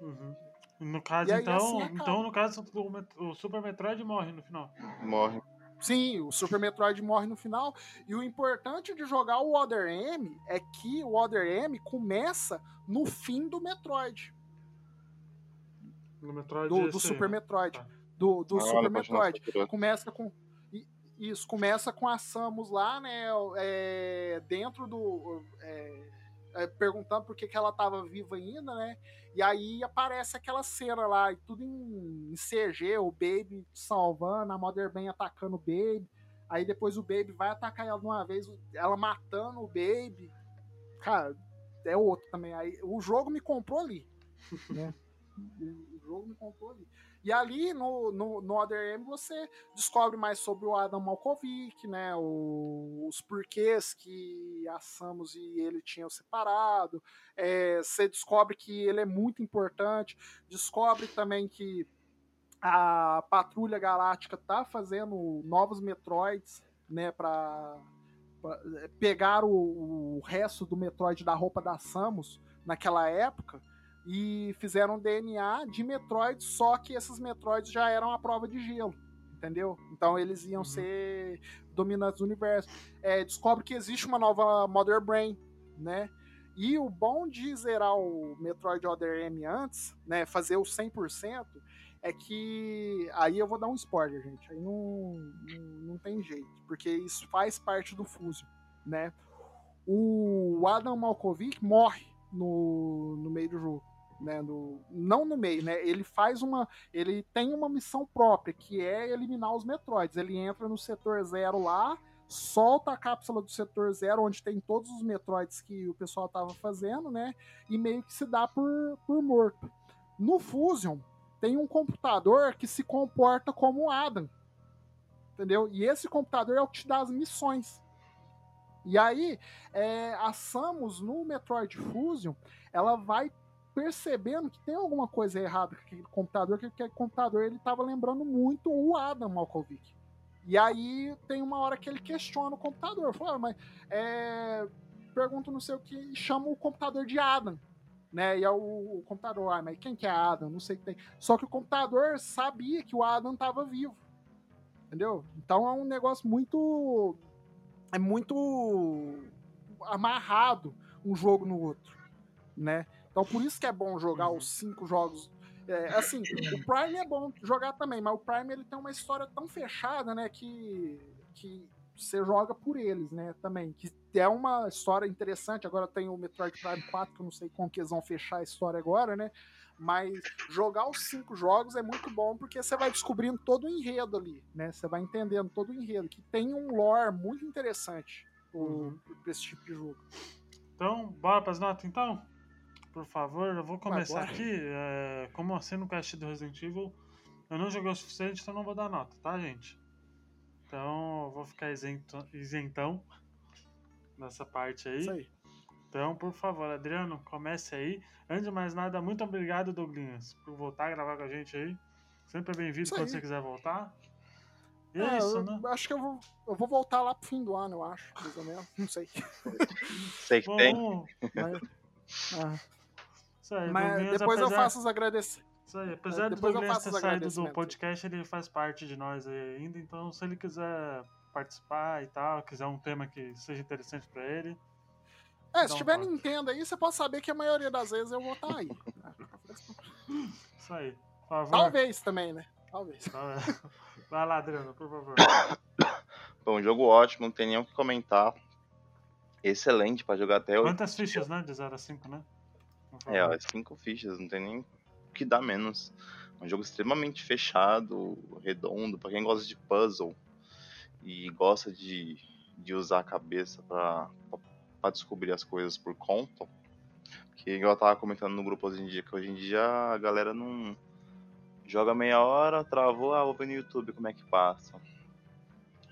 Uhum. No caso, aí, então, assim, então, no caso, o, o Super Metroid morre no final. Morre. Sim, o Super Metroid morre no final. E o importante de jogar o Other M é que o Other M começa no fim do Metroid. No Metroid do, do Super Metroid. Tá. Do, do ah, Super Metroid. Começa com isso, começa com a Samus lá, né? É, dentro do. É, é, perguntando por que, que ela tava viva ainda, né? E aí aparece aquela cena lá, e tudo em, em CG, o Baby salvando, a Mother Ben atacando o Baby. Aí depois o Baby vai atacar ela de uma vez, ela matando o Baby. Cara, é outro também. Aí, o jogo me comprou ali. Né? (laughs) o jogo me comprou ali. E ali no, no, no Other M você descobre mais sobre o Adam Malkovich, né? O, os porquês que a Samus e ele tinham separado. É, você descobre que ele é muito importante. Descobre também que a Patrulha Galáctica tá fazendo novos Metroids, né? Para pegar o, o resto do Metroid da roupa da Samus naquela época e fizeram DNA de Metroid, só que esses Metroids já eram a prova de gelo, entendeu? Então eles iam uhum. ser dominantes do universo. É, descobre que existe uma nova Mother Brain, né? E o bom de zerar o Metroid Other M antes, né, fazer o 100%, é que aí eu vou dar um spoiler, gente. Aí não, não, não tem jeito, porque isso faz parte do Fusion, né? O Adam Malkovich morre no, no meio do jogo né, no, não no meio, né? Ele faz uma, ele tem uma missão própria que é eliminar os Metroids. Ele entra no setor zero lá, solta a cápsula do setor zero onde tem todos os Metroids que o pessoal tava fazendo, né? E meio que se dá por, por morto. No Fusion tem um computador que se comporta como o Adam, entendeu? E esse computador é o que te dá as missões. E aí, é, a Samus no Metroid Fusion, ela vai percebendo que tem alguma coisa errada com aquele computador, que aquele computador ele estava lembrando muito o Adam Malkovich. E aí tem uma hora que ele questiona o computador. Fala, ah, mas é, pergunta não sei o que e chama o computador de Adam. Né? E é o, o, computador, ah, mas quem que é Adam? Não sei o que tem. Só que o computador sabia que o Adam estava vivo. Entendeu? Então é um negócio muito. É muito amarrado um jogo no outro. Né? Então por isso que é bom jogar os uhum. cinco jogos. É, assim, o Prime é bom jogar também, mas o Prime ele tem uma história tão fechada, né, que, que você joga por eles, né, também. Que é uma história interessante. Agora tem o Metroid Prime 4, que eu não sei como que eles vão fechar a história agora, né? Mas jogar os cinco jogos é muito bom porque você vai descobrindo todo o enredo ali, né? Você vai entendendo todo o enredo, que tem um lore muito interessante uhum. para esse tipo de jogo. Então, bora para as notas então? Por favor. Eu vou começar Agora. aqui. É, como assim no cast do Resident Evil, eu não joguei o suficiente, então não vou dar nota, tá, gente? Então eu vou ficar isento, isentão nessa parte aí. Isso aí. Então, por favor, Adriano, comece aí. Antes de mais nada, muito obrigado, Douglinhas, por voltar a gravar com a gente aí. Sempre é bem-vindo quando você quiser voltar. E é, é isso, né? Acho que eu vou, eu vou voltar lá pro fim do ano, eu acho, mais ou menos. Não sei. sei que Bom, tem. (laughs) Mas, ah. Isso aí, Mas Douglas, depois apesar... eu faço os agradecimentos. Isso aí, apesar do Douglas ter saído do podcast, ele faz parte de nós ainda, então se ele quiser participar e tal, quiser um tema que seja interessante para ele. É, se tiver um Nintendo aí, você pode saber que a maioria das vezes eu vou estar tá aí. Isso aí, por favor. Talvez também, né? Talvez. (laughs) Vai lá, Adriano, por favor. Bom, jogo ótimo, não tem nem o que comentar. Excelente para jogar até hoje. Quantas fichas, né? De 0 a 5, né? É, ó, cinco fichas, não tem nem o que dar menos. É um jogo extremamente fechado, redondo, para quem gosta de puzzle e gosta de, de usar a cabeça para descobrir as coisas por conta. Que eu tava comentando no grupo hoje em dia, que hoje em dia a galera não joga meia hora, travou, ah, vou ver no YouTube como é que passa.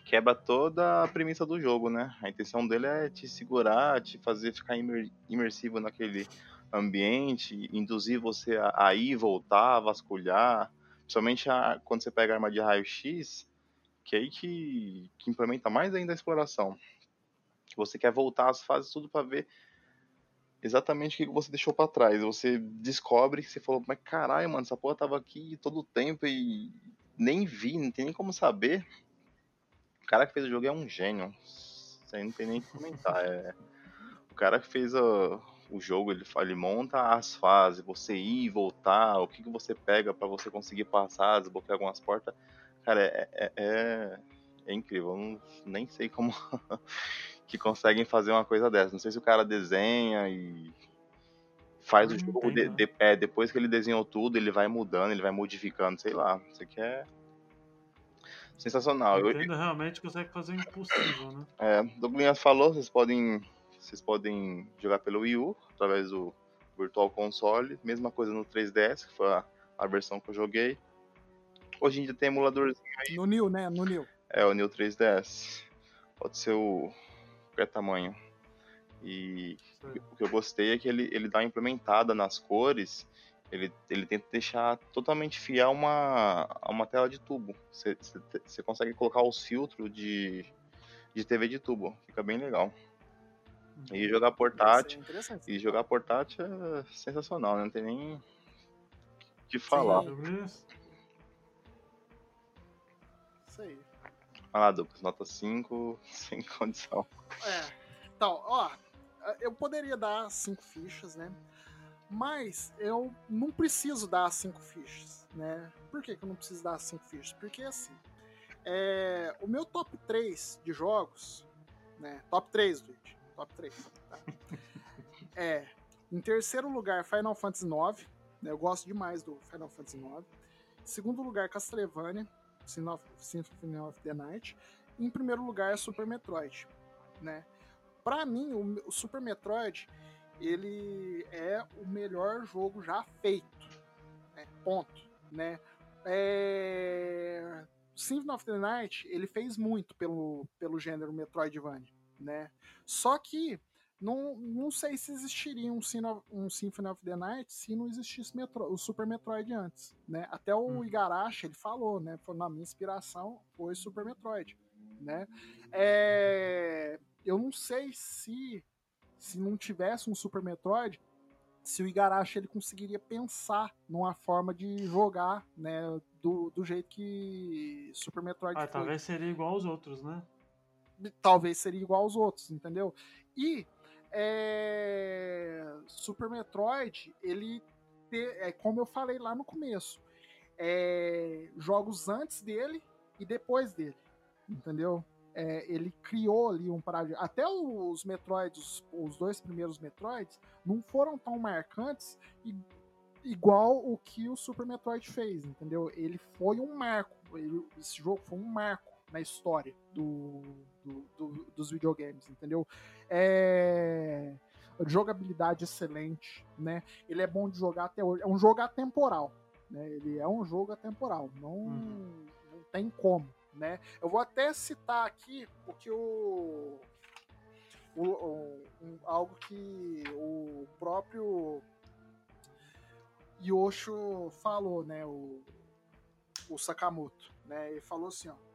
Quebra toda a premissa do jogo, né? A intenção dele é te segurar, te fazer ficar imer imersivo naquele ambiente, induzir você a, a ir, voltar, vasculhar. Principalmente a, quando você pega a arma de raio-x, que é aí que, que implementa mais ainda a exploração. Você quer voltar às fases tudo para ver exatamente o que você deixou para trás. Você descobre que você falou, mas caralho, mano, essa porra tava aqui todo o tempo e nem vi, não tem nem como saber. O cara que fez o jogo é um gênio. Isso aí não tem nem que comentar. É... O cara que fez a... o jogo, ele, ele monta as fases, você ir e voltar, o que, que você pega para você conseguir passar, desbloquear algumas portas. Cara, é, é, é, é incrível. Eu não, nem sei como (laughs) que conseguem fazer uma coisa dessa. Não sei se o cara desenha e faz o jogo de, de, é, depois que ele desenhou tudo, ele vai mudando, ele vai modificando, sei lá. Isso aqui é sensacional. Eu, eu realmente consegue fazer o impossível, né? É, Douglas falou, vocês podem vocês podem jogar pelo Wii U através do Virtual Console, mesma coisa no 3DS, que foi a, a versão que eu joguei. Hoje em dia tem emuladorzinho aí. No New, né? No New. É, o New 3DS. Pode ser o qualquer tamanho. E Sim. o que eu gostei é que ele, ele dá uma implementada nas cores, ele, ele tenta deixar totalmente fiel a uma, uma tela de tubo. Você, você consegue colocar os filtros de, de TV de tubo, fica bem legal. E uhum. jogar portátil. E jogar portátil é sensacional, né? não tem nem o que falar. Sim. Isso aí. Ah, Lucas, nota 5, (laughs) sem condição. É. Então, ó, eu poderia dar 5 fichas, né? Mas eu não preciso dar 5 fichas, né? Por que, que eu não preciso dar 5 fichas? Porque assim, é, o meu top 3 de jogos, né? Top 3, Luigi. Top 3. Tá? é, em terceiro lugar, Final Fantasy IX. Né? Eu gosto demais do Final Fantasy IX. Em segundo lugar, Castlevania. Symphony of the Night. Em primeiro lugar, Super Metroid, né? Para mim, o, o, Super Metroid ele é o melhor jogo já feito, né? ponto, né? É... Symphony of the Night ele fez muito pelo, pelo gênero Metroidvania, né? Só que não, não sei se existiria um, Sino, um Symphony of the Night se não existisse Metro, o Super Metroid antes, né? Até o hum. Igarashi, ele falou, né? Foi, na minha inspiração foi Super Metroid, né? É, eu não sei se se não tivesse um Super Metroid, se o Igarashi ele conseguiria pensar numa forma de jogar, né, do, do jeito que Super Metroid ah, foi. talvez seria igual aos outros, né? Talvez seria igual aos outros, entendeu? E é... Super Metroid, ele é como eu falei lá no começo, é... jogos antes dele e depois dele, entendeu? É, ele criou ali um paradigma. Até os Metroids, os, dois primeiros Metroids, não foram tão marcantes e, igual o que o Super Metroid fez, entendeu? Ele foi um marco. Ele, esse jogo foi um marco na história do, do, do, dos videogames, entendeu? É jogabilidade excelente, né? Ele é bom de jogar até hoje. É um jogo atemporal, né? Ele é um jogo atemporal, não, uhum. não tem como, né? Eu vou até citar aqui o que o, o, o um, algo que o próprio Yosho falou, né? O, o Sakamoto, né? Ele falou assim, ó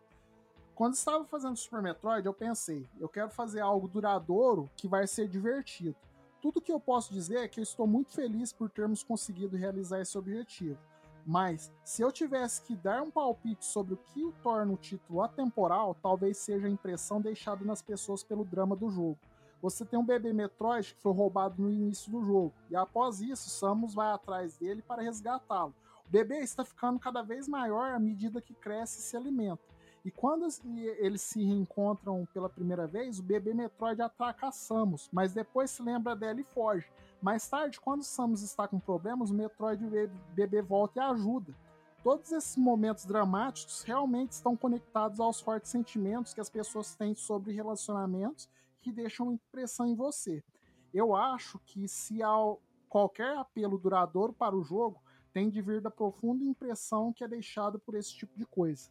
quando estava fazendo Super Metroid, eu pensei, eu quero fazer algo duradouro que vai ser divertido. Tudo que eu posso dizer é que eu estou muito feliz por termos conseguido realizar esse objetivo. Mas, se eu tivesse que dar um palpite sobre o que o torna o título atemporal, talvez seja a impressão deixada nas pessoas pelo drama do jogo. Você tem um bebê Metroid que foi roubado no início do jogo, e após isso, Samus vai atrás dele para resgatá-lo. O bebê está ficando cada vez maior à medida que cresce e se alimenta. E quando eles se reencontram pela primeira vez, o bebê Metroid ataca a Samus, mas depois se lembra dela e foge. Mais tarde, quando Samus está com problemas, o Metroid o bebê volta e ajuda. Todos esses momentos dramáticos realmente estão conectados aos fortes sentimentos que as pessoas têm sobre relacionamentos que deixam impressão em você. eu acho que se há qualquer apelo duradouro para o jogo, tem de vir da profunda impressão que é deixada por esse tipo de coisa.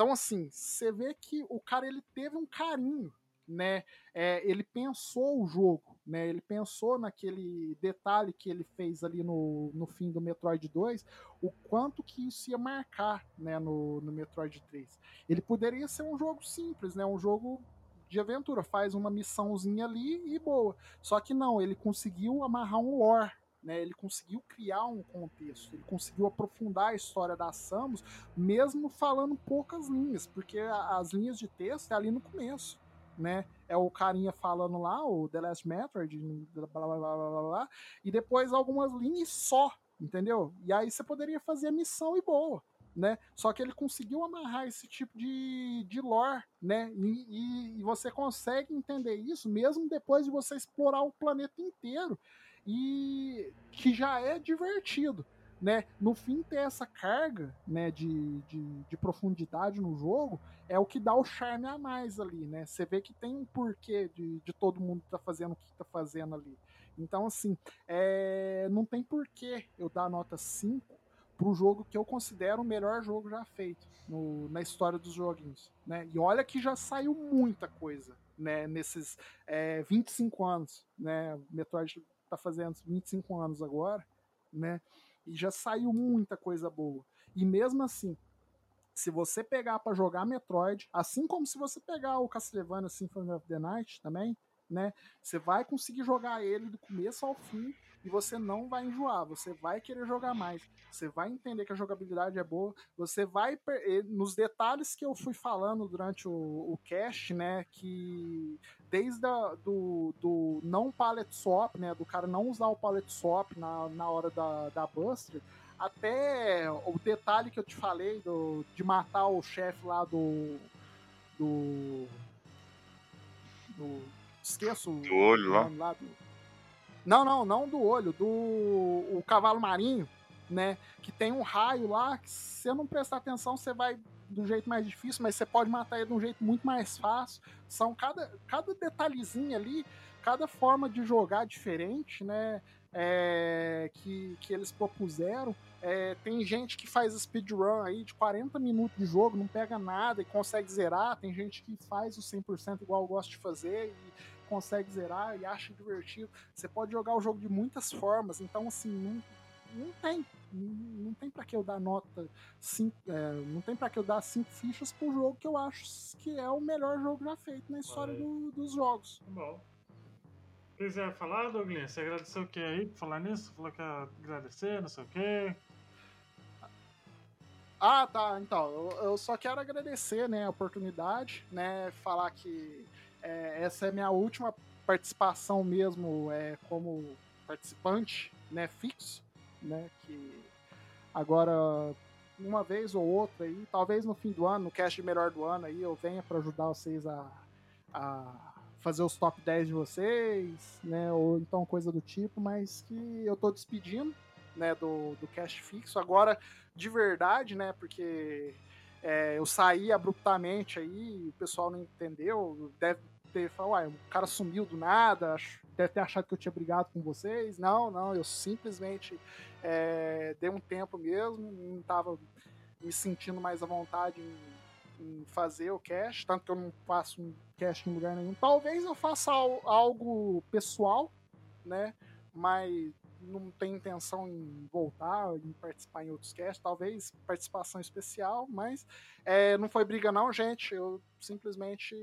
Então, assim, você vê que o cara ele teve um carinho, né? É, ele pensou o jogo, né? Ele pensou naquele detalhe que ele fez ali no, no fim do Metroid 2, o quanto que isso ia marcar, né? No, no Metroid 3. Ele poderia ser um jogo simples, né? Um jogo de aventura, faz uma missãozinha ali e boa. Só que não, ele conseguiu amarrar um lore, né, ele conseguiu criar um contexto, ele conseguiu aprofundar a história da Samus, mesmo falando poucas linhas, porque as linhas de texto é ali no começo. Né? É o carinha falando lá, o The Last Metroid, blá, blá, blá, blá, blá, blá, e depois algumas linhas só, entendeu? E aí você poderia fazer a missão e boa né? Só que ele conseguiu amarrar esse tipo de, de lore, né? E, e, e, você consegue entender isso mesmo depois de você explorar o planeta inteiro e que já é divertido. Né? No fim, ter essa carga né, de, de, de, profundidade no jogo é o que dá o charme a mais ali, né? Você vê que tem um porquê de, de todo mundo tá fazendo o que tá fazendo ali. Então, assim, é, não tem porquê eu dar nota 5 pro jogo que eu considero o melhor jogo já feito no, na história dos joguinhos, né? E olha que já saiu muita coisa, né? Nesses é, 25 anos, né? Metroid tá fazendo 25 anos agora, né? E já saiu muita coisa boa. E mesmo assim, se você pegar para jogar Metroid, assim como se você pegar o Castlevania Symphony of the Night também, né? Você vai conseguir jogar ele do começo ao fim e você não vai enjoar, você vai querer jogar mais, você vai entender que a jogabilidade é boa, você vai nos detalhes que eu fui falando durante o, o cast, né, que desde a, do, do não palette swap, né, do cara não usar o palette swap na, na hora da, da Buster, até o detalhe que eu te falei do, de matar o chefe lá do, do do esqueço do olho lá. lá do, não, não, não do olho, do o cavalo marinho, né? Que tem um raio lá que se você não prestar atenção, você vai do jeito mais difícil, mas você pode matar ele de um jeito muito mais fácil. São cada, cada detalhezinho ali, cada forma de jogar diferente, né? É, que, que eles propuseram. É, tem gente que faz speedrun aí de 40 minutos de jogo, não pega nada e consegue zerar. Tem gente que faz o 100% igual eu gosto de fazer consegue zerar e acha divertido. Você pode jogar o jogo de muitas formas, então assim, não, não tem. Não, tem para que eu dar nota cinco, é, não tem para que eu dar cinco fichas pro jogo que eu acho que é o melhor jogo já feito na história do, dos jogos. Tá bom. Quiser falar, Douglas? Você agradeceu o que aí por falar nisso? Falou que ia agradecer, não sei o quê. Ah, tá. Então, eu, eu, só quero agradecer né, a oportunidade, né? Falar que é, essa é minha última participação mesmo é, como participante, né, fixo, né, que agora uma vez ou outra aí, talvez no fim do ano, no cast melhor do ano aí, eu venha para ajudar vocês a, a fazer os top 10 de vocês, né, ou então coisa do tipo, mas que eu tô despedindo, né, do, do cast fixo agora de verdade, né, porque é, eu saí abruptamente aí, o pessoal não entendeu, deve ter falado, o cara sumiu do nada, deve ter achado que eu tinha brigado com vocês. Não, não, eu simplesmente é, dei um tempo mesmo, não estava me sentindo mais à vontade em, em, fazer o cast, tanto que eu não faço um cast em lugar nenhum. Talvez eu faça algo pessoal, né? Mas não tenho intenção em voltar, em participar em outros casts, talvez participação especial, mas é, não foi briga não, gente, eu simplesmente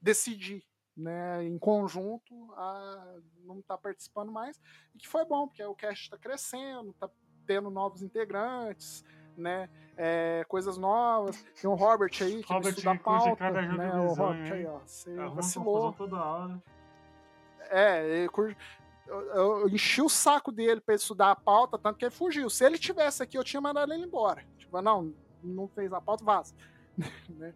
decidi, né, em conjunto, a não estar tá participando mais, e que foi bom, porque o cast está crescendo, está tendo novos integrantes, né, é, coisas novas, tem o Robert aí, que Robert estuda a pauta, né, o Robert aí, ó, você vacilou. Toda hora. É, ele curte eu, eu, enchi o saco dele para ele estudar a pauta, tanto que ele fugiu. Se ele tivesse aqui, eu tinha mandado ele embora. Tipo, não, não fez a pauta, vaza. (laughs) Né?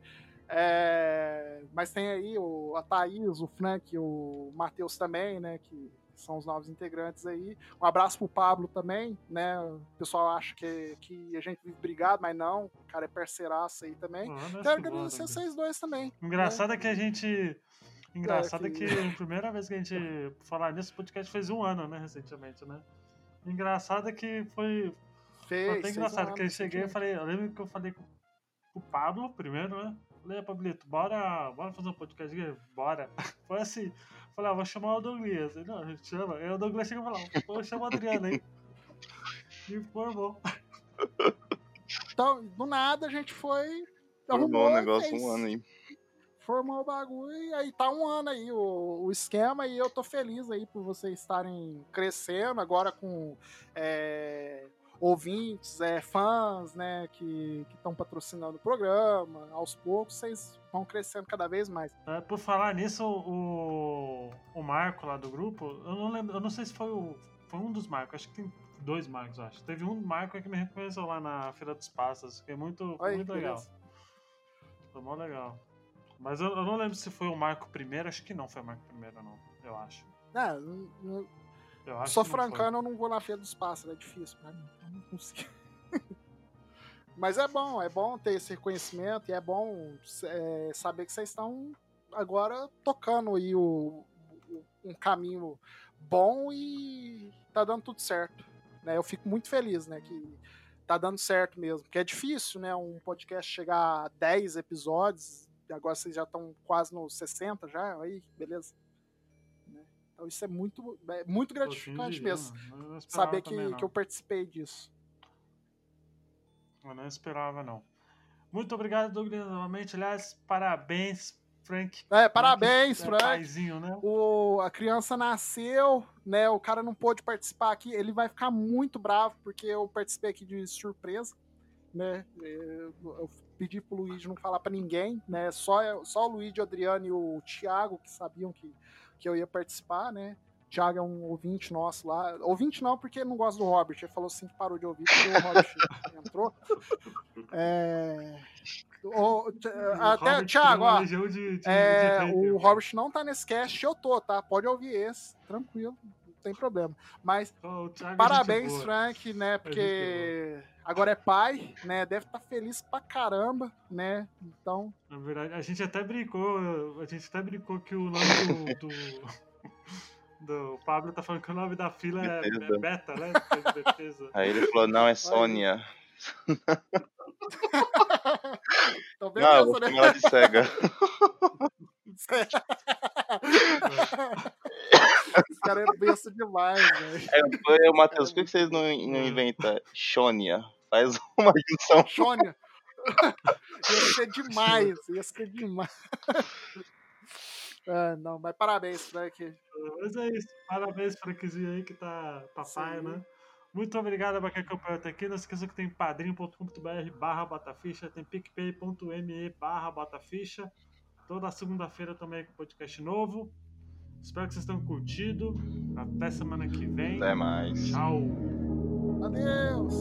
é, mas tem aí o, a Thaís, o Frank, o Matheus também, né? Que são os novos integrantes aí. Um abraço pro Pablo também, né? O pessoal acha que, que a gente vive brigado, mas não. O cara é parceiraço aí também. Ah, Quero agradecer vocês dois também. Engraçado né? é que a gente Engraçado É, que... que- a primeira vez que a gente falar nisso, o podcast fez um ano, né, recentemente, né? Engraçado é que foi, foi Fez, até fez engraçado, porque eu cheguei e falei, eu lembro que eu falei com o Pablo primeiro, né? Falei, Pablito, bora, bora fazer um podcast aqui? Bora. (laughs) Foi assim, falei, ah, vou chamar o Douglas. Ele, não, a gente chama. Aí o Douglas chega e fala, vou chamar o Adriano aí. E informou. Então, do nada a gente foi. Formou arrumou o negócio fez. um ano aí. Formou o bagulho e aí tá um ano aí o, o esquema e eu tô feliz aí por vocês estarem crescendo agora com é, ouvintes, é, fãs, né, que estão patrocinando o programa. Aos poucos vocês vão crescendo cada vez mais. É, por falar nisso, o, o Marco lá do grupo, eu não lembro, eu não sei se foi o. Foi um dos Marcos, acho que tem dois Marcos, acho. Teve um Marco que me reconheceu lá na Feira dos Pássaros. Fiquei muito, Olha, muito legal. Foi mó legal. Mas eu, eu não lembro se foi o Marco primeiro, acho que não foi o Marco primeiro, não. Eu acho. É, não- não- Eu acho foi. francano, eu não vou na Feira dos Pássaros, é difícil pra mim. Eu não consigo. (laughs) Mas é bom, é bom ter esse reconhecimento e é bom é, saber que vocês estão agora tocando aí o, o- um caminho bom e tá dando tudo certo. Né? Eu fico muito feliz, né, que tá dando certo mesmo. Porque é difícil, né, um podcast chegar a 10 episódios, agora vocês já estão quase nos 60 já, aí, beleza. Né? Então isso é muito, é muito gratificante mesmo saber que, que eu participei disso. Eu não esperava, não. Muito obrigado, Douglas, novamente. Aliás, parabéns, Frank. É, parabéns, é Frank. Paizinho, né? O, a criança nasceu, né? O cara não pôde participar aqui. Ele vai ficar muito bravo porque eu participei aqui de surpresa, né? Eu, eu pedi pro Luigi não falar pra ninguém, né? Só, só o Luigi, o Adriano e o Thiago que sabiam que, que eu ia participar, né? O Thiago é um ouvinte nosso lá. Ouvinte não, porque não gosta do Robert. Ele falou assim que parou de ouvir porque o Robert (laughs) entrou. É... o- até, Robert Thiago, ó, de- de- é, de o. Robert não tá nesse cast, eu tô, tá? Pode ouvir esse, tranquilo, tem problema. Mas Ó, o Thiago é parabéns. Frank, né? gente Porque agora é pai, né? Deve estar feliz pra caramba, né? Então, Na verdade, a gente até brincou, a gente até brincou que o nome do, do, (laughs) do Pablo tá falando que o nome da fila é, é Beta, né? É. Aí ele falou, não, é Sônia. (laughs) então Não, eu vou beleza, né? chamar ela de cega. (laughs) (laughs) Esse cara é besta demais, velho. Aí eu, Matheus, por que vocês não, não inventam Shônia? Faz (laughs) uma junção. Sônia. (laughs) ia ser demais, ia ser demais. Ah, não, mas parabéns, Frank. Mas é isso. Parabéns, Frankzinho aí que tá papai, Sim. né? Muito obrigado pra quem acompanhou até aqui. Não esqueça que tem padrim.com.br barra botaficha, tem picpay.me barra botaficha. Toda segunda-feira também com podcast novo. Espero que vocês tenham curtido. Até semana que vem. Até mais. Tchau. Adeus.